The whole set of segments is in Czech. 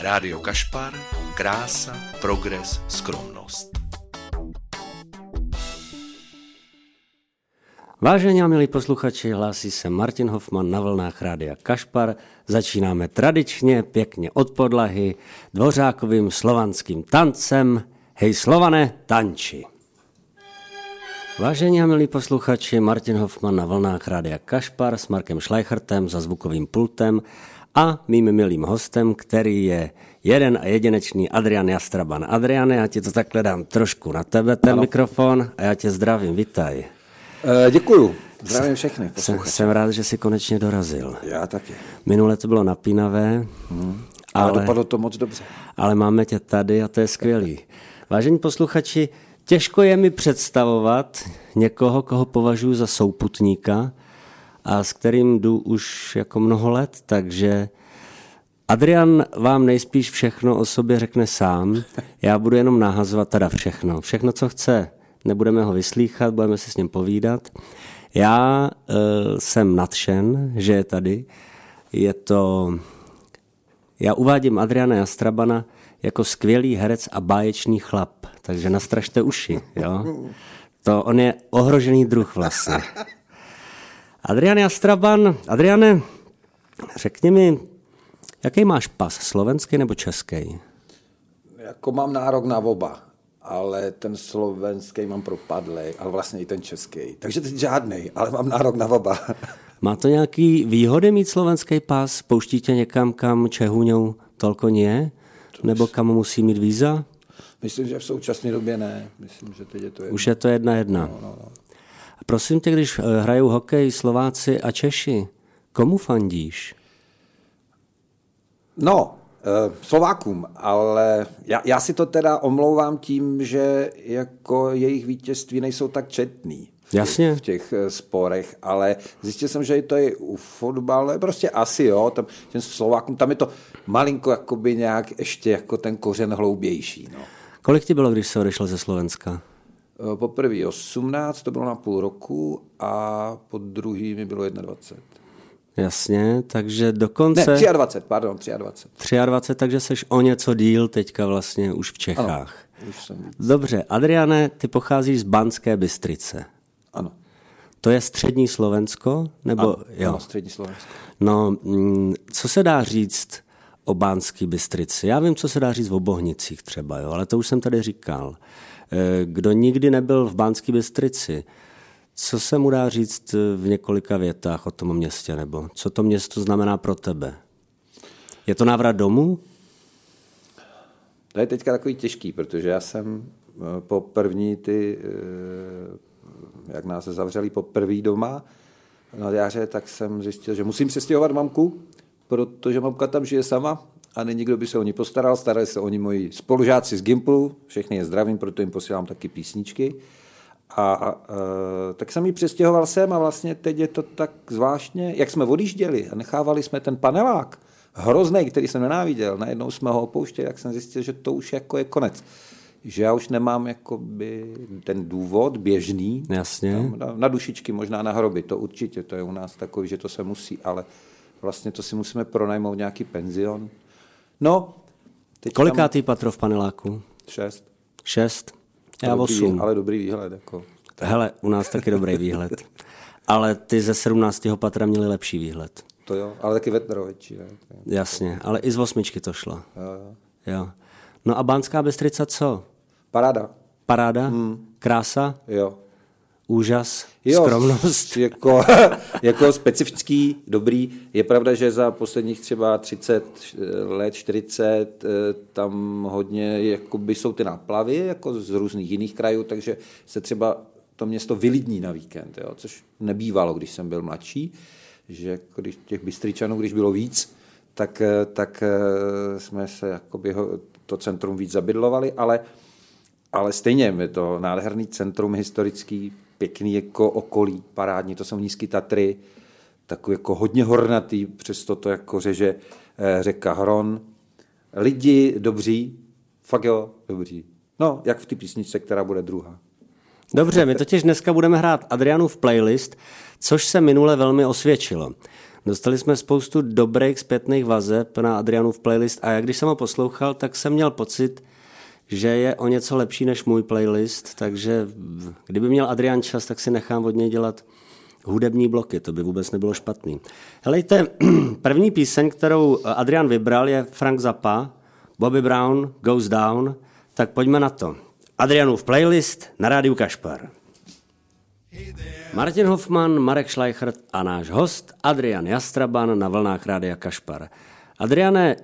Rádio Kašpar, krása, progres, skromnost. Vážení a milí posluchači, hlásí se Martin Hoffman na vlnách Rádia Kašpar. Začínáme tradičně, pěkně od podlahy, dvořákovým slovanským tancem. Hej Slovane, tanči! Vážení a milí posluchači, Martin Hoffman na vlnách Rádia Kašpar s Markem Schleichertem za zvukovým pultem a mým milým hostem, který je jeden a jedinečný Adrian Jastraban. Adriane, já ti to takhle dám trošku na tebe, ten ano. mikrofon, a já tě zdravím, vitaj. E, děkuju, zdravím všechny Jsem, jsem rád, že jsi konečně dorazil. Já taky. Minule to bylo napínavé, hmm. ale, ale dopadlo to moc dobře. Ale máme tě tady a to je skvělý. Vážení posluchači, těžko je mi představovat někoho, koho považuji za souputníka, a s kterým jdu už jako mnoho let, takže Adrian vám nejspíš všechno o sobě řekne sám, já budu jenom nahazovat teda všechno. Všechno, co chce, nebudeme ho vyslýchat, budeme si s ním povídat. Já uh, jsem nadšen, že je tady. Je to... Já uvádím Adriana Jastrabana jako skvělý herec a báječný chlap, takže nastražte uši, jo? To on je ohrožený druh vlastně. Adrian Jastraban, Adriane, řekni mi, jaký máš pas, slovenský nebo český? Jako mám nárok na oba, ale ten slovenský mám propadlý, ale vlastně i ten český. Takže teď žádný, ale mám nárok na oba. Má to nějaký výhody mít slovenský pas? Pouští tě někam, kam Čehuňou tolko nie? Nebo kam musí mít víza? Myslím, že v současné době ne. Myslím, že teď je to jedna. Už je to jedna jedna. No, no, no. Prosím tě, když eh, hrajou hokej Slováci a Češi, komu fandíš? No, eh, Slovákům, ale já, já si to teda omlouvám tím, že jako jejich vítězství nejsou tak četný. Jasně. v těch eh, sporech, ale zjistil jsem, že to je u fotbalu, prostě asi jo, tam, těm Slovákům, tam je to malinko jakoby nějak ještě jako ten kořen hloubější. No. Kolik ti bylo, když se odešel ze Slovenska? Po prvý 18, to bylo na půl roku a po druhý mi bylo 21. Jasně, takže dokonce... Ne, 23, pardon, 23. 23, takže seš o něco díl teďka vlastně už v Čechách. Ano, už jsem. Dobře, Adriane, ty pocházíš z Banské Bystrice. Ano. To je střední Slovensko? Nebo, ano, jo. ano, střední Slovensko. No, mm, co se dá říct o Banské Bystrici? Já vím, co se dá říct o Bohnicích třeba, jo, ale to už jsem tady říkal. Eh, kdo nikdy nebyl v Bánské Bystrici, co se mu dá říct v několika větách o tom městě, nebo co to město znamená pro tebe? Je to návrat domů? To je teďka takový těžký, protože já jsem eh, po první ty, eh, jak nás zavřeli po první doma na jaře, tak jsem zjistil, že musím přestěhovat mamku, protože mamka tam žije sama a není kdo by se o ní postaral. Starali se o ní moji spolužáci z Gimplu, všechny je zdravím, proto jim posílám taky písničky. A, a, a tak jsem ji přestěhoval sem a vlastně teď je to tak zvláštně, jak jsme odjížděli a nechávali jsme ten panelák, hrozný, který jsem nenáviděl, najednou jsme ho opouštěli, jak jsem zjistil, že to už jako je konec. Že já už nemám jakoby ten důvod běžný. Jasně. Na, na dušičky, možná na hroby, to určitě, to je u nás takový, že to se musí, ale vlastně to si musíme pronajmout nějaký penzion, No. Teď Kolikátý tam... patro v paneláku? Šest. Šest? Já dobrý, osm. Ale dobrý výhled. Jako. Hele, u nás taky dobrý výhled. Ale ty ze 17. patra měli lepší výhled. To jo, ale taky vetro větší. Ne? Jasně, ale i z osmičky to šlo. Jo, jo. jo. No a Bánská Bystrica co? Paráda. Paráda? Hmm. Krása? Jo úžas, jo, skromnost. Jako, jako specifický, dobrý. Je pravda, že za posledních třeba 30 let, 40, eh, tam hodně jakoby jsou ty náplavy jako z různých jiných krajů, takže se třeba to město vylidní na víkend, jo, což nebývalo, když jsem byl mladší, že když těch bystričanů, když bylo víc, tak, eh, tak eh, jsme se jakoby to centrum víc zabydlovali, ale ale stejně je to nádherný centrum historický, pěkný jako okolí, parádní, to jsou nízké Tatry, takový jako hodně hornatý, přesto to jako řeže eh, řeka Hron. Lidi dobří, fakt jo, dobří. No, jak v té písničce, která bude druhá. Dobře, my totiž dneska budeme hrát Adrianův playlist, což se minule velmi osvědčilo. Dostali jsme spoustu dobrých zpětných vazeb na Adrianův playlist a já když jsem ho poslouchal, tak jsem měl pocit, že je o něco lepší než můj playlist, takže kdyby měl Adrian čas, tak si nechám od něj dělat hudební bloky, to by vůbec nebylo špatný. Helejte, první píseň, kterou Adrian vybral, je Frank Zappa, Bobby Brown, Goes Down, tak pojďme na to. Adrianův playlist na rádiu Kašpar. Martin Hoffman, Marek Schleichert a náš host Adrian Jastraban na vlnách Rádia Kašpar. Adriane,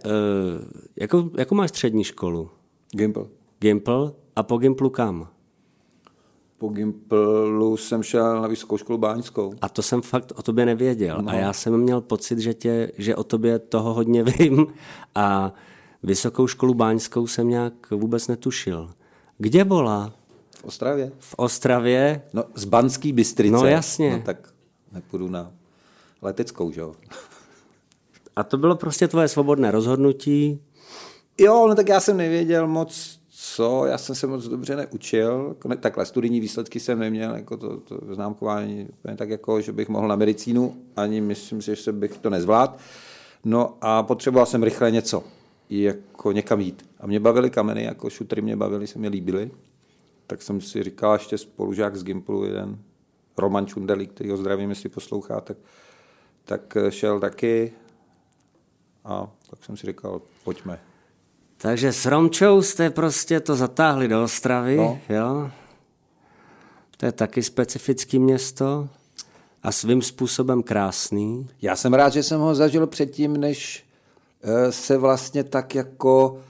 jakou, jakou máš střední školu? Gimple. Gimple a po Gimplu kam? Po Gimplu jsem šel na vysokou školu báňskou. A to jsem fakt o tobě nevěděl. No. A já jsem měl pocit, že, tě, že o tobě toho hodně vím a vysokou školu báňskou jsem nějak vůbec netušil. Kde byla? V Ostravě. V Ostravě? No, z Banský Bystrice. No jasně. No, tak nepůjdu na leteckou, že jo. A to bylo prostě tvoje svobodné rozhodnutí? Jo, no tak já jsem nevěděl moc, co, já jsem se moc dobře neučil, takhle studijní výsledky jsem neměl, jako to, to známkování, tak jako, že bych mohl na medicínu, ani myslím si, že bych to nezvládl. No a potřeboval jsem rychle něco, jako někam jít. A mě bavily kameny, jako šutry mě bavily, se mi líbily. Tak jsem si říkal, ještě spolužák z Gimplu, jeden Roman Čundelík, který ho zdravím, jestli poslouchá, tak, tak šel taky a tak jsem si říkal, pojďme. Takže s Romčou jste prostě to zatáhli do Ostravy, no. jo? To je taky specifický město a svým způsobem krásný. Já jsem rád, že jsem ho zažil předtím, než eh, se vlastně tak jako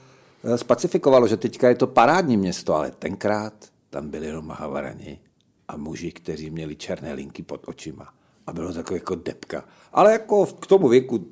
eh, spacifikovalo, že teďka je to parádní město, ale tenkrát tam byli jenom havarani a muži, kteří měli černé linky pod očima. A bylo takové jako depka. Ale jako k tomu věku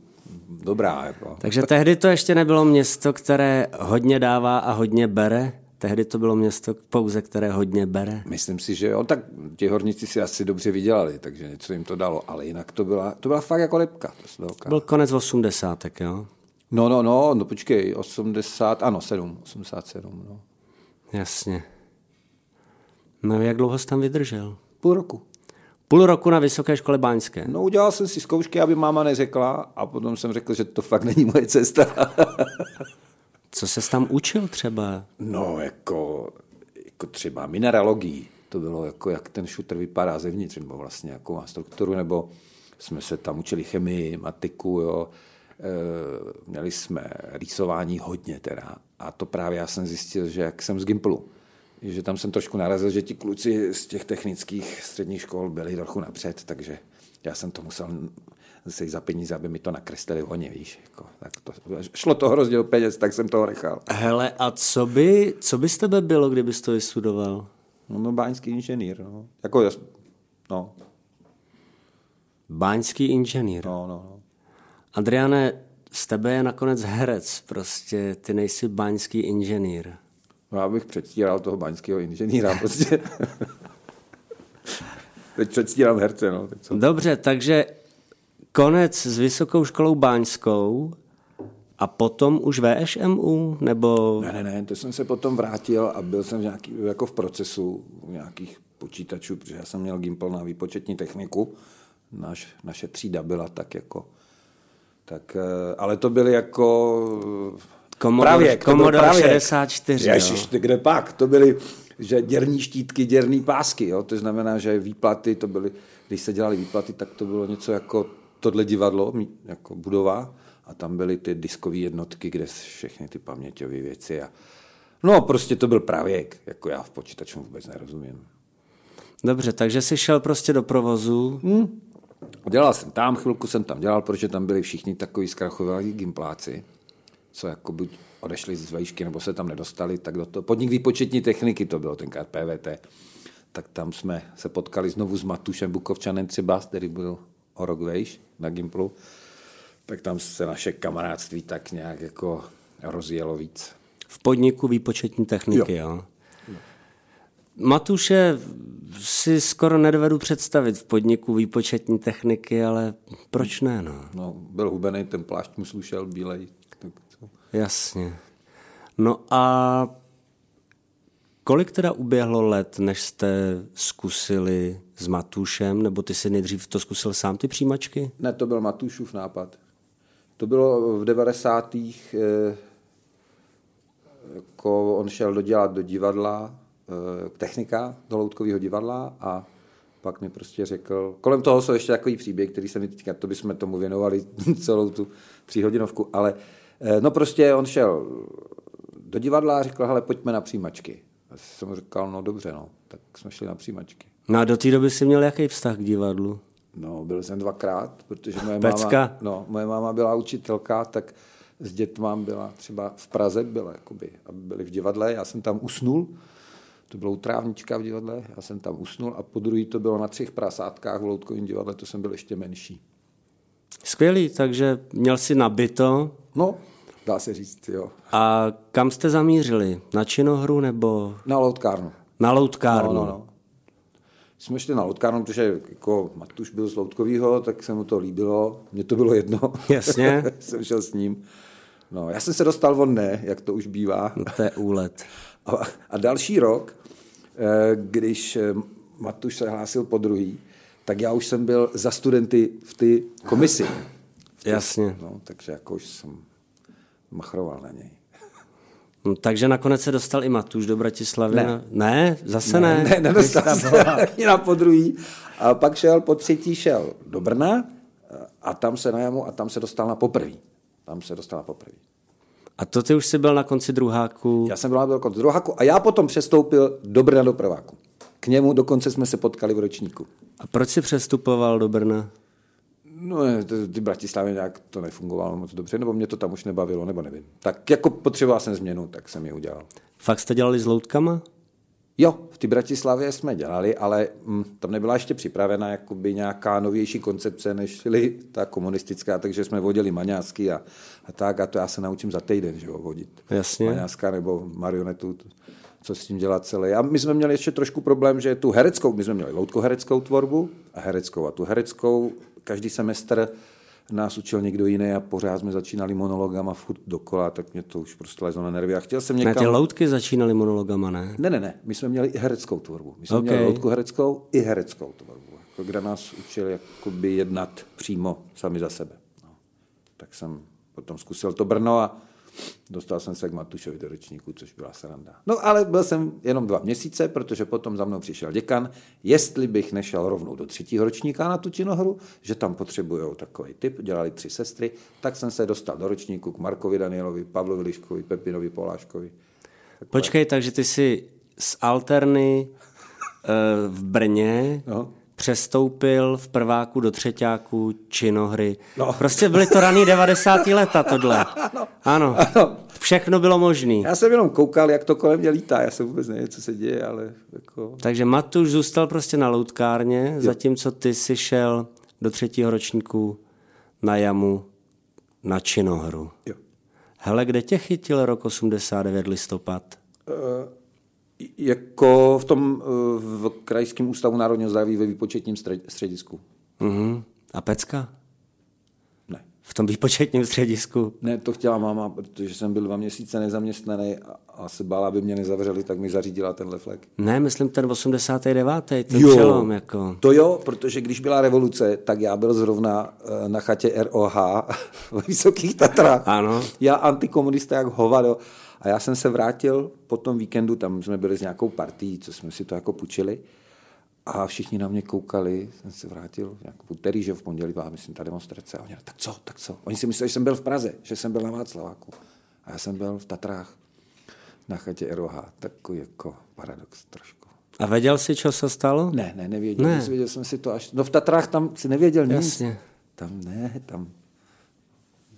dobrá. Jako. Takže tehdy to ještě nebylo město, které hodně dává a hodně bere? Tehdy to bylo město pouze, které hodně bere? Myslím si, že jo. Tak ti horníci si asi dobře vydělali, takže něco jim to dalo. Ale jinak to byla, to byla fakt jako lepka. To, byl konec 80. jo? No, no, no, no počkej, 80, ano, 7, 87, no. Jasně. No jak dlouho jsi tam vydržel? Půl roku. Půl roku na Vysoké škole báňské. No udělal jsem si zkoušky, aby máma neřekla a potom jsem řekl, že to fakt není moje cesta. Co se tam učil třeba? No jako, jako třeba mineralogii. To bylo jako, jak ten šutr vypadá zevnitř, nebo vlastně jakou má strukturu, nebo jsme se tam učili chemii, matiku, jo. E, měli jsme rýsování hodně teda. A to právě já jsem zjistil, že jak jsem z Gimplu, že tam jsem trošku narazil, že ti kluci z těch technických středních škol byli trochu napřed, takže já jsem to musel se za peníze, aby mi to nakreslili oni, víš. Jako, tak to, šlo to hrozně o peněz, tak jsem toho nechal. Hele, a co by, co by z tebe bylo, kdybys to vystudoval? No, no báňský inženýr, no. Jako, no. Báňský inženýr. No, no, no. Adriane, z tebe je nakonec herec, prostě ty nejsi báňský inženýr. No já bych předstíral toho baňského inženýra prostě. Teď předstírám herce, no. Teď co? Dobře, takže konec s Vysokou školou báňskou a potom už VŠMU, nebo... Ne, ne, ne, to jsem se potom vrátil a byl jsem v nějaký, jako v procesu nějakých počítačů, protože já jsem měl Gimple na výpočetní techniku, Naš, naše třída byla tak jako... Tak, eh, ale to byly jako Commodore, pravěk, Commodore pravěk. 64. Ježiš, ty kde pak? To byly že děrní štítky, děrní pásky. Jo? To znamená, že výplaty, to byly, když se dělali výplaty, tak to bylo něco jako tohle divadlo, jako budova. A tam byly ty diskové jednotky, kde všechny ty paměťové věci. A... No, prostě to byl pravěk. Jako já v počítačům vůbec nerozumím. Dobře, takže jsi šel prostě do provozu. Hmm. Dělal jsem tam, chvilku jsem tam dělal, protože tam byli všichni takový zkrachovalí gimpláci co jako buď odešli z vejšky, nebo se tam nedostali, tak do toho, podnik výpočetní techniky to bylo tenkrát PVT, tak tam jsme se potkali znovu s Matušem Bukovčanem třeba, který byl o rok vejš na Gimplu, tak tam se naše kamarádství tak nějak jako rozjelo víc. V podniku výpočetní techniky, jo. jo. Matuše si skoro nedovedu představit v podniku výpočetní techniky, ale proč ne? No, no byl hubený, ten plášť mu slušel bílej. Jasně. No a Kolik teda uběhlo let, než jste zkusili s Matušem, nebo ty si nejdřív to zkusil sám, ty přijímačky? Ne, to byl Matušův nápad. To bylo v 90. Eh, jako on šel dodělat do divadla, eh, technika, do loutkového divadla a pak mi prostě řekl, kolem toho jsou ještě takový příběh, který se mi teďka, to bychom tomu věnovali celou tu tříhodinovku, ale no prostě on šel do divadla a řekl, hele, pojďme na přijímačky. A jsem říkal, no dobře, no, tak jsme šli na přijímačky. No a do té doby jsi měl jaký vztah k divadlu? No, byl jsem dvakrát, protože moje Pecka. máma, no, moje máma byla učitelka, tak s dětmám byla třeba v Praze, byla jakoby, aby byli v divadle, já jsem tam usnul, to bylo u Trávnička v divadle, já jsem tam usnul a po druhý to bylo na třech prasátkách v Loutkovém divadle, to jsem byl ještě menší. Skvělý, takže měl jsi nabito. No, dá se říct, jo. A kam jste zamířili? Na činohru nebo Na Loutkárnu. na loutkárnu? No, no, no. Jsme šli na Loutkárnu, protože jako Matuš byl z Loutkovýho, tak se mu to líbilo, mně to bylo jedno. Jasně. jsem šel s ním. No, já jsem se dostal on ne, jak to už bývá. No, to je úlet. A, a další rok, eh, když eh, Matuš se hlásil po druhý, tak já už jsem byl za studenty v ty komisi. Jasně. No, takže jako už jsem machroval na něj. No, takže nakonec se dostal i Matuš do Bratislavy? Ne. ne zase ne. ne, nedostal se na podruhý. A pak šel po třetí, šel do Brna a tam se najamu a tam se dostal na poprvý. Tam se dostal na poprvý. A to ty už jsi byl na konci druháku. Já jsem byl na konci druháku a já potom přestoupil do Brna do prváku. K němu dokonce jsme se potkali v ročníku. A proč jsi přestupoval do Brna? No, ty Bratislavě nějak to nefungovalo moc dobře, nebo mě to tam už nebavilo, nebo nevím. Tak jako potřeboval jsem změnu, tak jsem ji udělal. Fakt jste dělali s loutkama? Jo, v té Bratislavě jsme dělali, ale mm, tam nebyla ještě připravena jakoby nějaká novější koncepce, než ta komunistická, takže jsme vodili maňásky a, a tak, a to já se naučím za týden, že jo, vodit. Jasně. Maňáska nebo marionetu, co s tím dělat celé. A my jsme měli ještě trošku problém, že tu hereckou, my jsme měli loutkohereckou tvorbu a hereckou. A tu hereckou každý semestr nás učil někdo jiný a pořád jsme začínali monologama furt dokola, tak mě to už prostě lezlo na nervy. A chtěl jsem Ne, někam... ty loutky začínaly monologama, ne? Ne, ne, ne. My jsme měli i hereckou tvorbu. My jsme Ok. okay. měli loutku hereckou i hereckou tvorbu. Jako, kde nás učili jakoby jednat přímo sami za sebe. No. Tak jsem potom zkusil to Brno a dostal jsem se k Matušovi do ročníku, což byla sranda. No ale byl jsem jenom dva měsíce, protože potom za mnou přišel děkan, jestli bych nešel rovnou do třetího ročníka na tu činohru, že tam potřebují takový typ, dělali tři sestry, tak jsem se dostal do ročníku k Markovi Danielovi, Pavlovi Liškovi, Pepinovi Poláškovi. Počkej, takže ty jsi z Alterny eh, v Brně No. Přestoupil v prváku do třetíku činohry. No. Prostě byly to raný 90. leta tohle. Ano. ano. Všechno bylo možné. Já jsem jenom koukal, jak to kolem mě lítá. Já jsem vůbec nevěděl, co se děje, ale jako... Takže Matuš zůstal prostě na loutkárně, zatímco ty si šel do třetího ročníku na jamu na činohru. Jo. Hele, kde tě chytil rok 89 listopad? E, jako v tom e, v Krajském ústavu národního zdraví ve výpočetním střed- středisku. Mhm. A Pecka? Ne. V tom výpočetním středisku. Ne, to chtěla máma, protože jsem byl dva měsíce nezaměstnaný a, a se bála, aby mě nezavřeli, tak mi zařídila tenhle flek. Ne, myslím ten 89. ten přelom, jako. To jo, protože když byla revoluce, tak já byl zrovna eh, na chatě ROH v Vysokých Tatrách. Ano. Já antikomunista jak hovado. A já jsem se vrátil po tom víkendu, tam jsme byli s nějakou partí, co jsme si to jako půjčili. A všichni na mě koukali, jsem se vrátil nějak v úterý, že v pondělí byla, myslím, ta demonstrace. A oni, tak co, tak co? Oni si mysleli, že jsem byl v Praze, že jsem byl na Václaváku. A já jsem byl v Tatrách na chatě ROH. Takový jako paradox trošku. A věděl jsi, co se stalo? Ne, ne, nevěděl. Ne. Ne. Věděl jsem si to až... No v Tatrách tam si nevěděl nic. Jasně. Tam ne, tam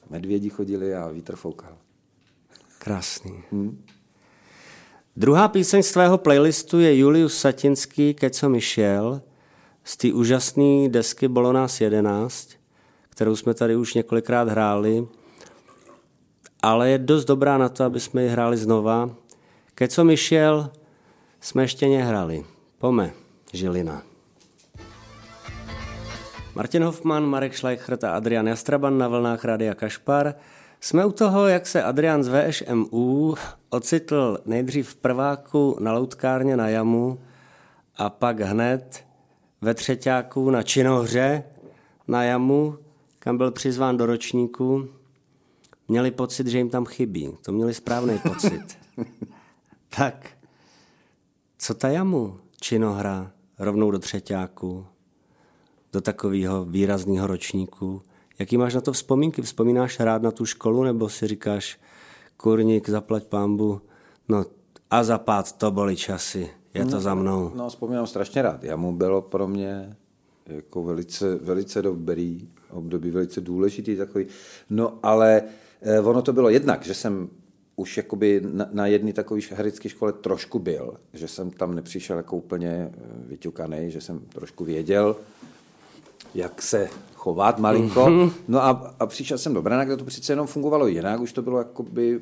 medvědi chodili a vítr foukal. Krásný. Druhá píseň z tvého playlistu je Julius Satinský Keco Michel z té úžasné desky Bolo nás 11, kterou jsme tady už několikrát hráli, ale je dost dobrá na to, aby jsme ji hráli znova. Keco Michel jsme ještě nehráli. Pome, Žilina. Martin Hoffman, Marek Schleichert a Adrian Jastraban na vlnách Rádia Kašpar. Jsme u toho, jak se Adrian z VŠMU ocitl nejdřív v prváku na loutkárně na jamu a pak hned ve třetíku na činohře na jamu, kam byl přizván do ročníku. Měli pocit, že jim tam chybí. To měli správný pocit. tak, co ta jamu? Činohra, rovnou do třetíku, do takového výrazného ročníku. Jaký máš na to vzpomínky? Vzpomínáš rád na tu školu, nebo si říkáš, kurník, zaplať pámbu, no a zapát to byly časy, je to no, za mnou. No, vzpomínám strašně rád. Já mu bylo pro mě jako velice, velice dobrý období, velice důležitý takový. No ale eh, ono to bylo jednak, že jsem už jakoby na, na jedné takové herecké škole trošku byl, že jsem tam nepřišel jako úplně eh, vyťukaný, že jsem trošku věděl, jak se chovat malinko. Mm-hmm. No a, a přišel jsem do Brna, kde to přece jenom fungovalo jinak, už to bylo jakoby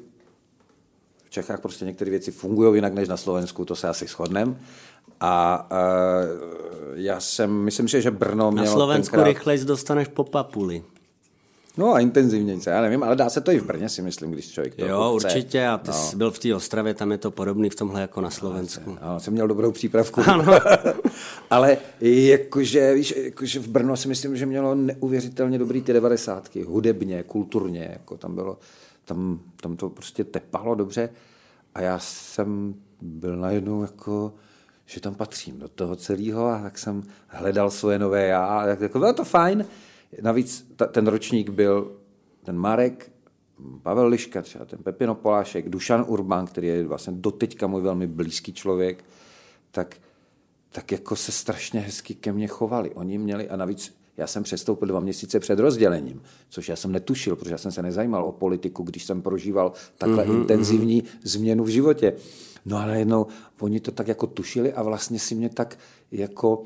v Čechách prostě některé věci fungují jinak než na Slovensku, to se asi shodneme. A, a já jsem, myslím si, že Brno mělo Na Slovensku tenkrát... rychleji dostaneš po papuli. No a intenzivně, já nevím, ale dá se to i v Brně, si myslím, když člověk to Jo, chce. určitě, a ty no. jsi byl v té Ostravě, tam je to podobný v tomhle jako na Slovensku. No, jsem měl dobrou přípravku. Ano. Ale jakože, víš, jakože v Brno si myslím, že mělo neuvěřitelně dobrý ty devadesátky. Hudebně, kulturně, jako tam bylo, tam, tam to prostě tepalo dobře. A já jsem byl najednou jako, že tam patřím do toho celého a tak jsem hledal svoje nové já. A tak, jako bylo to fajn. Navíc ta, ten ročník byl ten Marek, Pavel Liška, třeba ten Pepino Polášek, Dušan Urban, který je vlastně doteďka můj velmi blízký člověk, tak, tak jako se strašně hezky ke mně chovali. Oni měli, a navíc já jsem přestoupil dva měsíce před rozdělením, což já jsem netušil, protože já jsem se nezajímal o politiku, když jsem prožíval takhle mm-hmm, intenzivní mm-hmm. změnu v životě. No a najednou oni to tak jako tušili a vlastně si mě tak jako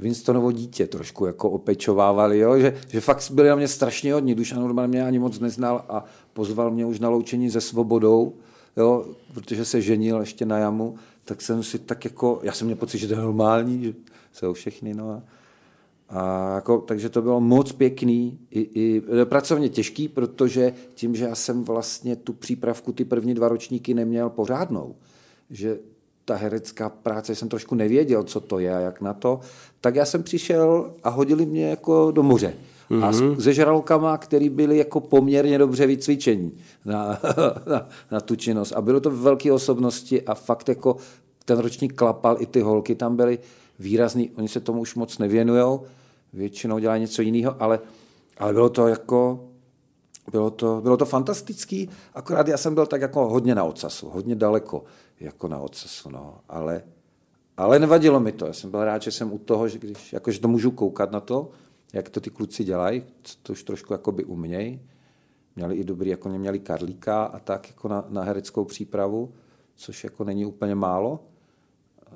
Winstonovo dítě trošku jako opečovávali, jo? Že, že fakt byli na mě strašně hodní. Dušan Urban mě ani moc neznal a pozval mě už na loučení se svobodou, jo? protože se ženil ještě na jamu, tak jsem si tak jako, já jsem měl pocit, že to je normální, že jsou všechny, no a, a jako, takže to bylo moc pěkný, i, i pracovně těžký, protože tím, že já jsem vlastně tu přípravku, ty první dva ročníky neměl pořádnou, že ta herecká práce, jsem trošku nevěděl, co to je a jak na to, tak já jsem přišel a hodili mě jako do moře. Mm-hmm. A Mhm. se žralokama, který byli jako poměrně dobře vycvičení na, na, na tu činnost. A bylo to velké osobnosti a fakt jako ten ročník klapal, i ty holky tam byly výrazný, oni se tomu už moc nevěnujou, většinou dělají něco jiného, ale, ale bylo to jako bylo to, bylo to fantastický, akorát já jsem byl tak jako hodně na ocasu, hodně daleko jako na ocasu, no, ale, ale nevadilo mi to, já jsem byl rád, že jsem u toho, že když, jako, že to můžu koukat na to, jak to ty kluci dělají, to už trošku jakoby umějí, měli i dobrý, jako měli Karlíka a tak jako na, na hereckou přípravu, což jako není úplně málo,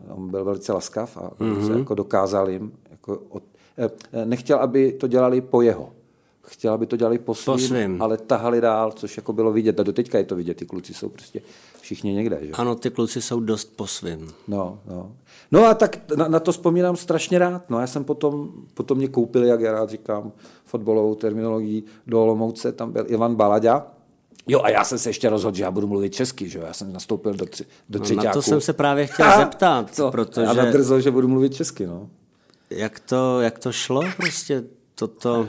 on byl velice laskav a mm-hmm. jako dokázal jim, jako od, eh, nechtěl, aby to dělali po jeho, chtěl, aby to dělali po svým, Po svým. ale tahali dál, což jako bylo vidět. A doteďka je to vidět, ty kluci jsou prostě všichni někde. Že? Ano, ty kluci jsou dost po svým. No, no. no a tak na, na to vzpomínám strašně rád. No já jsem potom, potom mě koupili, jak já rád říkám, fotbalovou terminologii do Olomouce, tam byl Ivan Balaďa. Jo a já jsem se ještě rozhodl, že já budu mluvit česky, že jo? Já jsem nastoupil do, tři, do No, třetíku. na to jsem se právě chtěl A, zeptat, co? protože Já nadrzo, že budu mluvit česky, no. jak to, jak to šlo prostě, toto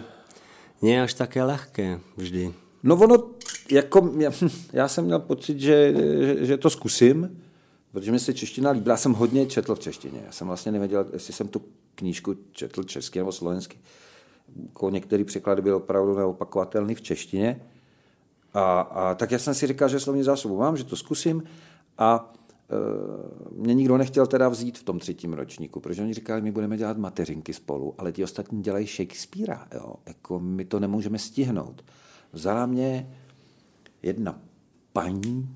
je až také lehké vždy. No ono, jako, já, já jsem měl pocit, že, že, že to zkusím, protože mi se čeština líbila. Já jsem hodně četl v češtině. Já jsem vlastně nevěděl, jestli jsem tu knížku četl česky nebo slovensky. Jako některé překlady byly opravdu neopakovatelné v češtině. A, a tak já jsem si říkal, že slovní zásobu mám, že to zkusím. A mě nikdo nechtěl teda vzít v tom třetím ročníku, protože oni říkali, my budeme dělat mateřinky spolu, ale ti ostatní dělají Shakespearea, jo? Jako my to nemůžeme stihnout. Vzala mě jedna paní,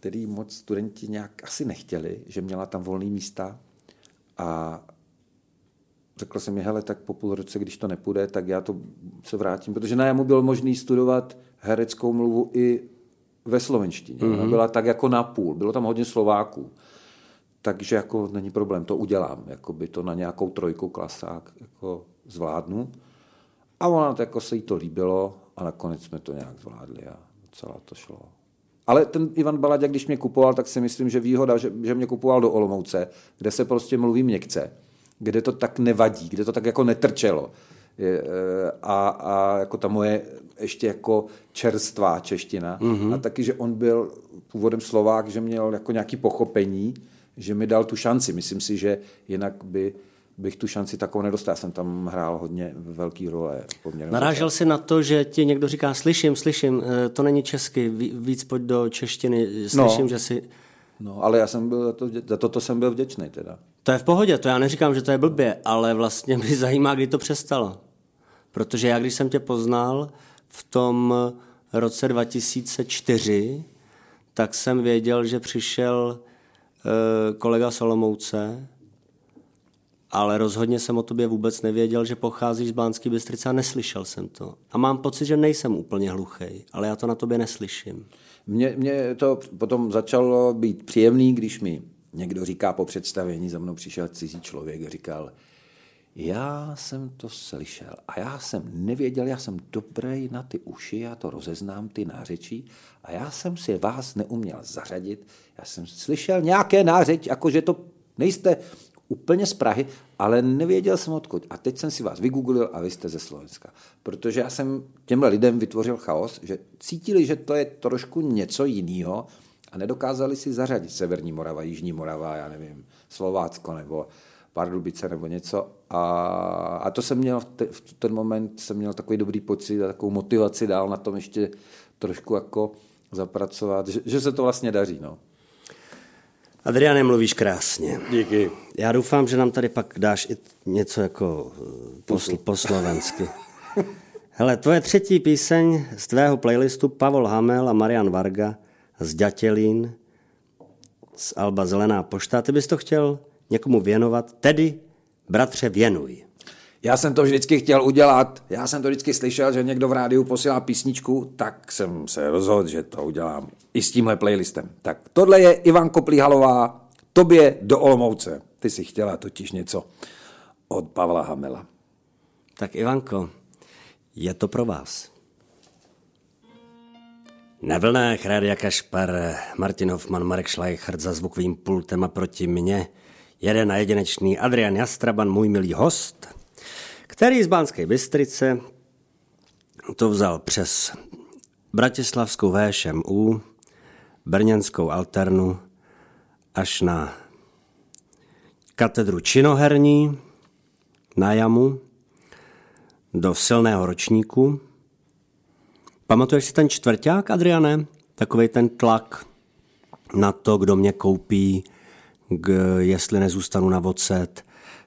který moc studenti nějak asi nechtěli, že měla tam volné místa a řekl jsem mi, hele, tak po půl roce, když to nepůjde, tak já to se vrátím, protože na jamu bylo možné studovat hereckou mluvu i ve slovenštině. Mm-hmm. Ona byla tak jako na půl, bylo tam hodně Slováků. Takže jako není problém, to udělám, jako by to na nějakou trojku klasák jako zvládnu. A ona to jako se jí to líbilo a nakonec jsme to nějak zvládli a celá to šlo. Ale ten Ivan Baladě, když mě kupoval, tak si myslím, že výhoda, že, že mě kupoval do Olomouce, kde se prostě mluví měkce, kde to tak nevadí, kde to tak jako netrčelo. Eh, a, a jako ta moje ještě jako čerstvá čeština. Mm-hmm. A taky, že on byl původem Slovák, že měl jako nějaký pochopení, že mi dal tu šanci. Myslím si, že jinak by bych tu šanci takovou nedostal. Já jsem tam hrál hodně velký role. Narážel jsi na to, že ti někdo říká, slyším, slyším, eh, to není česky, víc pojď do češtiny, slyším, no. že si... No, ale já jsem byl, za, to, za toto jsem byl vděčný teda. To je v pohodě, to já neříkám, že to je blbě, ale vlastně mě zajímá, kdy to přestalo. Protože já, když jsem tě poznal v tom roce 2004, tak jsem věděl, že přišel e, kolega Solomouce, ale rozhodně jsem o tobě vůbec nevěděl, že pocházíš z Bánské Bystrice a neslyšel jsem to. A mám pocit, že nejsem úplně hluchý, ale já to na tobě neslyším. Mně, mně to potom začalo být příjemný, když mi někdo říká po představení, za mnou přišel cizí člověk a říkal, já jsem to slyšel a já jsem nevěděl, já jsem dobrý na ty uši, já to rozeznám, ty nářečí a já jsem si vás neuměl zařadit. Já jsem slyšel nějaké nářeč, jako že to nejste úplně z Prahy, ale nevěděl jsem odkud. A teď jsem si vás vygooglil a vy jste ze Slovenska. Protože já jsem těmhle lidem vytvořil chaos, že cítili, že to je trošku něco jiného a nedokázali si zařadit Severní Morava, Jižní Morava, já nevím, Slovácko nebo Pardubice nebo něco. A, a to jsem měl, v, te, v ten moment jsem měl takový dobrý pocit a takovou motivaci dál na tom ještě trošku jako zapracovat, že, že se to vlastně daří. No. Adriane, mluvíš krásně. Díky. Já doufám, že nám tady pak dáš i něco jako eh, posl, po slovensky. Hele, tvoje třetí píseň z tvého playlistu Pavol Hamel a Marian Varga z Ďatelín z Alba Zelená pošta. Ty bys to chtěl někomu věnovat, tedy bratře věnuj. Já jsem to vždycky chtěl udělat, já jsem to vždycky slyšel, že někdo v rádiu posílá písničku, tak jsem se rozhodl, že to udělám i s tímhle playlistem. Tak tohle je Ivan Koplíhalová, tobě do Olomouce. Ty si chtěla totiž něco od Pavla Hamela. Tak Ivanko, je to pro vás. Na vlnách Rádia Kašpar, Martin Hoffman, Marek Schleichert za zvukovým pultem a proti mně jeden a jedinečný Adrian Jastraban, můj milý host, který z Banské Bystrice to vzal přes Bratislavskou VŠMU, Brněnskou Alternu až na katedru činoherní na jamu do silného ročníku. Pamatuješ si ten čtvrták, Adriane? Takový ten tlak na to, kdo mě koupí, k, jestli nezůstanu na vocet.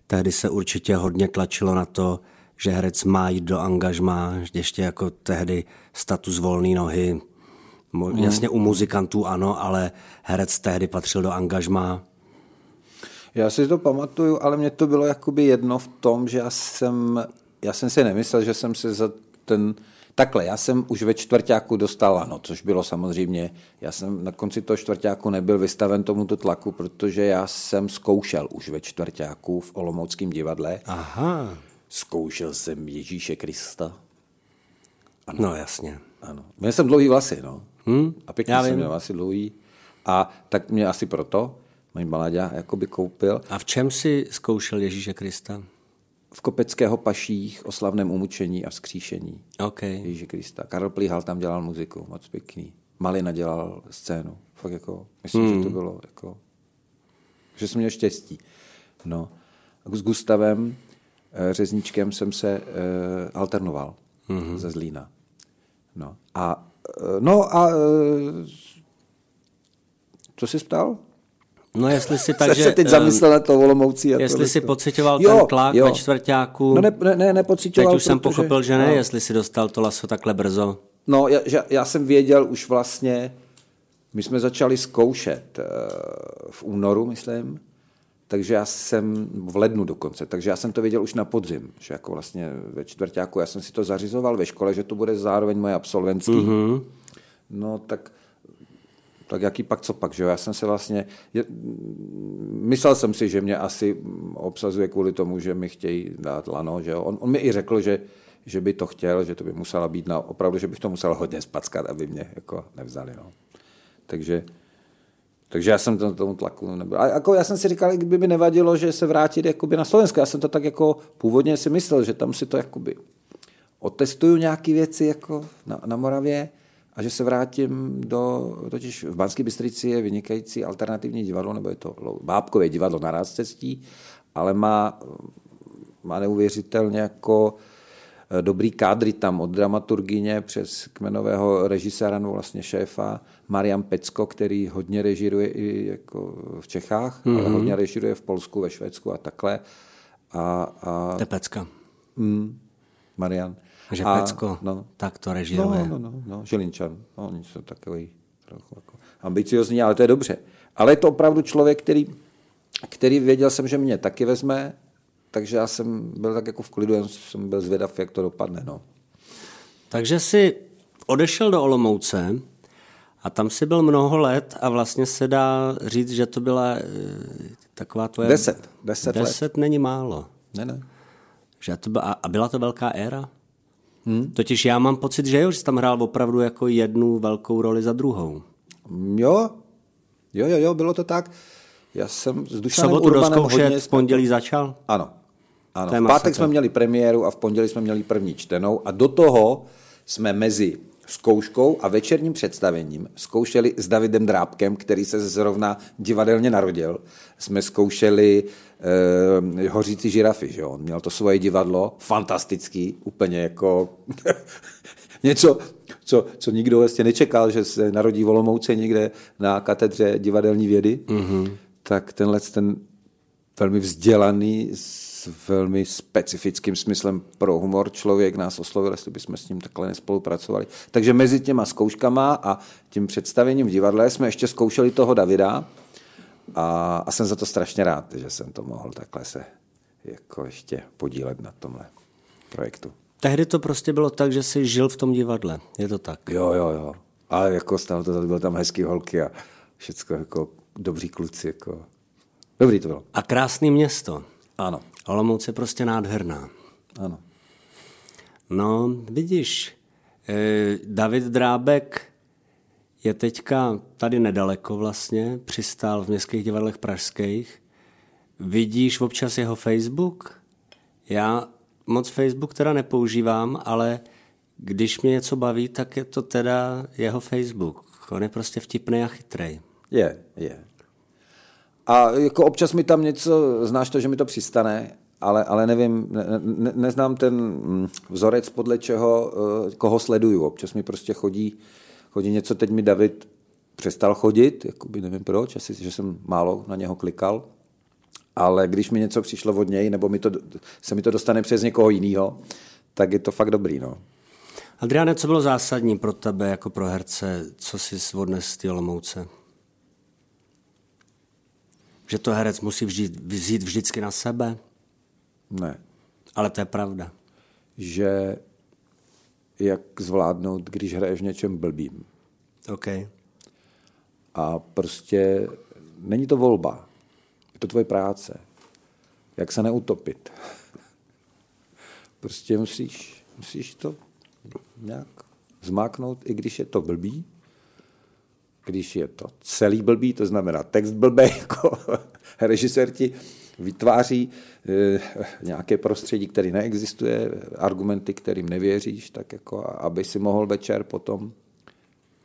Tehdy se určitě hodně tlačilo na to, že herec má jít do angažma, ještě jako tehdy status volné nohy. Mm. Jasně u muzikantů ano, ale herec tehdy patřil do angažma. Já si to pamatuju, ale mě to bylo jakoby jedno v tom, že já jsem, já jsem si nemyslel, že jsem se za ten Takhle, já jsem už ve čtvrtáku dostal ano, což bylo samozřejmě, já jsem na konci toho čtvrtáku nebyl vystaven tomuto tlaku, protože já jsem zkoušel už ve čtvrtáku v Olomouckém divadle. Aha. Zkoušel jsem Ježíše Krista. Ano. No jasně. Ano. Měl jsem dlouhý vlasy, no. Hmm? A pěkně jsem měl vlasy dlouhý. A tak mě asi proto, můj Baladě jakoby koupil. A v čem si zkoušel Ježíše Krista? V Kopeckého paších o slavném umučení a vzkříšení okay. Ježíše Krista. Karel Plíhal tam dělal muziku, moc pěkný. Malina dělal scénu. Fakt jako, myslím, hmm. že to bylo jako, že jsem měl štěstí. No. S Gustavem eh, Řezničkem jsem se uh, alternoval hmm. ze Zlína. No a, uh, no a co jsi ptal? No jestli si tak, že... se teď zamyslel na to Olomoucí. A jestli si pocitoval jo, ten tlak jo. ve čtvrtáku. No ne, ne, ne nepocitoval. Teď už protože, jsem pochopil, že ne, no. jestli si dostal to laso takhle brzo. No, já, já jsem věděl už vlastně, my jsme začali zkoušet uh, v únoru, myslím, takže já jsem, v lednu dokonce, takže já jsem to věděl už na podzim, že jako vlastně ve čtvrtáku, já jsem si to zařizoval ve škole, že to bude zároveň moje absolventský. Mm-hmm. No tak tak jaký pak, co pak, že jo? Já jsem se vlastně, je, myslel jsem si, že mě asi obsazuje kvůli tomu, že mi chtějí dát lano, že jo? On, on mi i řekl, že, že by to chtěl, že to by musela být na, opravdu, že bych to musel hodně spackat, aby mě jako nevzali. No. Takže, takže já jsem to, tomu tlaku nebyl. A jako já jsem si říkal, kdyby mi nevadilo, že se vrátit jakoby na Slovensko. Já jsem to tak jako původně si myslel, že tam si to jakoby otestuju nějaké věci jako na, na Moravě a že se vrátím do, totiž v Banské Bystrici je vynikající alternativní divadlo, nebo je to bábkové divadlo na Rázcestí, ale má, má neuvěřitelně jako eh, dobrý kádry tam od dramaturgině přes kmenového režiséra, nebo vlastně šéfa, Marian Pecko, který hodně režiruje i jako v Čechách, mm-hmm. ale mhm. hodně režiruje v Polsku, ve Švédsku a takhle. A, a... Tepecka. Mm, Marian. Že a, Pecko no, tak to režiruje. No, no, no, no Žilinčan. No, oni jsou takový trochu jako ambiciozní, ale to je dobře. Ale je to opravdu člověk, který, který věděl jsem, že mě taky vezme, takže já jsem byl tak jako v klidu, jen jsem byl zvědav, jak to dopadne. No. Takže si odešel do Olomouce a tam si byl mnoho let a vlastně se dá říct, že to byla e, taková tvoje... Deset. Deset, deset let. není málo. Ne, ne. Že to byla, a byla to velká éra? Hmm. Totiž já mám pocit, že jo, že jsi tam hrál opravdu jako jednu velkou roli za druhou. Jo, jo, jo, jo bylo to tak. Já jsem s Dušanem Sobotu Urbanem hodně... v pondělí začal? Ano. ano. V pátek jsme měli premiéru a v pondělí jsme měli první čtenou a do toho jsme mezi zkouškou a večerním představením zkoušeli s Davidem Drábkem, který se zrovna divadelně narodil. Jsme zkoušeli eh, Hořící žirafy, že on měl to svoje divadlo, fantastický, úplně jako něco, co, co nikdo vlastně nečekal, že se narodí Volomouce někde na katedře divadelní vědy. Mm-hmm. Tak tenhle ten velmi vzdělaný, s velmi specifickým smyslem pro humor člověk nás oslovil, jestli bychom s ním takhle nespolupracovali. Takže mezi těma zkouškama a tím představením v divadle jsme ještě zkoušeli toho Davida a, a jsem za to strašně rád, že jsem to mohl takhle se jako ještě podílet na tomhle projektu. Tehdy to prostě bylo tak, že jsi žil v tom divadle, je to tak? Jo, jo, jo. Ale jako stalo to, bylo tam hezký holky a všechno jako dobří kluci. Jako. Dobrý to bylo. A krásný město. Ano. Olomouc je prostě nádherná. Ano. No, vidíš, eh, David Drábek je teďka tady nedaleko vlastně, přistál v městských divadlech pražských. Vidíš občas jeho Facebook? Já moc Facebook teda nepoužívám, ale když mě něco baví, tak je to teda jeho Facebook. On je prostě vtipný a chytrý. Je, je. A jako občas mi tam něco, znáš to, že mi to přistane, ale, ale nevím, ne, ne, neznám ten mm, vzorec, podle čeho, eh, koho sleduju. Občas mi prostě chodí, chodí něco, teď mi David přestal chodit, jakoby nevím proč, asi, že jsem málo na něho klikal, ale když mi něco přišlo od něj, nebo mi to, se mi to dostane přes někoho jiného, tak je to fakt dobrý. No. Adriane, co bylo zásadní pro tebe jako pro herce, co jsi odnes z Olomouce? Že to herec musí vždy, vzít vždycky na sebe? Ne. Ale to je pravda. Že jak zvládnout, když hraješ v něčem blbým. OK. A prostě není to volba. Je to tvoje práce. Jak se neutopit. Prostě musíš, musíš to nějak zmáknout, i když je to blbý, když je to celý blbý, to znamená text blbý, jako režisér ti vytváří e, nějaké prostředí, které neexistuje, argumenty, kterým nevěříš, tak jako, aby si mohl večer potom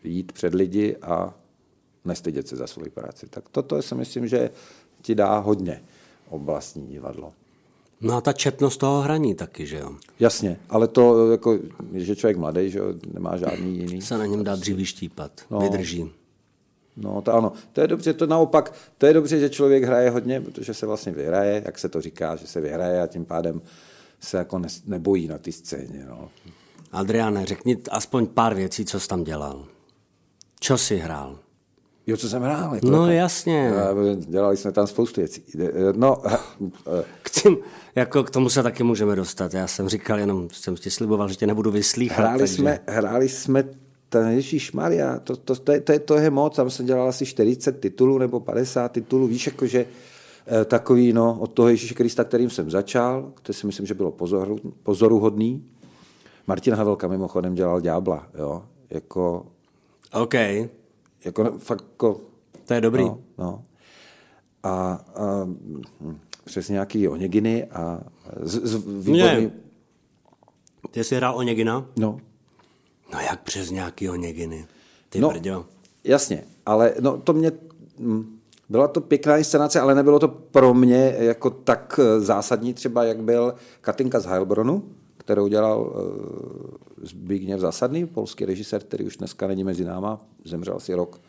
jít před lidi a nestydět se za svou práci. Tak toto si myslím, že ti dá hodně oblastní divadlo. No a ta četnost toho hraní taky, že jo? Jasně, ale to, jako, že člověk mladý, že jo, nemá žádný jiný. Se na něm dá dřív štípat, no, vydrží. No to ano, to je dobře, to naopak, to je dobře, že člověk hraje hodně, protože se vlastně vyhraje, jak se to říká, že se vyhraje a tím pádem se jako ne, nebojí na té scéně. No. Adriane, řekni aspoň pár věcí, co jsi tam dělal. Co jsi hrál? Jo, co jsem hrál? Jako no jasně. Dělali jsme tam spoustu věcí. No, k, tím, jako k tomu se taky můžeme dostat. Já jsem říkal, jenom jsem ti sliboval, že tě nebudu vyslýchat. Hráli, takže... jsme, hráli jsme ten Ježíš Maria, to, to, to, to, je, to je moc, tam jsem dělal asi 40 titulů nebo 50 titulů, víš, jakože eh, takový, no, od toho Ježíše Krista, kterým jsem začal, to si myslím, že bylo pozoru, pozoruhodný, Martin Havelka mimochodem dělal Ďábla, jo, jako, OK, jako fakt jako, to je dobrý. no, no. A, a přes nějaký Oneginy a z, z výborný, Ne. Ty jsi hrál Onegina? no, No jak přes nějakýho Neginy? Ty No. brďo. Jasně, ale no, to mě, hm, byla to pěkná inscenace, ale nebylo to pro mě jako tak eh, zásadní třeba, jak byl Katinka z Heilbronu, kterou dělal uh, Zbigněv Zásadný, polský režisér, který už dneska není mezi náma, zemřel asi rok,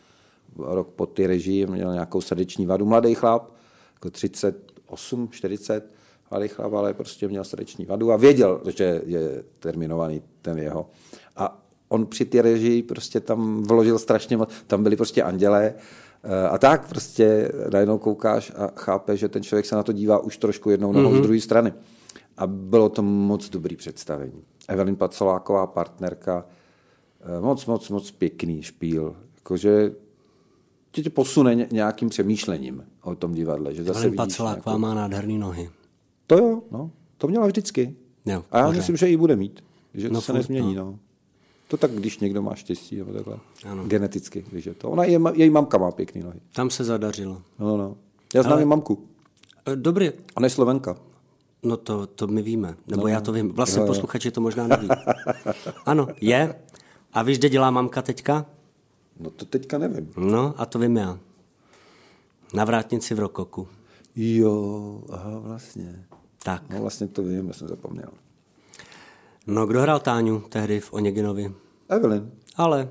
rok po ty režii, měl nějakou srdeční vadu, mladý chlap, jako 38, 40, mladý chlap, ale prostě měl srdeční vadu a věděl, že je terminovaný ten jeho. A on při té režii prostě tam vložil strašně moc, tam byli prostě andělé eh, a tak prostě najednou koukáš a chápe, že ten člověk se na to dívá už trošku jednou nohou mm-hmm. z druhé strany. A bylo to moc dobrý představení. Evelyn Pacoláková, partnerka, eh, moc, moc, moc pěkný špíl. Jakože tě, tě posune ně- nějakým přemýšlením o tom divadle. Že zase Evelyn Pacoláková nějakou- má nádherný nohy. To jo, no. To měla vždycky. Jo, a já pořád. myslím, že ji bude mít. Že to No se furt, nezmění, no. To tak, když někdo má štěstí, nebo takhle. Ano. Geneticky, když je to. Ona, je, její mamka má pěkný nohy. Tam se zadařilo. No, no. Já znám Ale- mamku. E, Dobrý, Ona je Slovenka. no to, to my víme. Nebo no, já to vím. Vlastně jo. posluchači to možná neví. Ano, je. A víš, kde dělá mamka teďka? No to teďka nevím. No, a to vím já. Na vrátnici v Rokoku. Jo, aha, vlastně. Tak. No vlastně to vím, já jsem zapomněl. No, kdo hrál Táňu tehdy v Oneginovi? Evelyn. Ale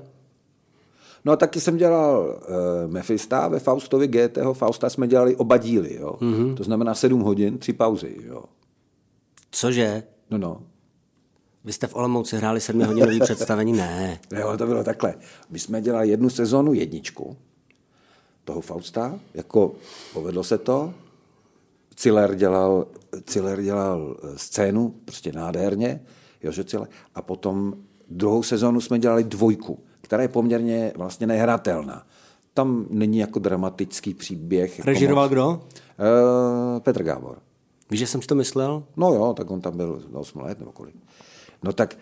No a taky jsem dělal uh, Mefista ve Faustovi GTho. Fausta jsme dělali oba díly, jo. Mm-hmm. To znamená sedm hodin, tři pauzy, jo. cože? No, no. Vy jste v Olomouci hráli sedmihodinový představení? Ne. Jo, to bylo takhle. My jsme dělali jednu sezónu jedničku toho Fausta, jako povedlo se to. Ciller dělal, Ciller dělal eh, scénu, prostě nádherně, Jože Ciller. A potom druhou sezónu jsme dělali dvojku, která je poměrně vlastně nehratelná. Tam není jako dramatický příběh. Jako Režiroval moc. kdo? Uh, Petr Gábor. Víš, že jsem si to myslel? No jo, tak on tam byl 8 let nebo kolik. No tak,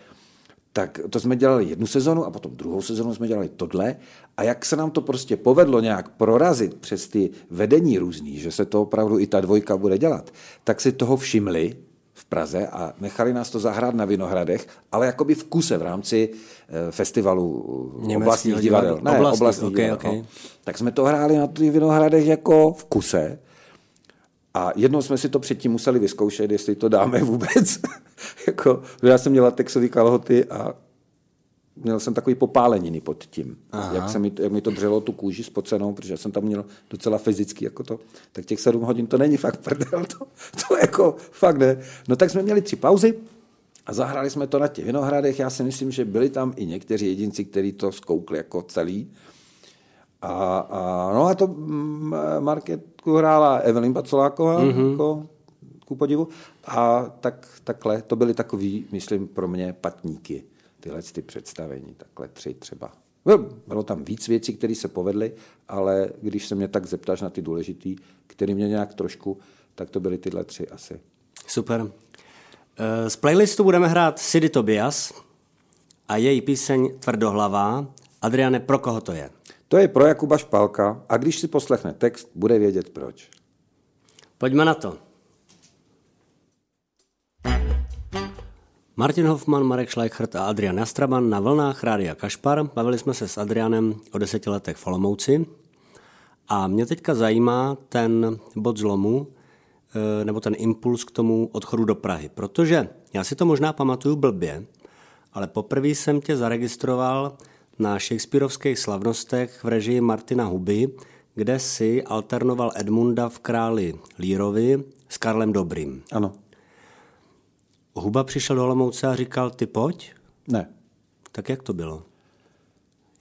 tak to jsme dělali jednu sezonu a potom druhou sezonu jsme dělali tohle a jak se nám to prostě povedlo nějak prorazit přes ty vedení různý, že se to opravdu i ta dvojka bude dělat, tak si toho všimli Praze a nechali nás to zahrát na Vinohradech, ale jakoby v kuse v rámci eh, festivalu eh, Německého oblastních divadel. divadla. Ne, Oblastních, oblastních okej, divadel. okej. no. Tak jsme to hráli na těch Vinohradech jako v kuse a jednou jsme si to předtím museli vyzkoušet, jestli to dáme vůbec. jako, já jsem měl latexový kalhoty a měl jsem takový popáleniny pod tím. Jak, se mi, to- jak mi to dřelo tu kůži spocenou, protože jsem tam měl docela fyzicky jako to. Tak těch sedm hodin to není fakt prdel. To, to jako fakt ne. No tak jsme měli tři pauzy a zahráli jsme to na těch Vinohradech. Já si myslím, že byli tam i někteří jedinci, kteří to zkoukli jako celý. A, a, no a to mm, marketku hrála Evelyn Pacoláková, mm-hmm. jako, ku podivu. A tak, takhle, to byly takový, myslím, pro mě patníky, tyhle ty představení, takhle tři třeba. Byl- Bylo tam víc věcí, které se povedly, ale když se mě tak zeptáš na ty důležitý, který mě nějak trošku, tak to byly tyhle tři asi. Super. Eh, Z playlistu budeme hrát Sidy Tobias a její píseň Tvrdohlavá. Adriane, pro koho to je? To je pro Jakuba Špalka a když si poslechne text, bude vědět proč. Pojďme na to. Martin Hoffman, Marek Schleichert a Adrian Jastraban na vlnách Rádia Kašpar. Bavili jsme se s Adrianem o deseti letech v Olomouci. A mě teďka zajímá ten bod zlomu, eh, nebo ten impuls k tomu odchodu do Prahy. Protože já si to možná pamatuju blbě, ale poprvé jsem tě zaregistroval na Shakespeareovských slavnostech v režii Martina Huby, kde si alternoval Edmunda v Králi Lírovi s Karlem Dobrým. Ano. Huba přišel do Olomouce a říkal, ty pojď? Ne. Tak jak to bylo?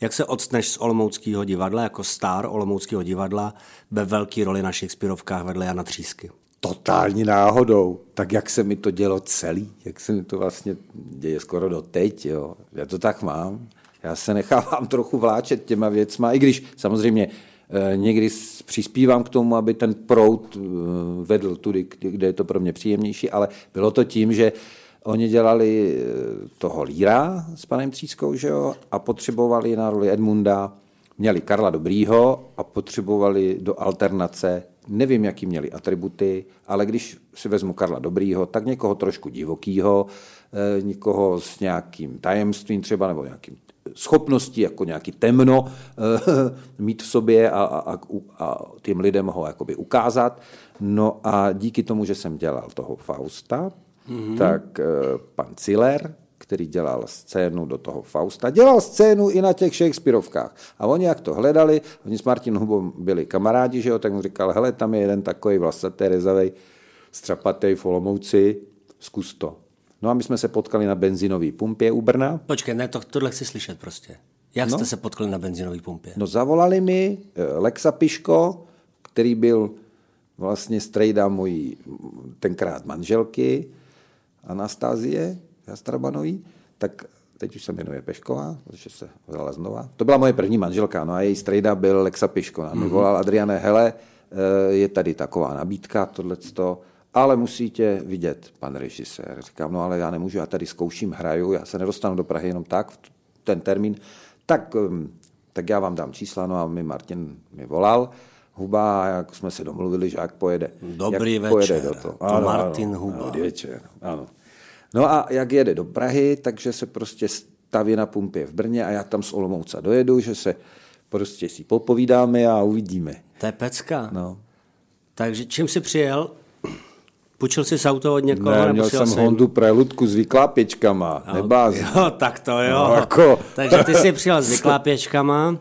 Jak se odstneš z Olomouckého divadla, jako star Olomouckého divadla, ve velké roli na Shakespeareovkách vedle Jana Třísky? totální náhodou, tak jak se mi to dělo celý, jak se mi to vlastně děje skoro do teď, jo. Já to tak mám. Já se nechávám trochu vláčet těma věcma, i když samozřejmě někdy s- přispívám k tomu, aby ten prout eh, vedl tudy, kde je to pro mě příjemnější, ale bylo to tím, že oni dělali eh, toho Líra s panem Třískou, že jo, a potřebovali na roli Edmunda, měli Karla Dobrýho a potřebovali do alternace, nevím, jaký měli atributy, ale když si vezmu Karla Dobrýho, tak někoho trošku divokýho, eh, někoho s nějakým tajemstvím třeba, nebo nějakým schopností, jako nějaký temno eh, mít v sobě a, a, a, těm lidem ho jakoby ukázat. No a díky tomu, že jsem dělal toho Fausta, mm-hmm. tak eh, pan Ciller, který dělal scénu do toho Fausta, dělal scénu i na těch Shakespeareovkách. A oni jak to hledali, oni s Martin Hubou byli kamarádi, že jo, tak mu říkal, hele, tam je jeden takový vlasatý, rezavej, strapatý v Olomouci, zkus to. No a my jsme se potkali na benzinové pumpě u Brna. Počkej, ne, to, tohle chci slyšet prostě. Jak no. jste se potkali na benzinové pumpě? No zavolali mi eh, Lexa Piško, který byl vlastně strejda mojí tenkrát manželky, Anastázie Jastrabanový, tak teď už se jmenuje Pešková, protože se vzala znova. To byla moje první manželka, no a její strejda byl Lexa Piško. A mi mm-hmm. volal Adriane, hele, eh, je tady taková nabídka, tohleto, ale musíte vidět, pan režisér. Říkám, no ale já nemůžu, já tady zkouším, hraju, já se nedostanu do Prahy jenom tak, v ten termín. Tak, um, tak já vám dám čísla, no a mi Martin mi volal, Huba, jak jsme se domluvili, že jak pojede. Dobrý jak večer, pojede do toho. to Martin ano, Huba. Dobrý večer, ano. No a jak jede do Prahy, takže se prostě staví na pumpě v Brně a já tam z Olomouca dojedu, že se prostě si popovídáme a uvidíme. To je pecka. No. Takže čím jsi přijel? Půjčil jsi auto od někoho? Ne, měl jsem asi- Hondu Preludku s vyklápěčkama, nebází. Jo, tak to jo. No, jako- Takže ty jsi přijel s vyklápěčkama,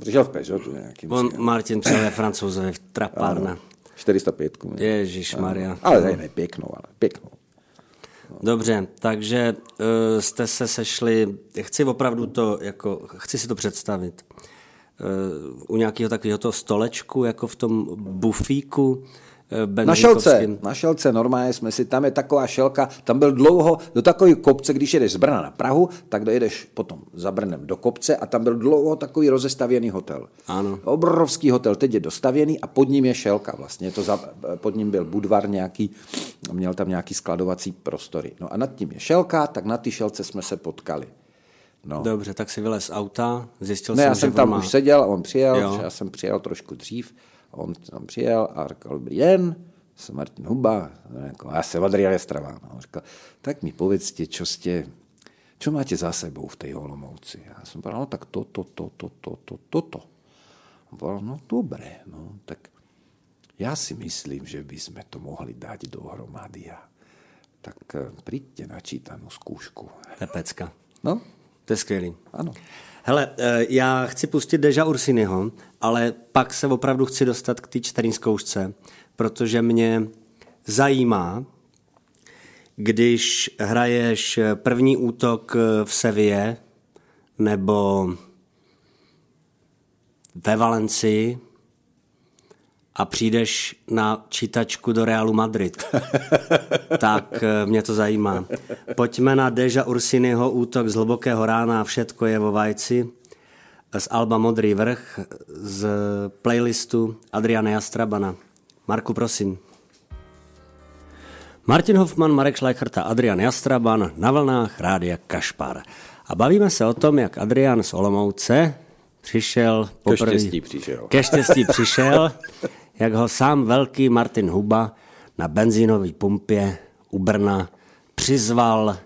Přišel v Peugeotu nějakým. on Martin přijel ve francouzovi v trapárna. 405. Ježíš Maria. Ale ne, ne, pěknou, ale pěknou. Dobře, takže uh, jste se sešli, chci opravdu to, jako, chci si to představit, uh, u nějakého takového toho stolečku, jako v tom bufíku uh, Na šelce, na šelce normálně jsme si, tam je taková šelka, tam byl dlouho, do takové kopce, když jedeš z Brna na Prahu, tak dojedeš potom za Brnem do kopce a tam byl dlouho takový rozestavěný hotel. Ano. Obrovský hotel, teď je dostavěný a pod ním je šelka vlastně, to za, pod ním byl budvar nějaký, měl tam nějaký skladovací prostory. No a nad tím je šelka, tak na ty šelce jsme se potkali. No. Dobře, tak si vylez z auta, zjistil Ne, jsem, já jsem tam má... už seděl, on přijel, já jsem přijel trošku dřív, on tam přijel a říkal, dobrý den, jsem Martin Huba, No, jako, já jsem Adrian Estraván. A on říkal, tak mi povedzte, čo ste, čo máte za sebou v tej Olomouci? Já jsem povedal, no tak to, to, to, to, to, to, to, to. On povedal, no dobré, no tak já si myslím, že by sme to mohli dať dohromady a tak eh, príďte na. To je pecka. No, To je skvělý. ano. Hele, eh, já chci pustit Deja Ursiniho, ale pak se opravdu chci dostat k té čterní zkoušce, protože mě zajímá, když hraješ první útok v Sevě nebo ve Valencii a přijdeš na čítačku do Realu Madrid, tak eh, mě to zajímá. Pojďme na Deja Ursiniho útok z hlubokého rána všetko je vo vajci z Alba Modrý vrch z playlistu Adriana Jastrabana. Marku, prosím. Martin Hoffman, Marek Schleichert a Adrian Jastraban na vlnách Rádia Kašpar. A bavíme se o tom, jak Adrian z Olomouce přišel poprvé... štěstí přišel. Ke štěstí přišel, jak ho sám velký Martin Huba na benzínové pumpě u Brna přizval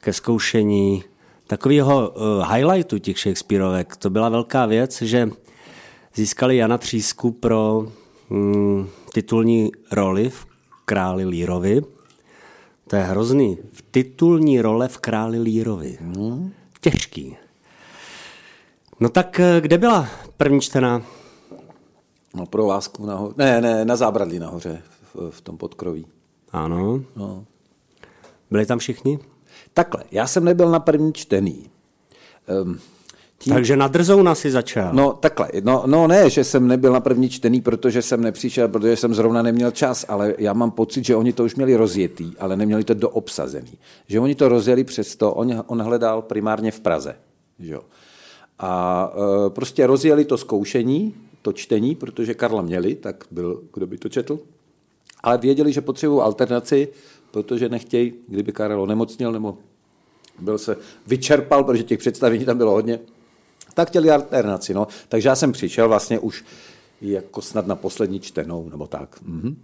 ke zkoušení takového uh, highlightu těch Shakespeareovek. To byla velká věc, že získali Jana Třísku pro mm, titulní roli v Králi Lírovi. To je hrozný. V titulní role v Králi Lírovi. Hmm. Těžký. No tak eh, kde byla první čtená? No pro lásku nahoře. Ne, ne, na zábradlí nahoře, v, v tom podkroví. Ano. No. Byli tam všichni? Takhle, já jsem nebyl na první čtený. Um, tím, Takže na drzouna si začal. No takhle, no, no ne, že jsem nebyl na první čtený, protože jsem nepřišel, protože jsem zrovna neměl čas, ale já mám pocit, že oni to už měli rozjetý, ale neměli to doobsazený. Že oni to rozjeli přesto, on, on hledal primárně v Praze. Že. A e, prostě rozjeli to zkoušení, to čtení, protože Karla měli, tak byl, kdo by to četl. Ale věděli, že potřebují alternaci, protože nechtějí, kdyby Karel onemocněl nebo byl se vyčerpal, protože těch představení tam bylo hodně, tak chtěli alternaci. No. Takže já jsem přišel vlastně už jako snad na poslední čtenou, nebo tak. Mhm.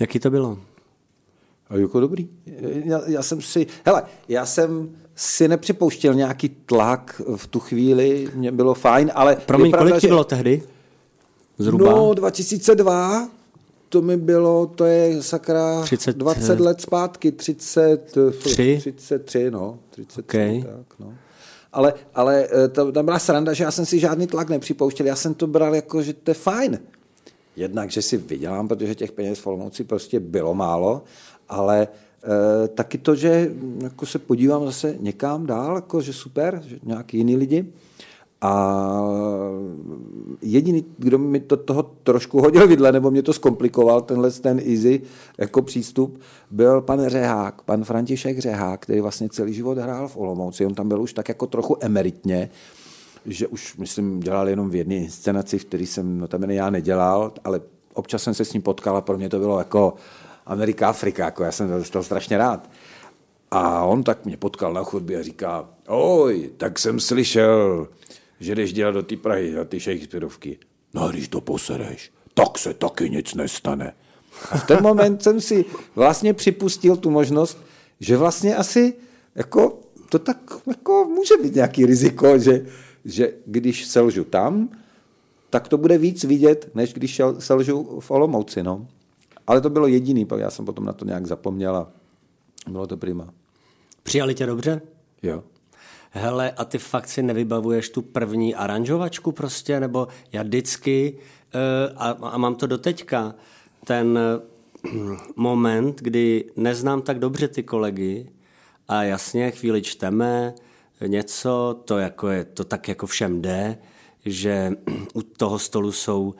Jaký to bylo? A jako dobrý. Já, já jsem si, hele, já jsem si nepřipouštěl nějaký tlak v tu chvíli, mě bylo fajn, ale... Promiň, kolik ti bylo tehdy? Zhruba? No, 2002, to mi bylo, to je sakra 30, 20 let zpátky, 30, Tři? 33, no, 33, Okej. tak, no. Ale, ale eh, to, tam byla sranda, že já jsem si žádný tlak nepřipouštěl, já jsem to bral jako, že to je fajn. Jednak, že si vydělám, protože těch peněz v Olomouci prostě bylo málo, ale e, taky to, že jako se podívám zase někam dál, jako, že super, že nějaký jiný lidi. A jediný, kdo mi to toho trošku hodil vidle, nebo mě to zkomplikoval, tenhle ten easy jako přístup, byl pan Řehák, pan František Řehák, který vlastně celý život hrál v Olomouci. On tam byl už tak jako trochu emeritně, že už, myslím, dělal jenom v jedné inscenaci, v který jsem notabene já nedělal, ale občas jsem se s ním potkal a pro mě to bylo jako Amerika, Afrika, jako já jsem to dostal strašně rád. A on tak mě potkal na chodbě a říká, oj, tak jsem slyšel, že jdeš dělat do té Prahy za ty Shakespeareovky. No a když to posereš, tak se taky nic nestane. A v ten moment jsem si vlastně připustil tu možnost, že vlastně asi jako, to tak jako může být nějaký riziko, že, že když selžu tam, tak to bude víc vidět, než když selžu v Olomouci. No. Ale to bylo jediný, pak já jsem potom na to nějak zapomněl a bylo to prima. Přijali tě dobře? Jo. Hele, a ty fakt si nevybavuješ tu první aranžovačku prostě, nebo já vždycky, uh, a, a mám to doteďka, ten uh, moment, kdy neznám tak dobře ty kolegy a jasně chvíli čteme něco, to, jako je, to tak jako všem jde, že u toho stolu jsou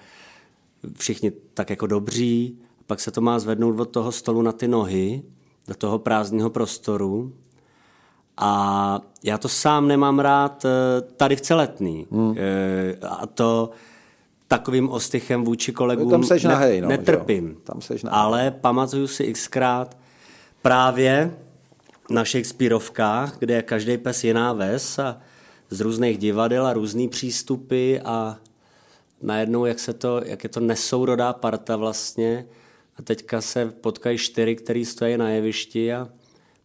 všichni tak jako dobří, pak se to má zvednout od toho stolu na ty nohy, do toho prázdného prostoru a já to sám nemám rád eh, tady v celetný. Hmm. A to takovým ostychem vůči kolegům Tam seš nahej, no, netrpím. Tam seš nahej. Ale pamatuju si xkrát právě na Shakespeareovkách, kde je každý pes jiná ves a z různých divadel a různý přístupy a najednou, jak, se to, jak je to nesourodá parta vlastně a teďka se potkají čtyři, který stojí na jevišti a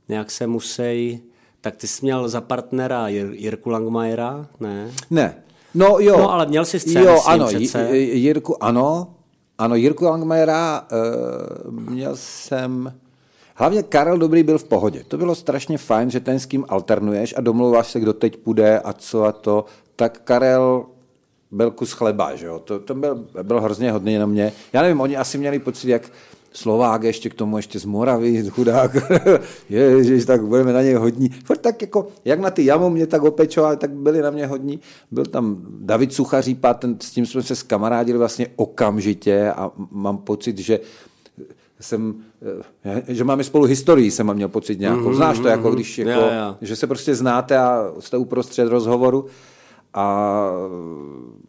nějak se musí tak ty jsi měl za partnera Jir- Jirku Langmajera, ne? Ne. No jo. No, ale měl jsi scény Jo, ano, přece. J- Jirku, ano. Ano, Jirku Langmajera uh, měl jsem... Hlavně Karel Dobrý byl v pohodě. To bylo strašně fajn, že ten s kým alternuješ a domlouváš se, kdo teď půjde a co a to. Tak Karel byl kus chleba, že jo. To, to byl, byl hrozně hodný na mě. Já nevím, oni asi měli pocit, jak Slovák ještě k tomu ještě z Moravy, chudák, ježiš, tak budeme na něj hodní. Furt tak jako, jak na ty jamu mě tak opečovali, tak byli na mě hodní. Byl tam David Suchařípa, ten, s tím jsme se skamarádili vlastně okamžitě a mám pocit, že jsem, eh, že máme spolu historii, jsem měl pocit nějakou. Znáš to, jako když, jako, Jo, jo. že se prostě znáte a jste uprostřed rozhovoru. A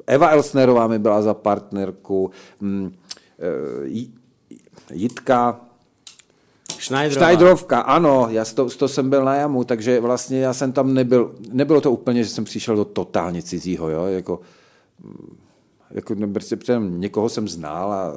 Eva Elsnerová mi byla za partnerku, mm, eh, J- Jitka Schneiderová. Schneiderovka, ano, já to, to jsem byl na jamu, takže vlastně já jsem tam nebyl, nebylo to úplně, že jsem přišel do totálně cizího, jo, jako, mm, jako ne, prostě předem někoho jsem znal a,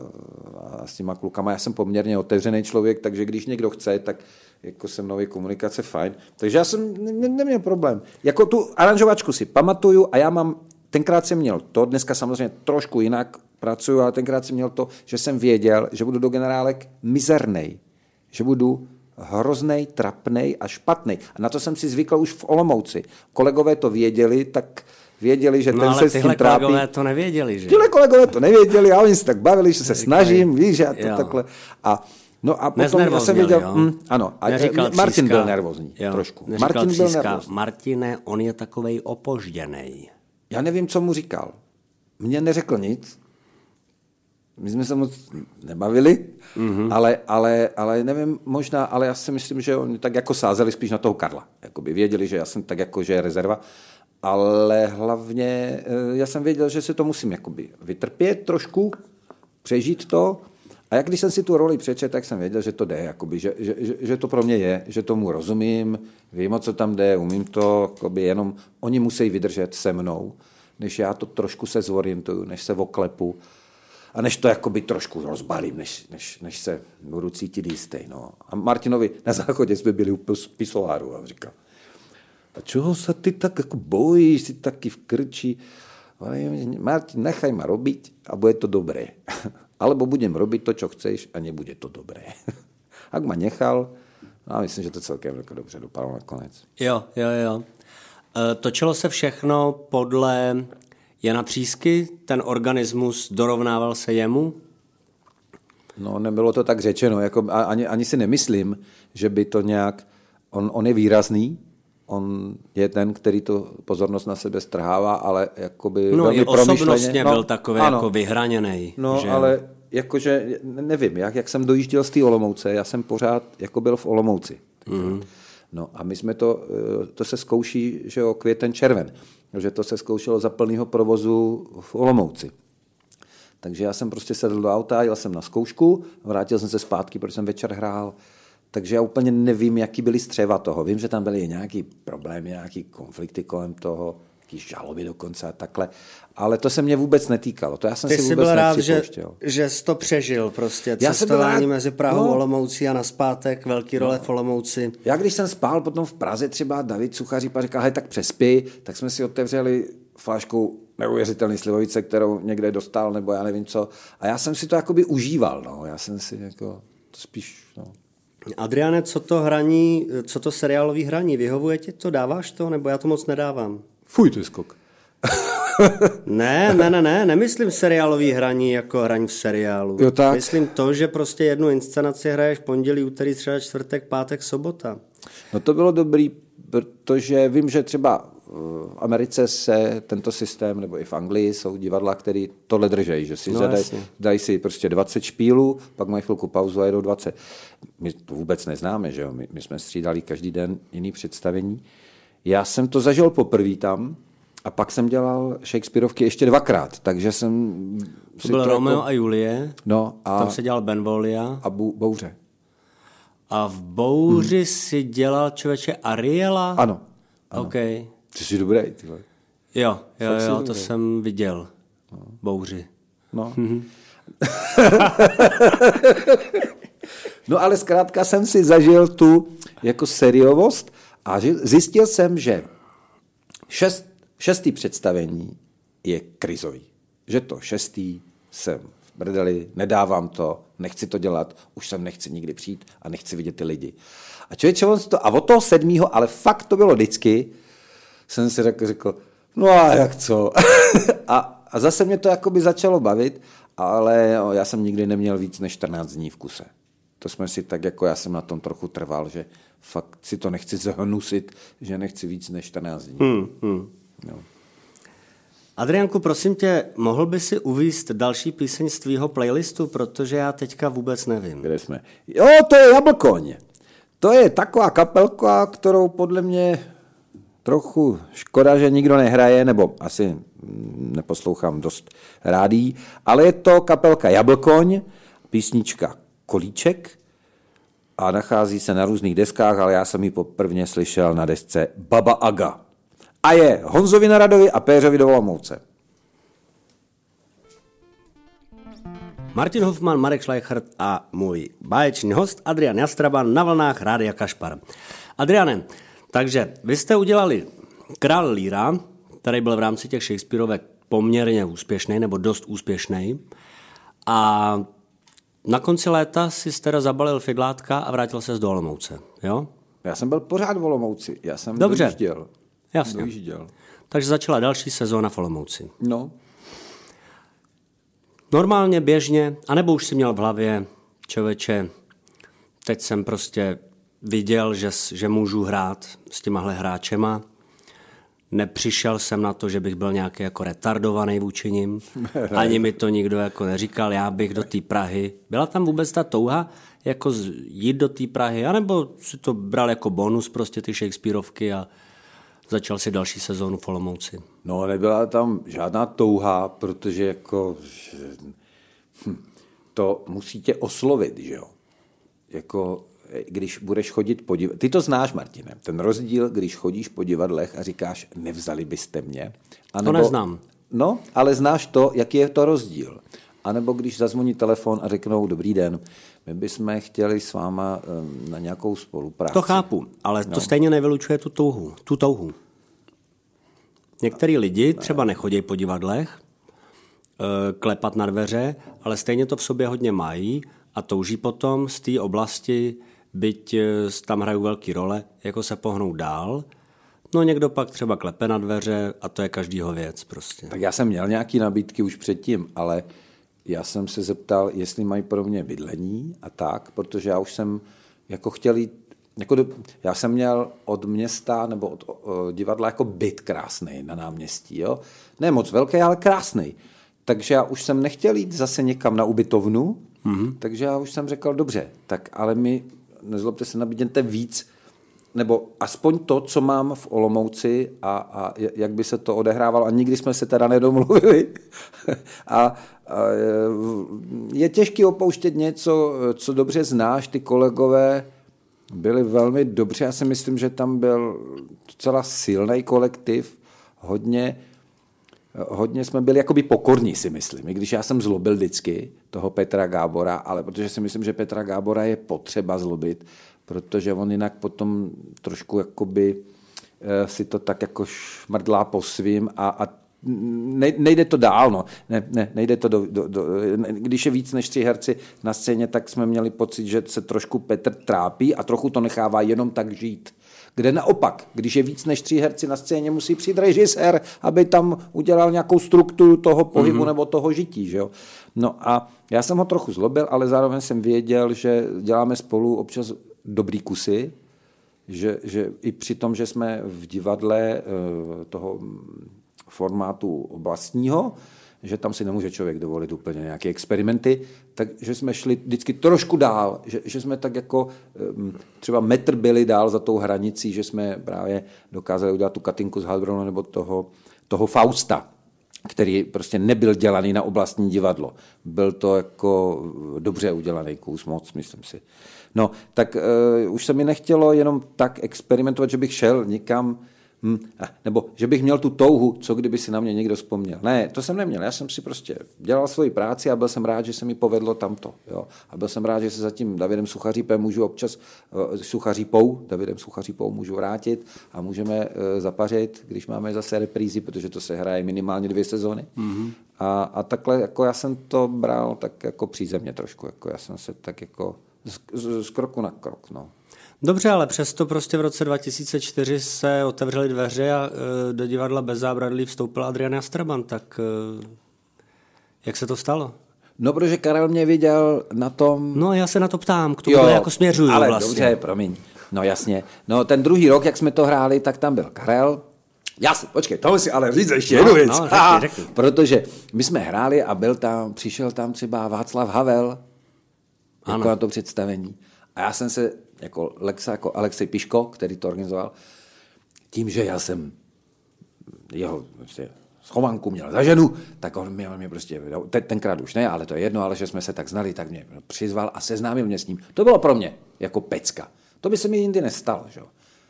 a s těma klukama, já jsem poměrně otevřený člověk, takže když někdo chce, tak jako se mnou je komunikace fajn. Takže já jsem ne, neměl problém. Jako tu aranžovačku si pamatuju a já mám, tenkrát jsem měl to, dneska samozřejmě trošku jinak pracuju, ale tenkrát jsem měl to, že jsem věděl, že budu do generálek mizernej že budu hroznej, trapnej a špatný. A na to jsem si zvykl už v Olomouci. Kolegové to věděli, tak věděli, že No ten ale se s tím tyhle trápí. kolegové to nevěděli, že? Tyhle kolegové to nevěděli a oni se tak bavili, že se snažím, víš, a to Jo. takle. A No a potom já jsem věděl, jo? mm, ano, a Neříkal Martin tříska. byl nervózní, jo. trošku. Martin byl tříska, nervózní. Martine, on je takovej opožděnej. Já nevím, co mu říkal. Mně neřekl nic. My jsme se moc nebavili, mm-hmm. ale, ale, ale nevím, možná, ale já si myslím, že oni tak jako sázeli spíš na toho Karla. Jakoby věděli, že já jsem tak jako, že je rezerva, ale hlavně eh, já jsem věděl, že se to musím jakoby vytrpět trošku, přežít to a jak když jsem si tu roli přečet, tak jsem věděl, že to jde, jakoby, že, že, že, že, to pro mě je, že tomu rozumím, vím, o co tam jde, umím to, jakoby, jenom oni musí vydržet se mnou, než já to trošku se zorientuju, než se oklepu a než to jakoby trošku rozbalím, než, než, než se budu cítit jistý. No. A Martinovi na záchodě jsme byli u pisoáru a říkal, a čeho se ty tak jako bojíš, si taky v krči? Martin, nechaj ma robiť a bude to dobré. Alebo budem robiť to, čo chceš a nebude to dobré. Ak ma nechal, a myslím, že to celkem jako dobře dopadlo nakonec. Jo, jo, jo. E, točilo se všechno podle Jana Třísky? Ten organismus dorovnával se jemu? No, nebylo to tak řečeno. Jako, ani, ani si nemyslím, že by to nějak... On, on je výrazný, on je ten, který tu pozornost na sebe strhává, ale jakoby No i osobnostně no, byl takový ano, jako vyhraněný. No, že... ale jakože, nevím, jak, jak jsem dojížděl z té Olomouce, já jsem pořád jako byl v Olomouci. Mm. No a my jsme to, eh, to se zkouší, že jo, květen, červen, že to se zkoušelo za plného provozu v Olomouci. Takže já jsem prostě sedl do auta, jel jsem na zkoušku, vrátil jsem se zpátky, protože jsem večer hrál takže já úplně nevím, jaký byly střeva toho. Vím, že tam byly nějaký problémy, nějaký konflikty kolem toho, nějaký žaloby dokonce a takhle. Ale to se mě vůbec netýkalo. To já jsem Ty si jsi vůbec byl rád, že, že jsi to přežil prostě. Já Cestování mezi Prahou, no. Olomoucí a naspátek, velký role no. v Olomouci. Já když jsem spál potom v Praze třeba David Suchaří říkal, hej, tak přespí, tak jsme si otevřeli flašku neuvěřitelný slivovice, kterou někde dostal, nebo já nevím co. A já jsem si to jakoby užíval, no. Já jsem si jako to spíš, no. Adriane, co to hraní, co to seriálový hraní, vyhovuje ti to, dáváš to, nebo já to moc nedávám? Fuj, to je skok. ne, ne, ne, ne, nemyslím seriálový hraní jako hraní v seriálu. Jo, tak. Myslím to, že prostě jednu inscenaci hraješ pondělí, úterý, středa, čtvrtek, pátek, sobota. No to bylo dobrý, protože vím, že třeba v Americe se tento systém, nebo i v Anglii jsou divadla, které tohle držejí, že si no, zadají, dají si prostě 20 špílů, pak mají chvilku pauzu a jedou 20. My to vůbec neznáme, že jo? My, my jsme střídali každý den jiný představení. Já jsem to zažil poprvé tam a pak jsem dělal Shakespeareovky ještě dvakrát, takže jsem... To byl to Romeo jako... a Julie, no, a, tam se dělal Benvolia. A bu, Bouře. A v Bouři hmm. si dělal člověče Ariela? Ano. ano. Okay. Ty jsi dobrý, ty Jo, jo, Fakt jo, to dobrý. jsem viděl. No. Bouři. No. no ale zkrátka jsem si zažil tu jako seriovost a zjistil jsem, že šest, šestý představení je krizový. Že to šestý jsem v brdeli, nedávám to, nechci to dělat, už sem nechci nikdy přijít a nechci vidět ty lidi. A člověče, on to, a od toho sedmýho, ale fakt to bylo vždycky, jsem si řekl, řekl no a jak co? a, a zase mě to jakoby začalo bavit, ale já jsem nikdy neměl víc než 14 dní v kuse. To jsme si tak, jako já jsem na tom trochu trval, že fakt si to nechci zahnusit, že nechci víc než 14 dní. Hmm, hmm. No. Adrianku, prosím tě, mohl by si uvíst další píseň z tvýho playlistu, protože já teďka vůbec nevím. Kde jsme? Jo, to je Jablkoň. To je taková kapelka, kterou podle mě trochu škoda, že nikdo nehraje, nebo asi neposlouchám dost rádí, ale je to kapelka Jablkoň, písnička Kolíček a nachází se na různých deskách, ale já jsem ji poprvně slyšel na desce Baba Aga. A je Honzovi Naradovi a Péřovi do Olomouce. Martin Hoffman, Marek Schleichert a můj báječný host Adrian Jastraban na vlnách Rádia Kašpar. Adriane, takže vy jste udělali Král Líra, který byl v rámci těch Shakespeareovek poměrně úspěšný, nebo dost úspěšný. A na konci léta si teda zabalil figlátka a vrátil se z Olomouce, jo? Já jsem byl pořád v Olomouci, já jsem Dobře. dojížděl. Jasně. Dojížděl. Takže začala další sezóna v Olomouci. No. Normálně, běžně, anebo už si měl v hlavě, člověče, teď jsem prostě viděl, že, že můžu hrát s těmahle hráčema. Nepřišel jsem na to, že bych byl nějaký jako retardovaný vůči nim. Ani mi to nikdo jako neříkal, já bych do té Prahy. Byla tam vůbec ta touha jako jít do té Prahy, anebo si to bral jako bonus prostě ty Shakespeareovky a začal si další sezónu v Olomouci? No nebyla tam žádná touha, protože jako... Hm, to musí tě oslovit, že jo. Jako, když budeš chodit po divadle. Ty to znáš, Martine, ten rozdíl, když chodíš po divadlech a říkáš, nevzali byste mě. A nebo, to neznám. No, ale znáš to, jaký je to rozdíl. A nebo když zazvoní telefon a řeknou, dobrý den, my bychom chtěli s váma na nějakou spolupráci. To chápu, ale no. to stejně nevylučuje tu touhu. Tu touhu. Některý lidi třeba nechodí po divadlech, eh, klepat na dveře, ale stejně to v sobě hodně mají a touží potom z té oblasti, byť eh, tam hrají velké role, jako se pohnout dál. No někdo pak třeba klepe na dveře a to je každýho věc prostě. Tak já jsem měl nějaký nabídky už předtím, ale já jsem se zeptal, jestli mají pro mě bydlení a tak, protože já už jsem jako chtěl jít, jako do, já jsem měl od města nebo od o, divadla jako byt krásný na náměstí, jo? Ne moc velký, ale krásný. Takže já už jsem nechtěl jít zase někam na ubytovnu, mm-hmm. takže já už jsem řekl, dobře, tak ale mi, nezlobte se, nabídněte víc, nebo aspoň to, co mám v Olomouci a, a jak by se to odehrávalo. A nikdy jsme se teda nedomluvili. a, a je těžké opouštět něco, co dobře znáš. Ty kolegové byli velmi dobře. Já si myslím, že tam byl docela silný kolektiv, hodně, hodně jsme byli jakoby pokorní, si myslím. I když já jsem zlobil vždycky toho Petra Gábora, ale protože si myslím, že Petra Gábora je potřeba zlobit, protože on jinak potom trošku jakoby eh, si to tak jako šmrdlá po svým a, a nejde to dál, no. ne, ne, nejde to do, do, do, když je víc než tři herci na scéně, tak jsme měli pocit, že se trošku Petr trápí a trochu to nechává jenom tak žít. Kde naopak, když je víc než tři herci na scéně, musí přijít režisér, aby tam udělal nějakou strukturu toho pohybu mm-hmm. nebo toho žití. Že jo? No a já jsem ho trochu zlobil, ale zároveň jsem věděl, že děláme spolu občas dobrý kusy, že, že i při tom, že jsme v divadle eh, toho formátu vlastního, že tam si nemůže člověk dovolit úplně nějaké experimenty, takže jsme šli vždycky trošku dál, že, že jsme tak jako třeba metr byli dál za tou hranicí, že jsme právě dokázali udělat tu Katinku z Halbrona nebo toho, toho Fausta, který prostě nebyl dělaný na oblastní divadlo. Byl to jako dobře udělaný kus, moc, myslím si. No, tak uh, už se mi nechtělo jenom tak experimentovat, že bych šel někam, hm, nebo že bych měl tu touhu, co kdyby si na mě někdo vzpomněl. Ne, to jsem neměl. Já jsem si prostě dělal svoji práci a byl jsem rád, že se mi povedlo tamto. Jo? A byl jsem rád, že se za tím Davidem Suchařípem můžu občas, uh, Suchařípou, Davidem Suchařípou můžu vrátit a můžeme uh, zapařit, když máme zase reprízy, protože to se hraje minimálně dvě sezóny. Mm-hmm. A, a takhle, jako já jsem to bral tak jako přízemně trošku. Jako já jsem se tak jako z, z, z kroku na krok. No. Dobře, ale přesto prostě v roce 2004 se otevřely dveře a e, do divadla bez zábradlí vstoupila Adriana Straban, tak e, jak se to stalo? No, protože Karel mě viděl na tom... No, já se na to ptám, k tomu jo, jako směřuju ale vlastně. dobře, promiň. No jasně. No, ten druhý rok, jak jsme to hráli, tak tam byl Karel, já si, počkej, to si ale říct ještě no, jednu věc. No, řekni, řekni. Protože my jsme hráli a byl tam, přišel tam třeba Václav Havel, jako na to představení. A já jsem se, jako Lexa, jako Alexej Piško, který to organizoval, tím, že já jsem jeho prostě, schovanku měl za ženu, tak on mě, mě prostě, ten, tenkrát už ne, ale to je jedno, ale že jsme se tak znali, tak mě přizval a seznámil mě s ním. To bylo pro mě jako pecka. To by se mi jindy nestalo. Že?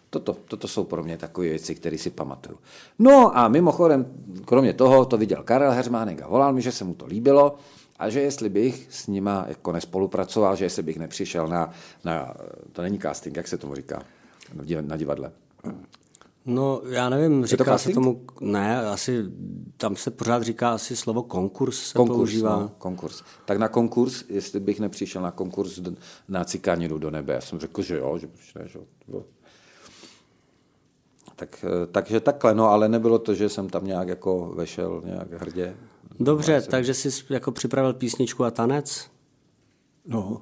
Toto, toto jsou pro mě takové věci, které si pamatuju. No a mimochodem, kromě toho, to viděl Karel Hermánek a volal mi, že se mu to líbilo a že jestli bych s nima jako nespolupracoval, že jestli bych nepřišel na, na to není casting, jak se tomu říká, na divadle. No, já nevím, říká to se tomu, ne, asi tam se pořád říká asi slovo konkurs se konkurs, používá. No, konkurs. Tak na konkurs, jestli bych nepřišel na konkurs na cikáninu do nebe, já jsem řekl, že jo, že ne, že jo. Tak, takže takhle, no, ale nebylo to, že jsem tam nějak jako vešel nějak hrdě. Dobře, no, takže jsi jako připravil písničku a tanec? No.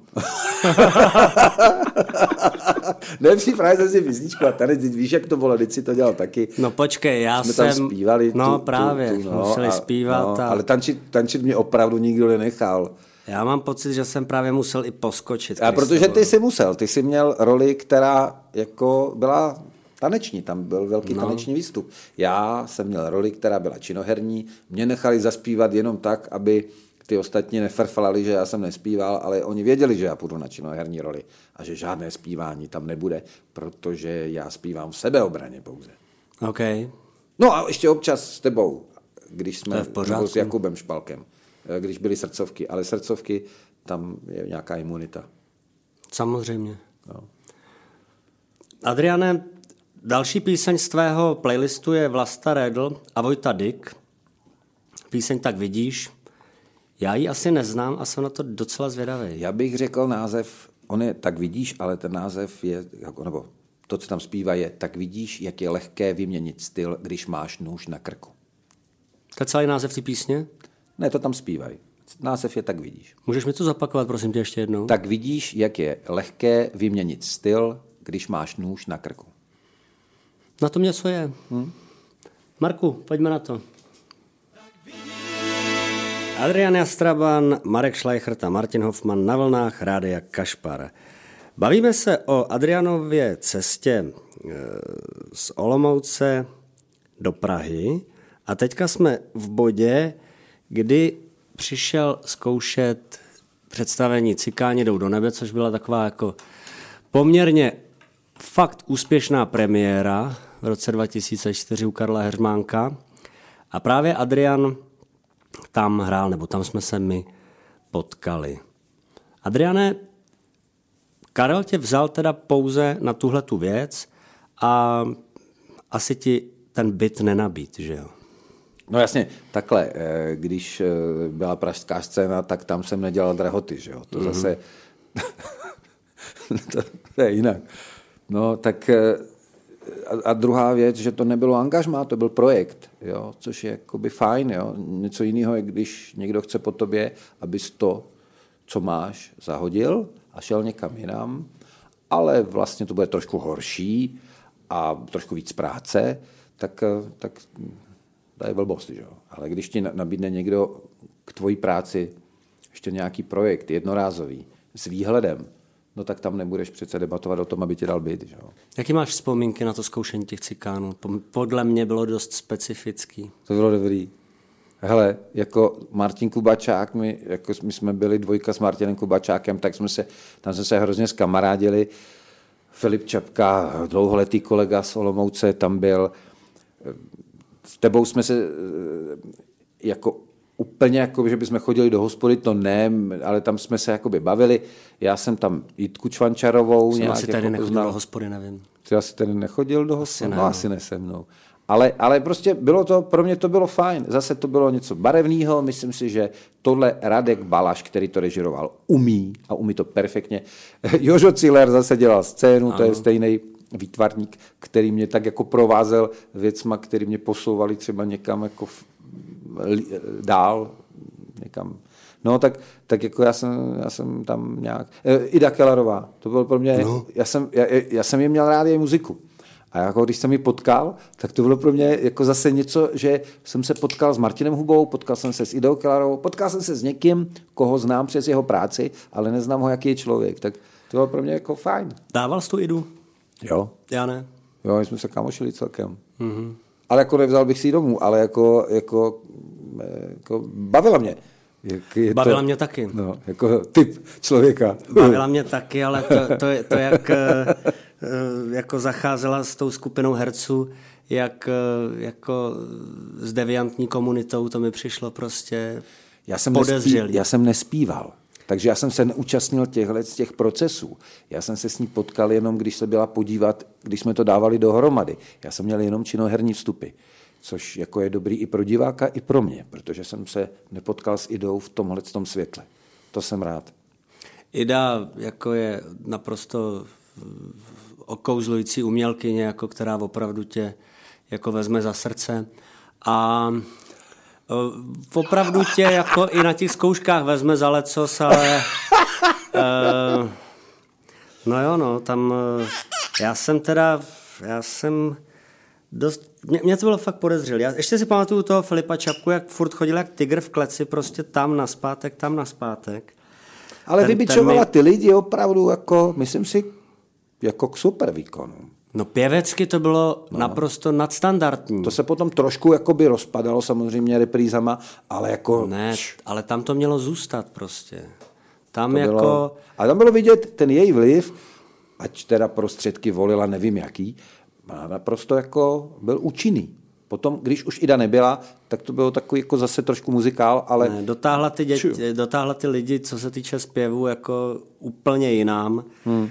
Nepřipravil jsem si písničku a tanec, víš, jak to bylo, teď si to dělal taky. No počkej, já Jsme jsem... tam zpívali. No tu, právě, tu, tu, no, museli a, zpívat. No, a... Ale tančit, tančit mě opravdu nikdo nenechal. Já mám pocit, že jsem právě musel i poskočit. A protože ty jsi musel, ty jsi měl roli, která jako byla taneční, tam byl velký no. taneční výstup. Já jsem měl roli, která byla činoherní, mě nechali zaspívat jenom tak, aby ty ostatní neferfalali, že já jsem nespíval, ale oni věděli, že já půjdu na činoherní roli a že žádné zpívání tam nebude, protože já zpívám v sebeobraně pouze. OK. No a ještě občas s tebou, když jsme v pořádku. nebo s Jakubem Špalkem, eh, když byly srdcovky, ale srdcovky, tam je nějaká imunita. Samozřejmě. No. Adriane, další píseň z tvého playlistu je Vlasta Redl a Vojta Dyk. Píseň Tak vidíš. Já ji asi neznám a jsem na to docela zvědavý. Já bych řekl název, on je tak vidíš, ale ten název je, jako, nebo to, co tam zpívá, je tak vidíš, jak je lehké vyměnit styl, když máš nůž na krku. To je celý název té písně? Ne, to tam zpívají. Název je tak vidíš. Můžeš mi to zapakovat, prosím tě, ještě jednou? Tak vidíš, jak je lehké vyměnit styl, když máš nůž na krku. Na tom něco je. Hmm? Marku, pojďme na to. Adrian Jastraban, Marek Schleichert a Martin Hoffman na vlnách Rádia Kašpar. Bavíme se o Adrianově cestě eh, z Olomouce do Prahy a teďka jsme v bodě, kdy přišel zkoušet představení Cikáni jdou do nebe, což byla taková jako poměrně fakt úspěšná premiéra v roce 2004 u Karla Heřmánka. A právě Adrian tam hrál, nebo tam jsme se my potkali. Adriane, Karel tě vzal teda pouze na tuhle tu věc a asi ti ten byt nenabít, že jo? No jasně, takhle, eh, když eh, byla pražská scéna, tak tam jsem nedělal drahoty, že jo, to mm-hmm. zase, to, to je jinak. No, tak eh, a, a druhá věc, že to nebylo angažmá, to byl projekt, jo, což je jakoby fajn, jo. Něco jiného je, když někdo chce po tobě, abys to, co máš, zahodil a šel někam jinam, ale vlastně to bude trošku horší a trošku víc práce, tak, eh, tak to je blbost, že. Ale když ti na- nabídne někdo k tvojí práci ještě nějaký projekt jednorázový s výhledem, no tak tam nebudeš přece debatovat o tom, aby ti dal byt, že. Jaký máš vzpomínky na to zkoušení těch cikánů? Po- Podle mě bylo dost specifický. To bylo dobrý. Hele, jako Martin Kubačák, my, jako my jsme byli dvojka s Martinem Kubačákem, tak jsme se, tam jsme se hrozně zkamarádili. Filip Čapka, dlouholetý kolega z Olomouce, tam byl. S tebou jsme se eh, jako úplně jako, že bychom chodili do hospody, to ne, ale tam jsme se jakoby bavili. Já jsem tam Jitku Čvančarovou Jsem nějak asi tady jako nechodil poznal. do hospody, nevím. Ty asi tady nechodil do hospody? ne, No no. asi ne se mnou. Ale, ale prostě bylo to, pro mě to bylo fajn. Zase to bylo něco barevného. Myslím si, že tohle Radek Balaš, který to režiroval, umí a umí to perfektně. Jožo Ciller zase dělal scénu, ano. to je stejný výtvarník, který mě tak jako provázel věcma, který mě posouvali třeba někam jako v, dál, někam. No tak, tak jako já jsem, já jsem tam nějak... Eh, Ida Kellerová, to bylo pro mě... No. Já, jsem, já, já jsem je měl rád její muziku. A jako když jsem ji potkal, tak to bylo pro mě jako zase něco, že jsem se potkal s Martinem Hubou, potkal jsem se s Idou Kellerovou, potkal jsem se s někým, koho znám přes jeho práci, ale neznám ho, jaký je člověk. Tak to bylo pro mě jako fajn. Dával jsi tu idu? Jo. Já ne. Jo, my jsme se kamošili celkem. Mm-hmm. Ale jako nevzal bych si ji domů, ale jako, jako, eh, jako bavila mě. Jak je Bavila to, mě taky. No, jako typ člověka. Bavila mě taky, ale to, to, to jak eh, eh, jako zacházela s tou skupinou herců, jak jako s deviantní komunitou, to mi přišlo prostě Já jsem, podezřelý. nespí, já jsem nespíval. Takže já jsem se neúčastnil těchhle z těch procesů. Já jsem se s ní potkal jenom, když se byla podívat, když jsme to dávali dohromady. Já jsem měl jenom činoherní vstupy, což jako je dobrý i pro diváka, i pro mě, protože jsem se nepotkal s idou v tomhle tom světle. To jsem rád. Ida jako je naprosto okouzlující umělkyně, jako která opravdu tě jako vezme za srdce a opravdu tě jako i na těch zkouškách vezme za lecos, ale uh, no jo, no, tam uh, já jsem teda, já jsem dost, mě, mě to bylo fakt podezřelé. Já ještě si pamatuju toho Filipa Čapku, jak furt chodil jak tygr v kleci, prostě tam na zpátek, tam na zpátek. Ale Ten- vybičovala ten ty lidi opravdu jako, myslím si, jako k super výkonu. No pěvecky to bylo no. naprosto nadstandardní. To se potom trošku jakoby rozpadalo samozřejmě reprízama, ale jako... Ne, ale tam to mělo zůstat prostě. Tam to jako... Bylo, a tam bylo vidět ten její vliv, ať teda prostředky volila, nevím jaký, naprosto jako byl účinný. Potom, když už Ida nebyla, tak to bylo takový jako zase trošku muzikál, ale... Ne, dotáhla, ty děti, dotáhla ty lidi, co se týče zpěvu, jako úplně jinám. Hmm.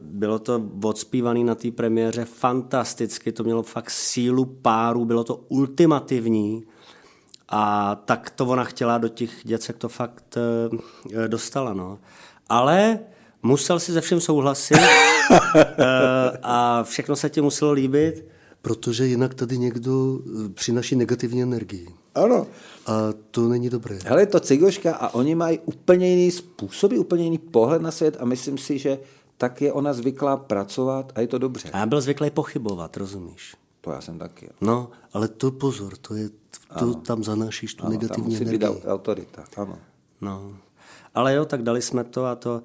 Bylo to odspívané na té premiéře fantasticky, to mělo fakt sílu páru, bylo to ultimativní a tak to ona chtěla do těch děcek to fakt eh, dostala. No. Ale musel si ze všem souhlasit eh, a všechno se ti muselo líbit. Protože jinak tady někdo přináší negativní energii. Ano. A to není dobré. Hele, je to cigoška a oni mají úplně jiný způsoby, úplně jiný pohled na svět a myslím si, že tak je ona zvyklá pracovat a je to dobře. A já byl zvyklý pochybovat, rozumíš? To já jsem taky. No, ale to pozor, to je, to ano. tam zanášíš tu ano, negativní tam energii. Být autorita, ano. No, ale jo, tak dali jsme to a to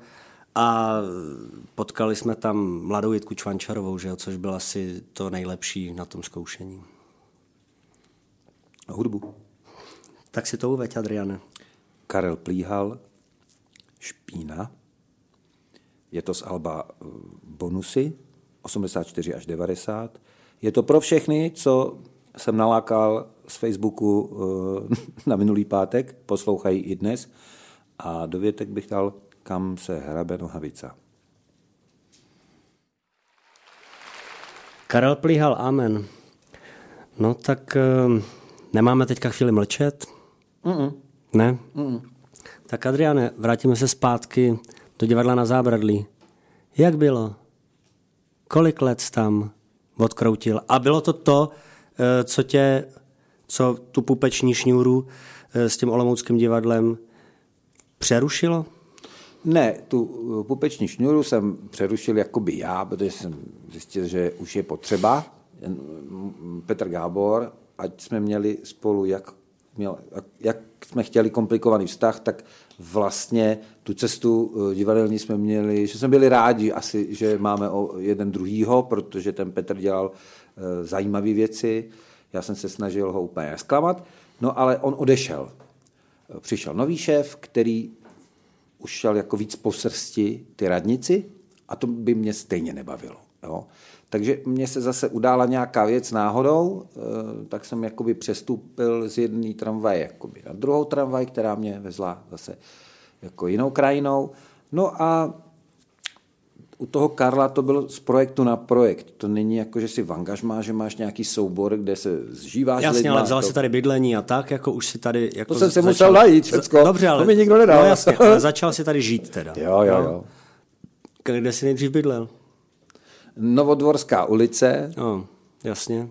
a potkali jsme tam mladou Jitku Čvančarovou, že jo, což byl asi to nejlepší na tom zkoušení. A hudbu? Tak si to uveď, Adriane. Karel Plíhal, Špína, je to z Alba eh, Bonusy, 84 až 90. Je to pro všechny, co jsem nalákal z Facebooku eh, na minulý pátek, poslouchají i dnes. A dovětek bych dal, kam se hrabe nohavica. Karel Plíhal, amen. No tak uh, nemáme teďka chvíli mlčet? Mm-mm. Ne? Mm-mm. Tak Adriane, vrátíme se zpátky do divadla na zábradlí. Jak bylo? Kolik let tam odkroutil? A bylo to to, eh, co tě, co tu pupeční šňůru eh, s tím olomouckým divadlem přerušilo? Ne, tu eh, pupeční šňůru jsem přerušil jakoby já, protože jsem zjistil, že už je potřeba. Petr Gábor, ať jsme měli spolu jak, měl, jak jsme chtěli komplikovaný vztah, tak vlastně tu cestu eh, divadelní jsme měli, že jsme byli rádi asi, že máme o jeden druhýho, protože ten Petr dělal eh, zajímavé věci, já jsem se snažil ho úplně zklamat, no ale on odešel. Přišel nový šéf, který už šel jako víc po srsti ty radnici a to by mě stejně nebavilo. Jo. Takže mě se zase udála nějaká věc náhodou, eh, tak jsem jakoby přestoupil z jedné tramvaje jakoby na druhou tramvaj, která mě vezla zase jako jinou krajinou. No a u toho Karla to bylo z projektu na projekt. To není jako, že si v angažmá, že máš nějaký soubor, kde se zžíváš Jasně, lidma, ale vzal to... si tady bydlení a tak, jako už si tady... Jako to jsem se musel najít všecko, Dobře, ale... to mi nikdo nedal. No jasně, ale začal si tady žít teda. Jo, jo, jo. Kde jsi nejdřív bydlel? Novodvorská ulice. No, jasně.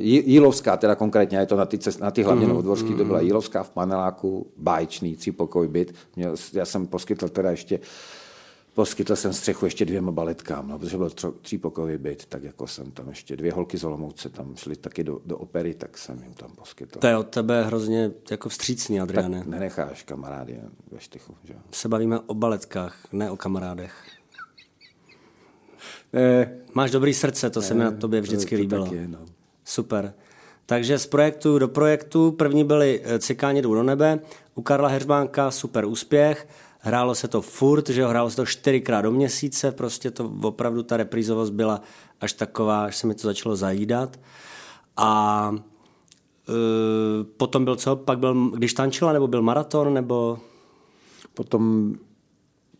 Jílovská, teda konkrétně, je to na ty, cest, na ty hlavně mm-hmm. novodvorský, to byla mhm. Jílovská v paneláku, báječný, třípokoj byt. Měl, já jsem poskytl teda ještě Poskytl jsem střechu ještě dvěma baletkám, no, protože byl třípokojový byt, tak jako jsem tam ještě dvě holky z Olomouce tam šly taky do, do opery, tak jsem jim tam poskytl. To je od tebe hrozně jako vstřícný, Adriane. Tak nenecháš kamarády ve štychu, že? Se bavíme o baletkách, ne o kamarádech. Ne. Máš dobrý srdce, to se mi na tobě vždycky to, to líbilo. Je, no. Super. Takže z projektu do projektu, první byly eh, Cikáni jdou do nebe, u Karla Heřbánka super úspěch, hrálo se to furt, že jo, hrálo se to čtyřikrát do měsíce, prostě to opravdu ta reprízovost byla až taková, až se mi to začalo zajídat. A uh, potom byl co? Pak byl, když tančila, nebo byl maraton, nebo... Potom,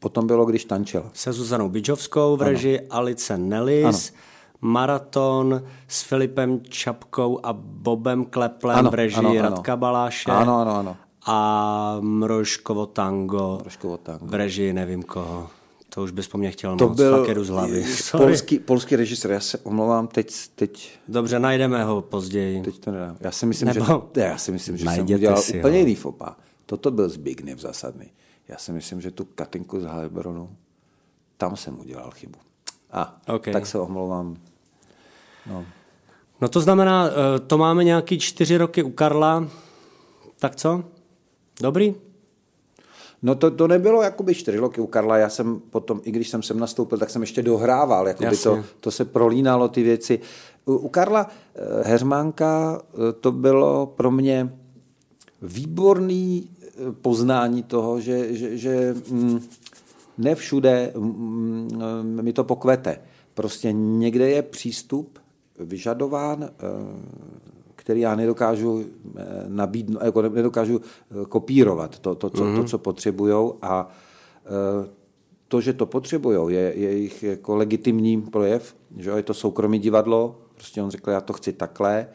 potom bylo, když tančila. Se Zuzanou Bidžovskou v režii Alice Nellis. Ano. Maraton s Filipem Čapkou a Bobem Kleplem ano, v režii ano, ano. Radka Baláše. Ano, ano, ano a Mrožkovo tango, Mrožkovo tango. v režii nevím koho. To už bys po mně chtěl to moc, byl fakt z hlavy. Polský, polský režisér, já se omlouvám, teď, teď... Dobře, najdeme ho později. Teď to nedám. Já si myslím, Nebo... že, já si myslím, že jsem udělal úplně jiný fopa. Toto byl Zbigniew zásadný. Já si myslím, že tu Katinku z Heilbronu, tam jsem udělal chybu. A, okay. tak se omlouvám. No. no to znamená, eh, to máme nějaký čtyři roky u Karla, tak co? Dobrý? No to, to nebylo jakoby čtyři roky u Karla, já jsem potom, i když jsem sem nastoupil, tak jsem ještě dohrával, jakoby to, to se prolínalo ty věci. U, u Karla eh, Hermánka eh, to bylo pro mě výborný poznání toho, že, že, že mm, ne všude mm, mi to pokvete. Prostě někde je přístup vyžadován, který já nedokážu nabídnout, jako nedokážu kopírovat to, to, co, mm-hmm. to, mhm. co potřebujou a to, že to potřebují, je, je jejich jako legitimní projev, že je to soukromý divadlo, prostě on řekl, já to chci takhle,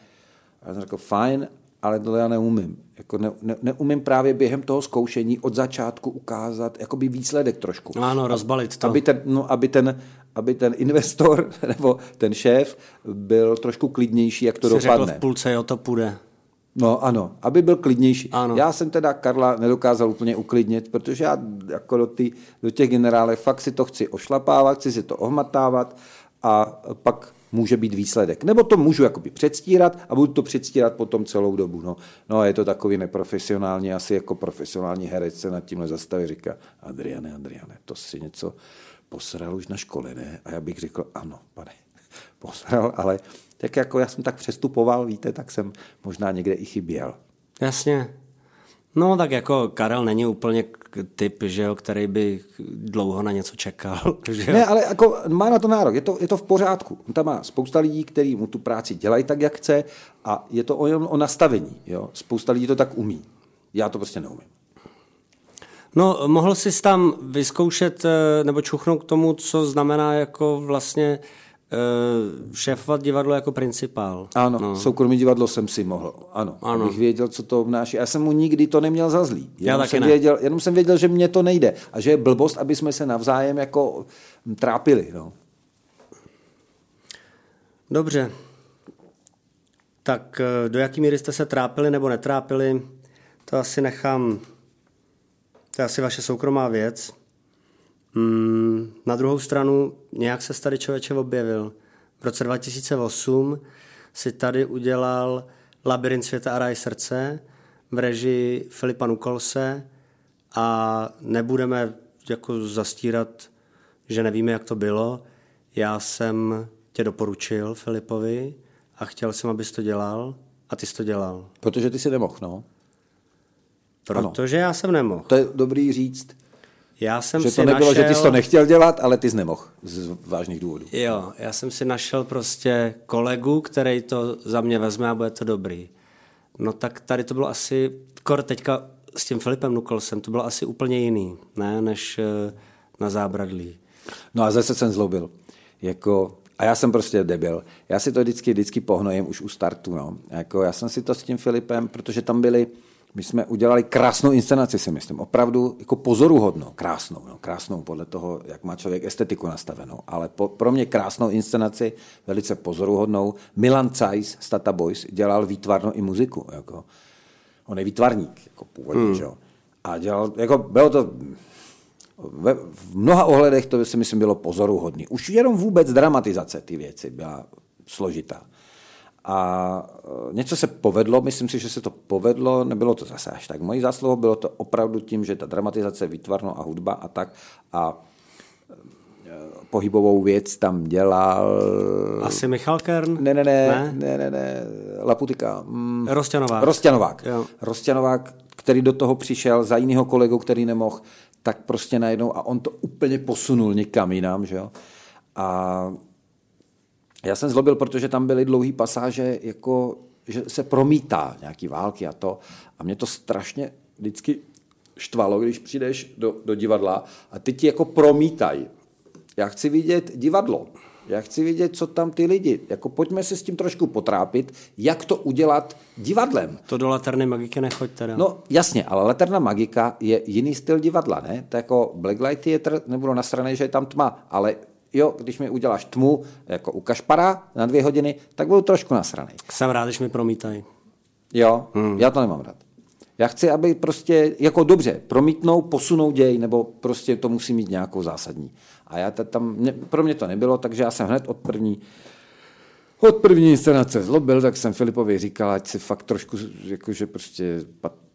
a já jsem řekl, fajn, ale tohle já neumím. Jako ne, ne, neumím právě během toho zkoušení od začátku ukázat jakoby výsledek trošku. Ano, rozbalit to. Aby ten, no, aby ten, aby ten investor nebo ten šéf byl trošku klidnější, jak to Jsi dopadne. Řekl v půlce, jo, to půjde. No ano, aby byl klidnější. Ano. Já jsem teda Karla nedokázal úplně uklidnit, protože já jako do, ty, do těch generálek fakt si to chci ošlapávat, chci si to ohmatávat a pak může být výsledek. Nebo to můžu jakoby předstírat a budu to předstírat potom celou dobu. No, no je to takový neprofesionální, asi jako profesionální herec se nad tímhle zastaví, říká Adriane, Adriane, to si něco posral už na škole, ne? A já bych řekl, ano, pane, posral, ale tak jako já jsem tak přestupoval, víte, tak jsem možná někde i chyběl. Jasně. No tak jako Karel není úplně typ, že jo, který by dlouho na něco čekal. Že jo? Ne, ale jako má na to nárok, je to, je to v pořádku. On tam má spousta lidí, kteří mu tu práci dělají tak, jak chce a je to o, o nastavení. Jo? Spousta lidí to tak umí. Já to prostě neumím. No, mohl jsi tam vyzkoušet eh, nebo čuchnout k tomu, co znamená jako vlastně Uh, šéfovat divadlo jako principál. Ano, no. soukromý divadlo jsem si mohl, ano, ano. abych věděl, co to obnáší. Já jsem mu nikdy to neměl za zlý. Jenom, Já jsem ne. věděl, jenom jsem věděl, že mně to nejde a že je blbost, aby jsme se navzájem jako trápili. No. Dobře. Tak eh, do jaký míry jste se trápili nebo netrápili, to asi nechám, to je asi vaše soukromá věc. Mm, na druhou stranu, nějak se tady člověče objevil. V roce 2008 si tady udělal Labirint světa a ráj srdce v režii Filipa Nukolse a nebudeme jako zastírat, že nevíme, jak to bylo. Já jsem tě doporučil Filipovi a chtěl jsem, abys to dělal a ty jsi to dělal. Protože ty si nemohl, no. Protože ano. já jsem nemohl. To je dobrý říct. Já jsem že si to nebylo, našel... že ty jsi to nechtěl dělat, ale ty jsi nemohl z vážných důvodů. Jo, já jsem si našel prostě kolegu, který to za mě vezme a bude to dobrý. No tak tady to bylo asi, kor teďka s tím Filipem Nukolsem, to bylo asi úplně jiný, ne, než eh, na zábradlí. No a zase jsem zlobil. Jako, a já jsem prostě debil. Já si to vždycky, vždycky pohnojím už u startu. No. Jako, já jsem si to s tím Filipem, protože tam byli, my jsme udělali krásnou inscenaci, si myslím. Opravdu jako pozoruhodnou, krásnou. No, krásnou podle toho, jak má člověk estetiku nastavenou. Ale po, pro mě krásnou inscenaci, velice pozoruhodnou. Milan Cajs z Tata Boys dělal výtvarno i muziku. Jako. On je výtvarník, jako původně, hmm. že jo. A dělal, jako bylo to, ve, v mnoha ohledech to si myslím bylo pozoruhodný. Už jenom vůbec dramatizace ty věci byla složitá. A e, něco se povedlo, myslím si, že se to povedlo, nebylo to zase až tak mojí zásluhou, bylo to opravdu tím, že ta dramatizace, výtvarno a hudba a tak a e, pohybovou věc tam dělal... Asi Michal Kern? Ne, ne, ne, ne, ne, ne, ne Laputika. Mm, Rostěnovák. Rostěnovák. Jo. Rostěnovák, který do toho přišel za jiného kolegu, který nemohl, tak prostě najednou a on to úplně posunul někam jinam, že jo. A já jsem zlobil, protože tam byly dlouhé pasáže, jako, že se promítá nějaký války a to. A mě to strašně vždycky štvalo, když přijdeš do, do divadla a ty ti jako promítají. Já chci vidět divadlo. Já chci vidět, co tam ty lidi. Jako pojďme se s tím trošku potrápit, jak to udělat divadlem. To do Laterny Magiky nechoď teda. No jasně, ale Laterna Magika je jiný styl divadla, ne? To jako Blacklight Theater, nebudu na straně, že je tam tma, ale jo, když mi uděláš tmu, jako u Kašpara na dvě hodiny, tak budu trošku nasraný. Jsem rád, když mi promítají. Jo, hmm. já to nemám rád. Já chci, aby prostě, jako dobře, promítnou, posunou děj, nebo prostě to musí mít nějakou zásadní. A já tam, mě, pro mě to nebylo, takže já jsem hned od první, od první inscenace zlobil, tak jsem Filipovi říkal, ať si fakt trošku, jakože prostě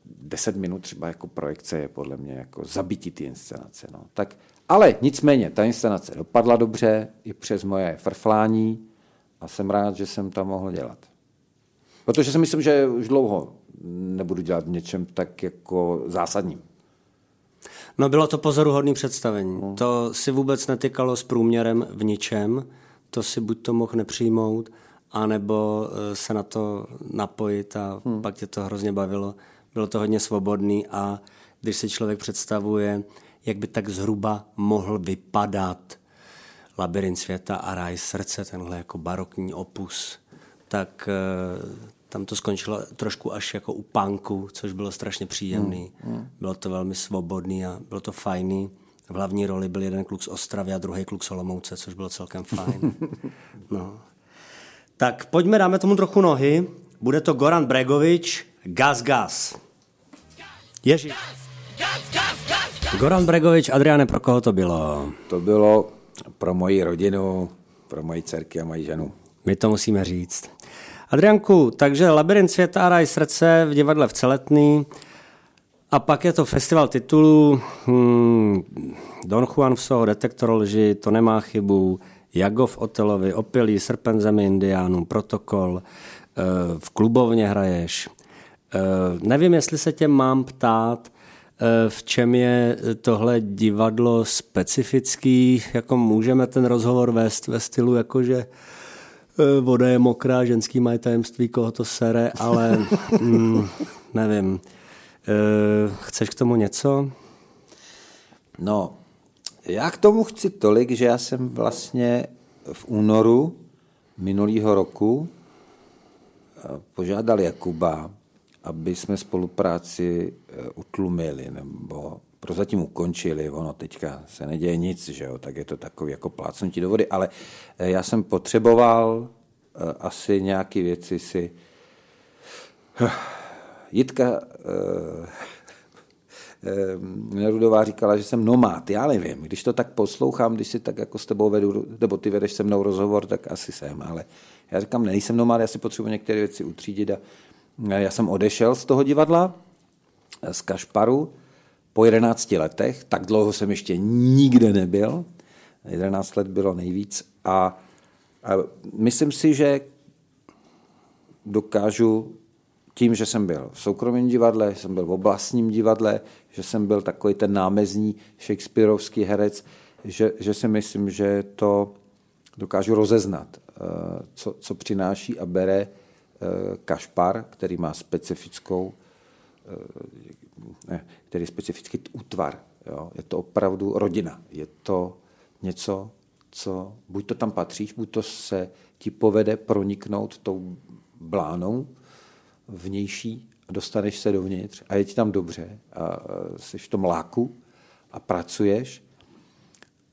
10 minut třeba jako projekce je podle mě jako zabití ty inscenace. No. Tak, ale nicméně, ta inscenace dopadla dobře i přes moje frflání a jsem rád, že jsem tam mohl dělat. Protože si myslím, že už dlouho nebudu dělat v něčem tak jako zásadním. No bylo to pozoruhodný představení. Hmm. To si vůbec netykalo s průměrem v ničem. To si buď to mohl nepřijmout, anebo eh, se na to napojit a hmm. pak tě to hrozně bavilo. Bylo to hodně svobodný a když si člověk představuje, jak by tak zhruba mohl vypadat Labirint světa a ráj srdce, tenhle jako barokní opus, tak eh, tam to skončilo trošku až jako u punku, což bylo strašně příjemný. Hmm, hmm. Bylo to velmi svobodný a bylo to fajný. V hlavní roli byl jeden kluk z Ostravy a druhý kluk z Olomouce, což bylo celkem fajn. No. Tak pojďme, dáme tomu trochu nohy. Bude to Goran Bregovič, Gas Gas. Ježi. Goran Bregovič, Adriane, pro koho to bylo? To bylo pro moji rodinu, pro moji dcerky a moji ženu. My to musíme říct. Adrianku, takže Labirint světa a raj srdce v divadle v Celetný. A pak je to festival titulů hmm, Don Juan v Soho, Detektor lži, To nemá chybu, Jagov Otelovi, Opilí, Srpen zemi Indiánů, Protokol, eh, v klubovně hraješ. Eh, nevím, jestli se tě mám ptát, v čem je tohle divadlo specifický, jako můžeme ten rozhovor vést ve stylu, jakože Eh, voda je mokrá, ženský mají tajemství, koho to sere, ale mm, nevím. Chceš k tomu něco? No, já k tomu chci tolik, že já jsem vlastně v únoru minulého roku eh, požádal Jakuba, aby jsme spolupráci utlumili nebo prozatím ukončili, ono teďka se neděje nic, že jo, tak je to takový jako plácnutí do vody, ale eh, já jsem potřeboval eh, asi nějaké věci si... Jitka Nerudová říkala, že jsem nomád, já nevím, když to tak poslouchám, když si tak jako s tebou vedu, nebo ty vedeš se mnou rozhovor, tak asi jsem, ale já říkám, nejsem nomád, já si potřebuji některé věci utřídit a já jsem odešel z toho divadla, z Kašparu, po 11 letech, tak dlouho jsem ještě nikde nebyl, 11 let bylo nejvíc. A, a myslím si, že dokážu tím, že jsem byl v soukromém divadle, že jsem byl v oblastním divadle, že jsem byl takový ten námezní Shakespeareovský herec, že, že si myslím, že to dokážu rozeznat, eh, co, co přináší a bere eh, Kašpar, který má specifickou eh, ne, který je specifický útvar. Jo. Je to opravdu rodina. Je to něco, co buď to tam patříš, buď to se ti povede proniknout tou blánou vnější a dostaneš se dovnitř a je ti tam dobře a jsi v tom láku a pracuješ,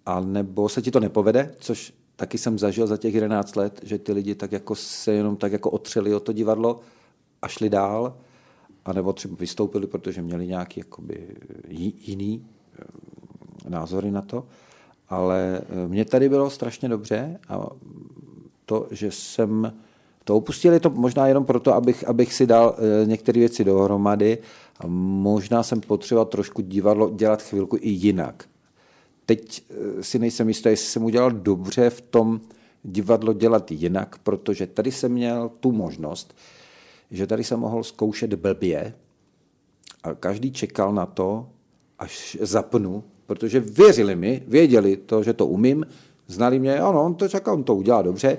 a nebo se ti to nepovede, což taky jsem zažil za těch 11 let, že ty lidi tak jako se jenom tak jako otřeli o to divadlo a šli dál anebo třeba vystoupili, protože měli nějaký jakoby jiný eh, názory na to. Ale eh, mně tady bylo strašně dobře a to, že jsem to opustil, je to možná jenom proto, abych, abych si dal eh, některé věci dohromady a možná jsem potřeboval trošku divadlo dělat chvilku i jinak. Teď si nejsem jistý, jestli jsem udělal dobře v tom divadlo dělat jinak, protože tady jsem měl tu možnost, že tady jsem mohl zkoušet blbě a každý čekal na to, až zapnu, protože věřili mi, věděli to, že to umím, znali mě, ano, on to čekal, on to udělá dobře.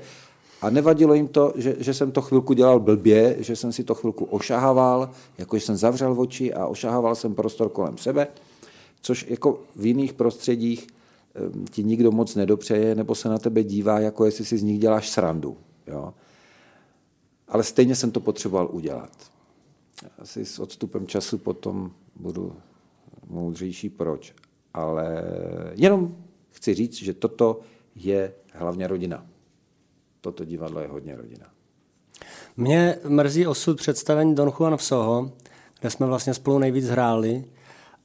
A nevadilo jim to, že, že jsem to chvilku dělal blbě, že jsem si to chvilku ošahával, jakože jsem zavřel oči a ošahával jsem prostor kolem sebe, což jako v jiných prostředích ti nikdo moc nedopřeje, nebo se na tebe dívá, jako jestli si z nich děláš srandu. Jo? ale stejně jsem to potřeboval udělat. Asi s odstupem času potom budu moudřejší proč. Ale jenom chci říct, že toto je hlavně rodina. Toto divadlo je hodně rodina. Mě mrzí osud představení Don Juan v Soho, kde jsme vlastně spolu nejvíc hráli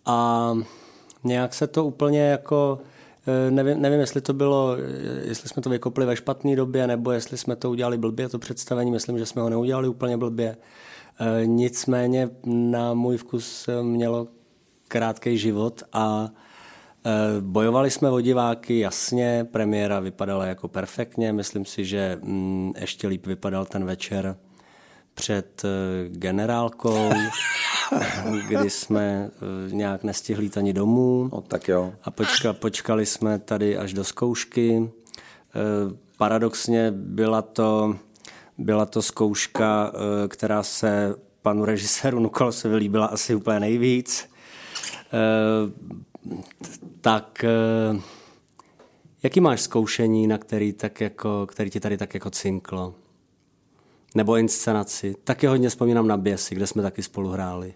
a nějak se to úplně jako Eh, nevím, nevím, jestli to bylo, eh, jestli jsme to vykopli ve špatné době, nebo jestli jsme to udělali blbě, to představení. Myslím, že jsme ho neudělali úplně blbě. E, nicméně na můj vkus mělo krátký život a e, bojovali jsme o diváky, jasně, premiéra vypadala jako perfektně, myslím si, že mm, ještě líp vypadal ten večer před e, generálkou, kdy jsme nějak nestihli ani domů. No, tak jo. A počka, počkali jsme tady až do zkoušky. Paradoxně byla to, byla to zkouška, která se panu režiséru Nukolosovi líbila asi úplně nejvíc. Eh, tak eh, jaký máš zkoušení, na který, tak jako, který ti tady tak jako cinklo? Nebo inscenaci? Taky hodně vzpomínám na Běsy, kde jsme taky spolu hráli.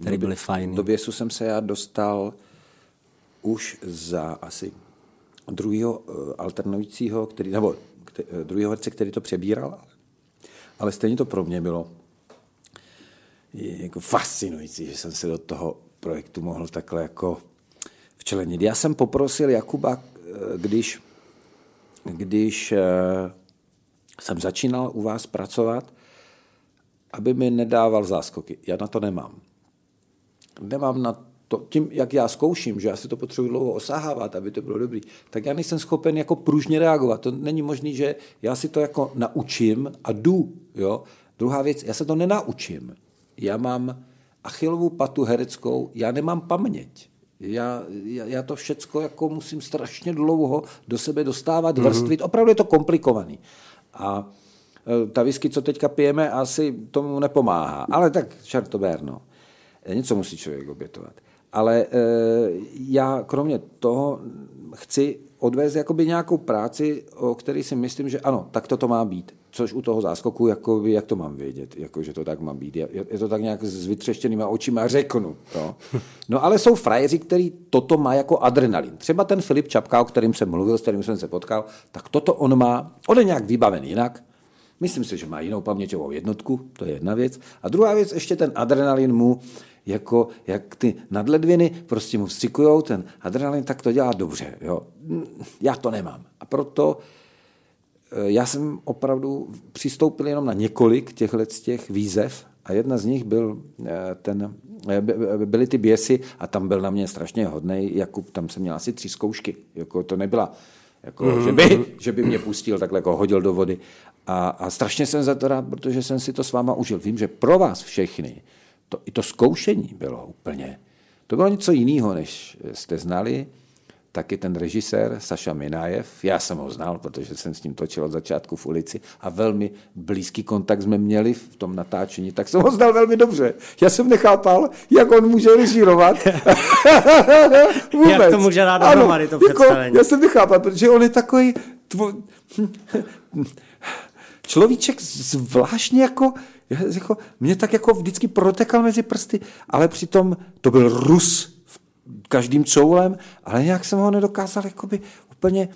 Které byly fajn. Do Běsu jsem se já dostal už za asi druhého eh, alternujícího, který, nebo druhého herce, který to přebíral, ale stejně to pro mě bylo jako fascinující, že jsem se do toho projektu mohl takhle jako včlenit. Já jsem poprosil Jakuba, eh, když, když eh, jsem začínal u vás pracovat, aby mi nedával záskoky. Já na to nemám. Nemám na to, tím, jak já zkouším, že já si to potřebuji dlouho osahávat, aby to bylo dobrý, tak já nejsem schopen jako pružně reagovat. To není možné, že já si to jako naučím a jdu. Jo? Druhá věc, já se to nenaučím. Já mám achilovou patu hereckou, já nemám paměť. Já, já, já to všecko jako musím strašně dlouho do sebe dostávat, mm-hmm. vrstvit. Opravdu je to komplikovaný. A e, ta whisky, co teďka pijeme, asi tomu nepomáhá. Ale tak čertoberno. E, něco musí člověk obětovat. Ale e, já kromě toho chci odvést jakoby nějakou práci, o které si myslím, že ano, tak to má být což u toho záskoku, jako, jak to mám vědět, jako, že to tak má být. Je, je to tak nějak s vytřeštěnýma očima řeknu. No. no ale jsou frajeři, který toto má jako adrenalin. Třeba ten Filip Čapka, o kterým jsem mluvil, s kterým jsem se potkal, tak toto on má, on je nějak vybaven jinak, Myslím si, že má jinou paměťovou jednotku, to je jedna věc. A druhá věc, ještě ten adrenalin mu, jako jak ty nadledviny prostě mu vstřikujou, ten adrenalin, tak to dělá dobře. Jo. Já to nemám. A proto já jsem opravdu přistoupil jenom na několik těchto těch výzev a jedna z nich byl eh, ten, eh, byly ty běsy a tam byl na mě strašně hodný Jakub, tam jsem měl asi tři zkoušky, jako to nebyla, jako, mm-hmm. že, by, že by mě pustil takhle, jako hodil do vody. A, a strašně jsem za to rád, protože jsem si to s váma užil. Vím, že pro vás všechny to, i to zkoušení bylo úplně, to bylo něco jiného, než jste znali taky ten režisér Saša Minájev. Já jsem ho znal, protože jsem s ním točil od začátku v ulici a velmi blízký kontakt jsme měli v tom natáčení, tak jsem ho znal velmi dobře. Já jsem nechápal, jak on může režírovat. jak to může dát dohromady to jako, představení. Já jsem nechápal, protože on je takový tvo... človíček zvláštně jako, jako, mě tak jako vždycky protekal mezi prsty, ale přitom to byl Rus každým coulem, ale nějak jsem ho nedokázal jakoby úplně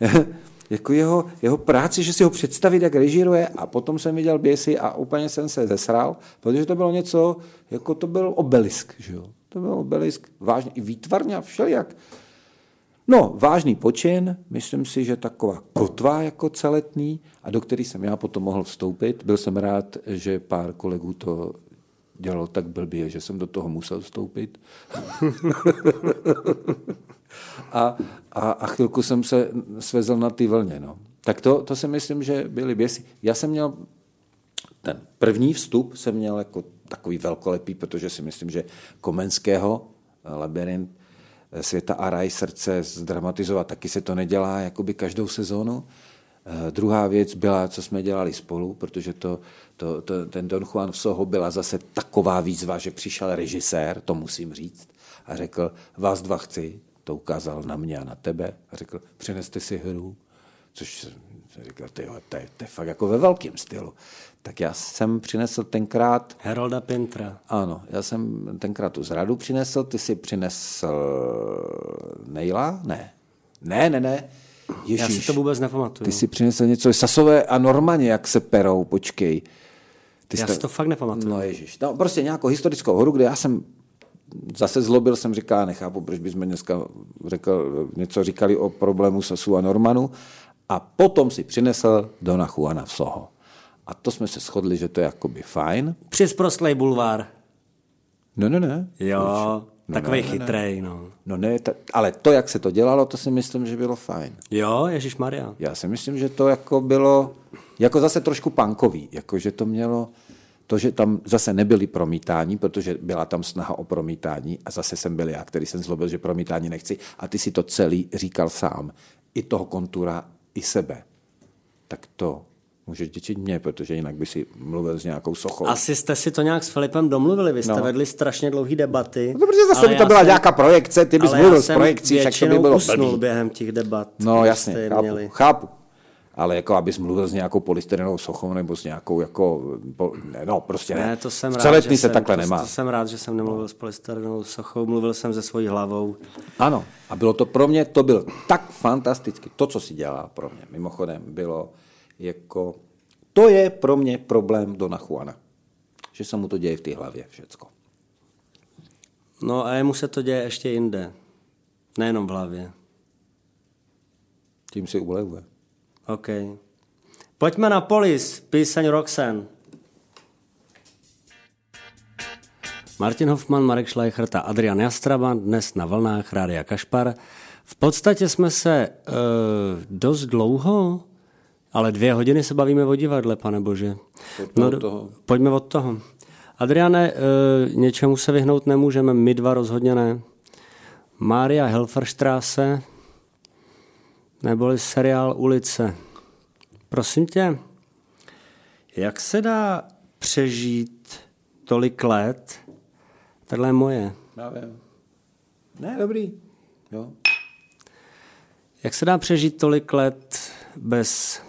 jako jeho, jeho práci, že si ho představit, jak režíruje a potom jsem viděl běsy a úplně jsem se zesral, protože to bylo něco, jako to byl obelisk, že jo? To byl obelisk, vážně, i výtvarně a všelijak. No, vážný počin, myslím si, že taková kotva jako celetný, a do který jsem já potom mohl vstoupit. Byl jsem rád, že pár kolegů to dělalo tak blbě, že jsem do toho musel vstoupit. a, a, a chvilku jsem se svezl na ty vlně. No. Tak to, to si myslím, že byly běsy. Já jsem měl ten první vstup jsem měl jako takový velkolepý, protože si myslím, že Komenského labirint světa a raj srdce zdramatizovat, taky se to nedělá jakoby každou sezónu. Eh, druhá věc byla, co jsme dělali spolu, protože to, to, to, ten Don Juan v Soho byla zase taková výzva, že přišel režisér, to musím říct, a řekl, vás dva chci, to ukázal na mě a na tebe, a řekl, přineste si hru, což jsem říkal, to, je, to, je, to je fakt jako ve velkém stylu. Tak já jsem přinesl tenkrát... Herolda Pintra. Ano, já jsem tenkrát tu zradu přinesl, ty si přinesl Nejla? Ne. Ne, ne, ne. Ježíš, Já si to vůbec nepamatuju. Ty si přinesl něco Sasové a Normaně, jak se perou, počkej. Ty já jste... si to fakt nepamatuju. No ježíš, no, prostě nějakou historickou hru, kde já jsem zase zlobil, jsem říkal, nechápu, proč bychom dneska řekl, něco říkali o problému Sasu a Normanu. A potom si přinesl Dona Juana v Soho. A to jsme se shodli, že to je jakoby fajn. Přes prostlej bulvár. No, ne, ne. Jo, No, takový ne, ne, ne. chytrej, no. No ne, ta, ale to, jak se to dělalo, to si myslím, že bylo fajn. Jo, Ježíš Maria. Já si myslím, že to jako bylo, jako zase trošku punkový, jako že to mělo, to, že tam zase nebyly promítání, protože byla tam snaha o promítání a zase jsem byl já, který jsem zlobil, že promítání nechci a ty si to celý říkal sám, i toho kontura, i sebe. Tak to můžeš děčit mě, protože jinak by si mluvil s nějakou sochou. Asi jste si to nějak s Filipem domluvili, vy jste No. vedli strašně dlouhé debaty. No, protože zase by to byla jsem- nějaká projekce, ty bys mluvil s projekcí, však to by bylo usnul blbý. během těch debat. No jasně, chápu, měli. chápu. Ale jako abys mluvil s nějakou polystyrenovou sochou nebo s nějakou jako, po- ne, no prostě ne. Ne, to jsem v rád, se jsem, takhle to, nemá. To jsem rád, že jsem nemluvil s polystyrenovou sochou, mluvil jsem se svojí hlavou. Ano, a bylo to pro mě, to byl tak fantasticky, to, co si dělá pro mě, mimochodem, bylo jako, to je pro mě problém Dona Juana, že se mu to děje v té hlavě všecko. No a jemu se to děje ještě jinde. Nejenom v hlavě. Tím si ulevuje. OK. Pojďme na Polis, píseň Roxanne. Martin Hoffman, Marek Schleichert a Adrian Jastraba dnes na vlnách Rádia Kašpar. V podstatě jsme se e, dost dlouho, ale dvě hodiny se bavíme o divadle, pane bože. Pojďme od do- toho. Pojďme od toho. Adriane, e, něčemu se vyhnout nemůžeme, my dva rozhodně ne. Mária Helferstrasse, neboli seriál Ulice. Prosím tě, jak se dá přežít tolik let? Tohle je moje. Já vím. Ne, dobrý. Jo. Jak se dá přežít tolik let bez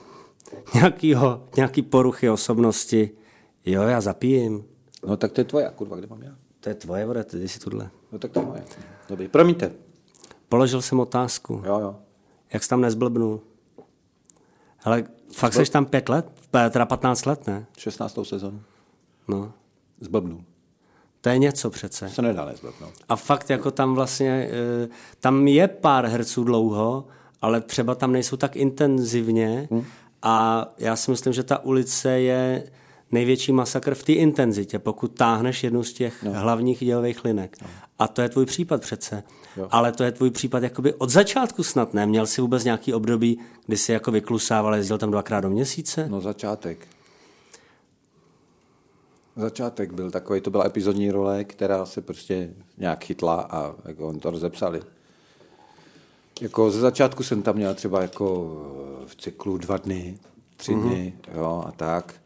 nějakýho, nějaký poruchy osobnosti? Jo, já zapijím. No tak to je tvoje, kurva, kde mám já? To je tvoje voda, ty si tuhle. No tak to je moje. Dobrý, promiňte. Položil jsem otázku. Jo, jo. Jak jsi tam nezblbnul? Ale fakt jsi tam pět let? Teda 15 let, ne? 16. sezonu. No. Zblbnul. To je něco přece. Se nedá nezblbnout. A fakt jako tam vlastně, eh, tam je pár herců dlouho, ale třeba tam nejsou tak intenzivně a já si myslím, že ta ulice je největší masakr v té intenzitě, pokud táhneš jednu z těch no. hlavních dělových linek. No. A to je tvůj případ přece. Jo. Ale to je tvůj případ jakoby od začátku snad, ne? Měl jsi vůbec nějaký období, kdy jsi jako vyklusával, jezdil tam dvakrát do měsíce? No začátek. Začátek byl takový, to byla epizodní role, která se prostě nějak chytla a jako on to rozepsali. Jako ze začátku jsem tam měl třeba jako v cyklu dva dny, tři dny, jo, a tak.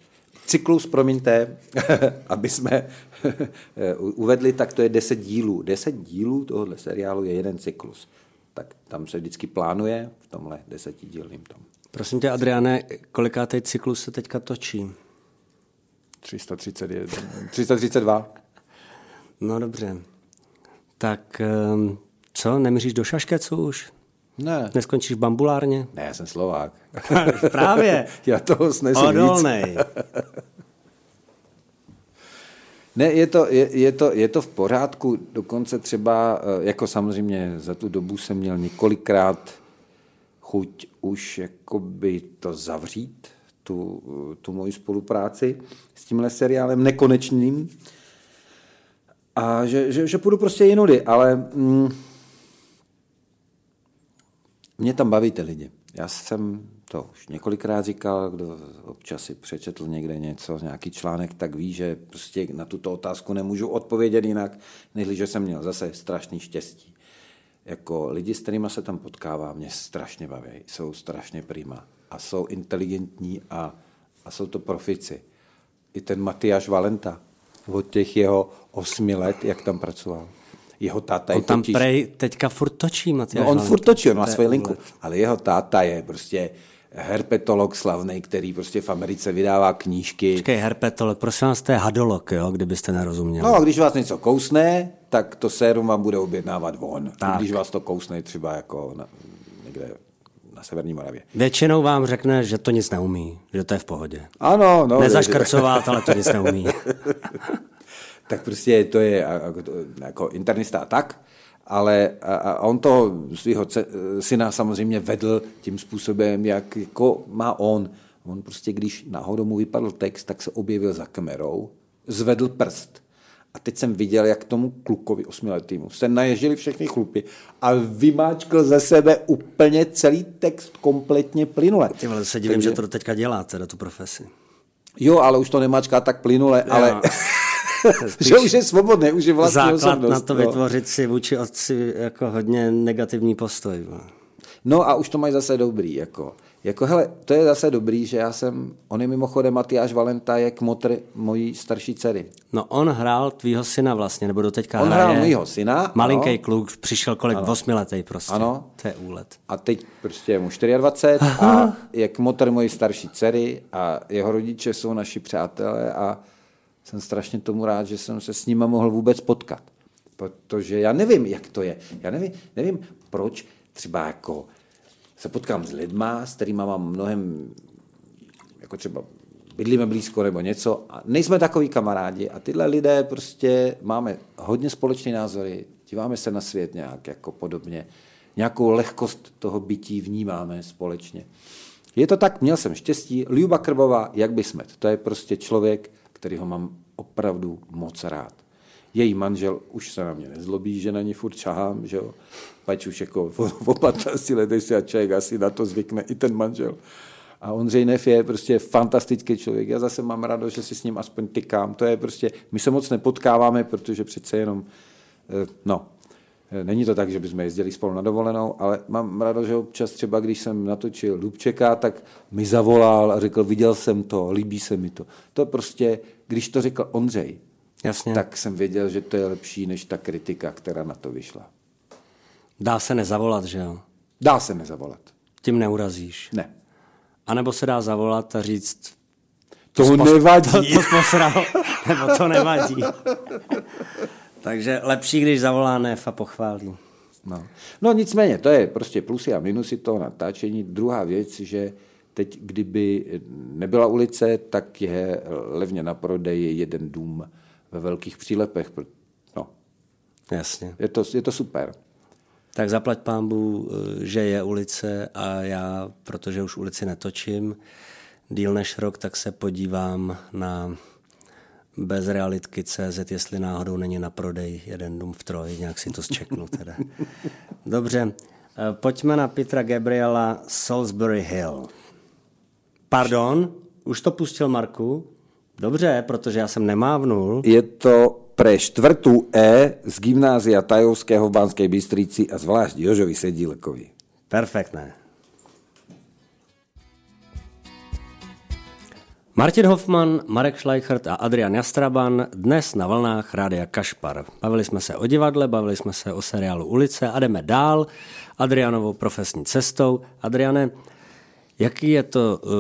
Cyklus, promiňte, aby jsme uvedli, tak to je deset dílů. Deset dílů tohohle seriálu je jeden cyklus. Tak tam se vždycky plánuje v tomhle desetidílném tom. Prosím tě, Adriane, kolikátej cyklus se teďka točí? 331, 332. No dobře. Tak ehm, co, nemíříš do šaškecu už? Ne, Neskončíš bambulárně? ne, já jsem Slovák. Právě. já toho snesu víc. Odolnej. Ne, je to, je, je, to, je to v pořádku, dokonce třeba, eh, jako samozřejmě za tu dobu jsem měl několikrát chuť už jakoby to zavřít, tu, tu moji spolupráci s tímhle seriálem nekonečným. A že, že, že půjdu prostě jinudy, ale mm, mě tam baví ty lidi. Já jsem to už několikrát říkal, kdo občas si přečetl někde něco, nějaký článek, tak ví, že prostě na tuto otázku nemůžu odpovědět jinak, než že jsem měl zase strašný štěstí. Jako lidi, s kterými se tam potkávám, mě strašně baví, jsou strašně prima a jsou inteligentní a, a jsou to profici. I ten Matyáš Valenta od těch jeho osmi let, jak tam pracoval. Jeho táta je On tam totiž... prej teďka furt točí, Matyáš. No on furt točí, on má je svoji linku, ale jeho táta je prostě herpetolog slavný, který prostě v Americe vydává knížky. Počkej, herpetolog, prosím vás, to je hadolog, jo, kdybyste nerozuměli. No a když vás něco kousne, tak to sérum vám bude objednávat on. Tak. Když vás to kousne třeba jako na, někde na Severní Moravě. Většinou vám řekne, že to nic neumí, že to je v pohodě. Ano, no. Nezaškrcovat, ale to nic neumí. tak prostě to je jako internista a tak, ale a, a on toho svého syna samozřejmě vedl tím způsobem, jak jako má on. On prostě, když náhodou mu vypadl text, tak se objevil za kamerou, zvedl prst a teď jsem viděl, jak tomu klukovi osmiletýmu se naježili všechny chlupy a vymáčkl ze sebe úplně celý text kompletně plynule. Ty vole, se divím, Takže... že to teďka děláte, do tu profesi. Jo, ale už to nemáčká tak plynule, jo. ale... že už je svobodný, už je vlastní Základ osobnost. na to no. vytvořit si vůči otci jako hodně negativní postoj. No a už to mají zase dobrý, jako. Jako hele, to je zase dobrý, že já jsem, on je mimochodem Matyáš Valenta je kmotr mojí starší dcery. No on hrál tvýho syna vlastně, nebo doteďka On hraje. hrál mýho syna. Malinký ano. kluk, přišel kolik, ano. osmiletej prostě. Ano. To je úlet. A teď prostě je mu 24 a je kmotr mojí starší dcery a jeho rodiče jsou naši přátelé a jsem strašně tomu rád, že jsem se s nima mohl vůbec potkat. Protože já nevím, jak to je. Já nevím, nevím proč třeba jako se potkám s lidma, s kterými mám mnohem, jako třeba bydlíme blízko nebo něco a nejsme takový kamarádi a tyhle lidé prostě máme hodně společné názory, díváme se na svět nějak jako podobně, nějakou lehkost toho bytí vnímáme společně. Je to tak, měl jsem štěstí, Ljuba Krbová, jak by smet, to je prostě člověk, který ho mám opravdu moc rád. Její manžel už se na mě nezlobí, že na ní furt čahám, že jo. Pač už jako o 15 letech si a člověk asi na to zvykne, i ten manžel. A Ondřej Nef je prostě fantastický člověk. Já zase mám radost, že si s ním aspoň tykám. To je prostě, my se moc nepotkáváme, protože přece jenom, no, Není to tak, že bychom jezdili spolu na dovolenou, ale mám radost, že občas třeba, když jsem natočil Dubčeka, tak mi zavolal a řekl, viděl jsem to, líbí se mi to. To prostě, když to řekl Ondřej, Jasně. tak jsem věděl, že to je lepší než ta kritika, která na to vyšla. Dá se nezavolat, že jo? Dá se nezavolat. Tím neurazíš. Ne. A nebo se dá zavolat a říct, To, to nevadí. To, to posral, nebo to nevadí. Takže lepší, když zavolá nef a pochválí. No. no nicméně, to je prostě plusy a minusy toho natáčení. Druhá věc, že teď, kdyby nebyla ulice, tak je levně na prodej jeden dům ve velkých přílepech. No. Jasně. Je to, je to super. Tak zaplať pámbu, že je ulice a já, protože už ulici netočím díl než rok, tak se podívám na bez realitky CZ, jestli náhodou není na prodej jeden dům v Troji, nějak si to zčeknu teda. Dobře, pojďme na Petra Gabriela Salisbury Hill. Pardon, už to pustil Marku? Dobře, protože já jsem nemávnul. Je to pre štvrtú E z gymnázia Tajovského v Banskej Bystrici a zvlášť Jožovi Sedílekovi. Perfektné. Martin Hoffman, Marek Schleichert a Adrian Jastraban dnes na vlnách Rádia Kašpar. Bavili jsme se o divadle, bavili jsme se o seriálu Ulice a jdeme dál Adrianovou profesní cestou. Adriane, jaký je to uh,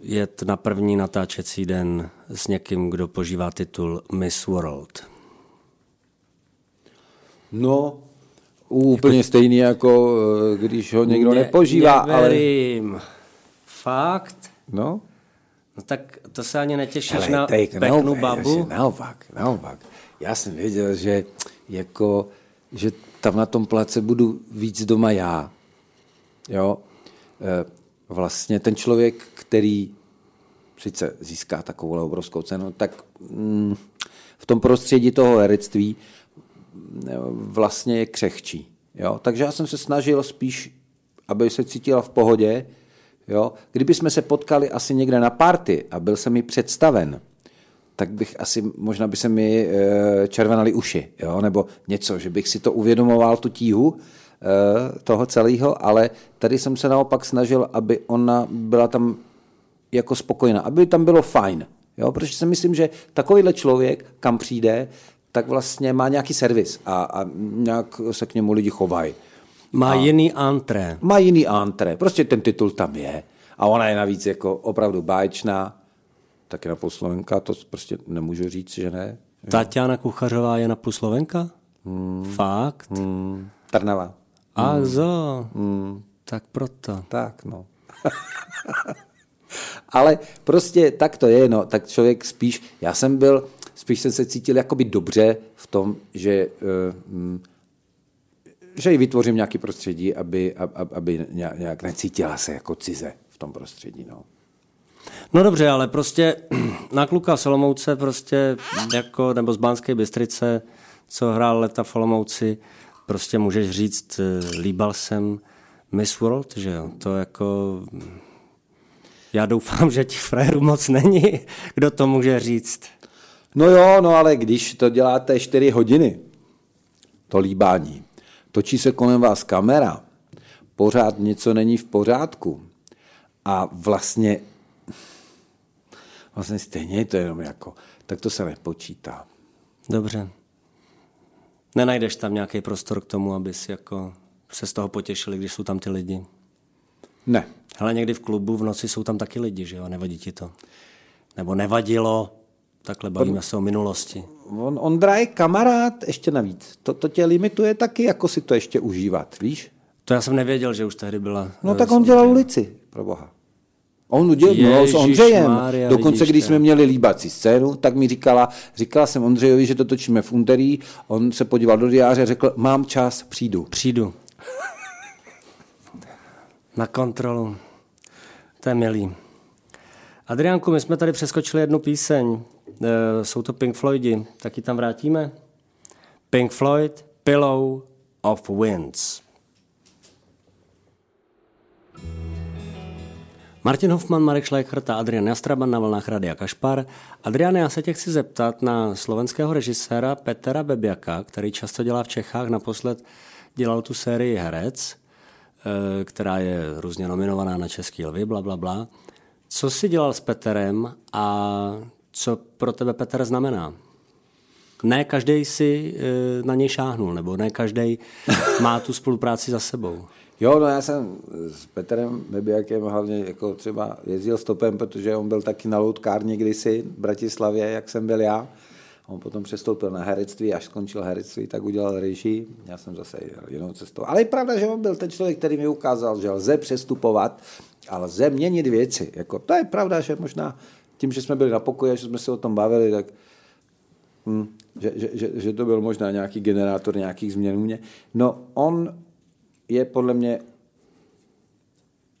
jet na první natáčecí den s někým, kdo požívá titul Miss World? No, úplně jako... stejný, jako eh, když ho někdo ne, nepožívá. Neverím. Ale... Fakt? No. No tak to se ani netěšíš Hele, na teď, peknou naopak, babu? Naopak, naopak. Já jsem věděl, že, jako, že tam na tom place budu víc doma já. Jo? E, vlastně ten člověk, který sice získá takovou obrovskou cenu, tak mm, v tom prostředí toho herectví vlastně je křehčí. Jo? Takže já jsem se snažil spíš, aby se cítila v pohodě. Jo? Kdyby jsme se potkali asi někde na party a byl jsem mi představen, tak bych asi, možná by se mi e, červenaly uši, jo? nebo něco, že bych si to uvědomoval, tu tíhu e, toho celého, ale tady jsem se naopak snažil, aby ona byla tam jako spokojená, aby tam bylo fajn. Jo? Protože si myslím, že takovýhle člověk, kam přijde, tak vlastně má nějaký servis a, a nějak se k němu lidi chovají. Má a jiný antré. Má jiný antré, prostě ten titul tam je. A ona je navíc jako opravdu báječná, taky na Slovenka, to prostě nemůžu říct, že ne. Tatiana Kuchařová je na Slovenka? Hmm. Fakt? Hmm. Trnava. A hmm. zo. Hmm. Tak proto. Tak, no. Ale prostě tak to je, no, tak člověk spíš, já jsem byl, spíš jsem se cítil jakoby dobře v tom, že, uh, že ji vytvořím nějaký prostředí, aby, aby nějak necítila se jako cize v tom prostředí. No. No dobře, ale prostě na kluka v Olomouce prostě jako, nebo z Bánské Bystrice, co hrál leta v Olomouci, prostě můžeš říct, eh, líbal jsem Miss World, že jo, to jako... Já doufám, že těch frajerů moc není, kdo to může říct. No jo, no ale když to děláte 4 hodiny, to líbání, točí se kolem vás kamera, pořád něco není v pořádku a vlastně vlastně stejně je to jenom jako, tak to se nepočítá. Dobře. Nenajdeš tam nějaký prostor k tomu, abys jako se z toho potěšili, když jsou tam ty lidi? Ne. Ale někdy v klubu v noci jsou tam taky lidi, že jo? Nevadí ti to? Nebo nevadilo? Takhle bavíme se o minulosti. On, Ondra je kamarád ještě navíc. To, to tě limituje taky, jako si to ještě užívat, víš? To já jsem nevěděl, že už tehdy byla... No eh, tak on dělal ulici, pro boha. On udělal s Ondřejem. Ježišmarja, Dokonce, vidíš když jsme měli líbací scénu, tak mi říkala, říkala jsem Ondřejovi, že to točíme v úterý, on se podíval do diáře a řekl, mám čas, přijdu. Přijdu. Na kontrolu. To je milý. Adriánku, my jsme tady přeskočili jednu píseň. E, jsou to Pink Floydi. Taky tam vrátíme? Pink Floyd, Pillow of Winds. Martin Hoffman, Marek Schleichert a Adrian Jastraban na vlnách Radia Kašpar. Adriane, já se tě chci zeptat na slovenského režiséra Petra Bebiaka, který často dělá v Čechách, naposled dělal tu sérii Herec, eh, která je různě nominovaná na Český lvy, bla, bla, bla. Co jsi dělal s Peterem a co pro tebe Petr znamená? Ne každý si eh, na něj šáhnul, nebo ne každý má tu spolupráci za sebou. Jo, no já jsem s Petrem Bebiakem hlavně jako třeba jezdil stopem, protože on byl taky na loutkárně kdysi v Bratislavě, jak jsem byl já. On potom přestoupil na herectví, až skončil herectví, tak udělal režii. Já jsem zase jel jinou cestou. Ale je pravda, že on byl ten člověk, který mi ukázal, že lze přestupovat a lze měnit věci. Jako, to je pravda, že možná tím, že jsme byli na pokoji a že jsme se o tom bavili, tak hm, že, že, že, že to byl možná nějaký generátor nějakých změn mě. No on je podle mě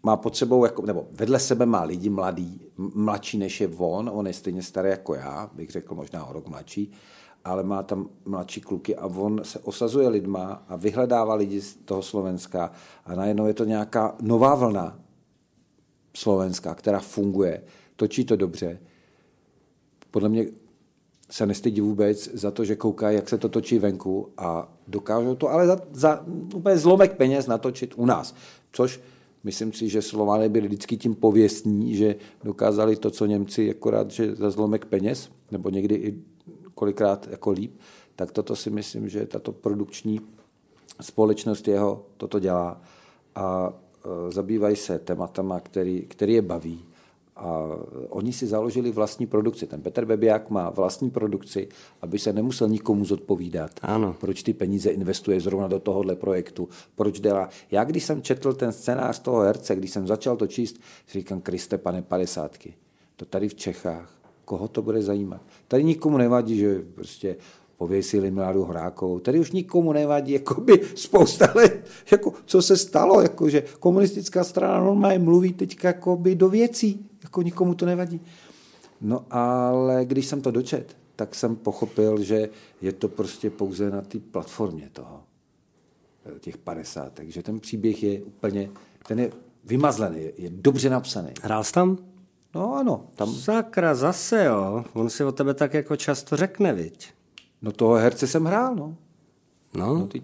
má pod sebou, jako, nebo vedle sebe má lidi mladý, mladší než je on, on je stejně starý jako já, bych řekl možná o rok mladší, ale má tam mladší kluky a on se osazuje lidma a vyhledává lidi z toho Slovenska a najednou je to nějaká nová vlna slovenská, která funguje, točí to dobře. Podle mě se nestydí vůbec za to, že koukají, jak se to točí venku a dokážou to ale za, za úplně zlomek peněz natočit u nás. Což myslím si, že Slované byli vždycky tím pověstní, že dokázali to, co Němci, akorát, že za zlomek peněz, nebo někdy i kolikrát jako líp, tak toto si myslím, že tato produkční společnost jeho toto dělá a e, zabývají se tématama, který, který je baví. A oni si založili vlastní produkci. Ten Petr Bebiak má vlastní produkci, aby se nemusel nikomu zodpovídat. Ano. Proč ty peníze investuje zrovna do tohohle projektu, proč dělá. Já, když jsem četl ten scénář toho herce, když jsem začal to číst, říkám, Kriste, pane, padesátky. To tady v Čechách, koho to bude zajímat? Tady nikomu nevadí, že prostě pověsili Miládu Horákovou. Tady už nikomu nevadí jakoby spousta let, jako, co se stalo, jako, že komunistická strana normálně mluví teď jakoby do věcí, jako nikomu to nevadí. No ale když jsem to dočet, tak jsem pochopil, že je to prostě pouze na té platformě toho, těch 50. Takže ten příběh je úplně, ten je vymazlený, je, je dobře napsaný. Hrál jsi tam? No ano, tam, Sakra, zase jo. On si o tebe tak jako často řekne, viď? No toho herce jsem hrál, no. No, No, teď,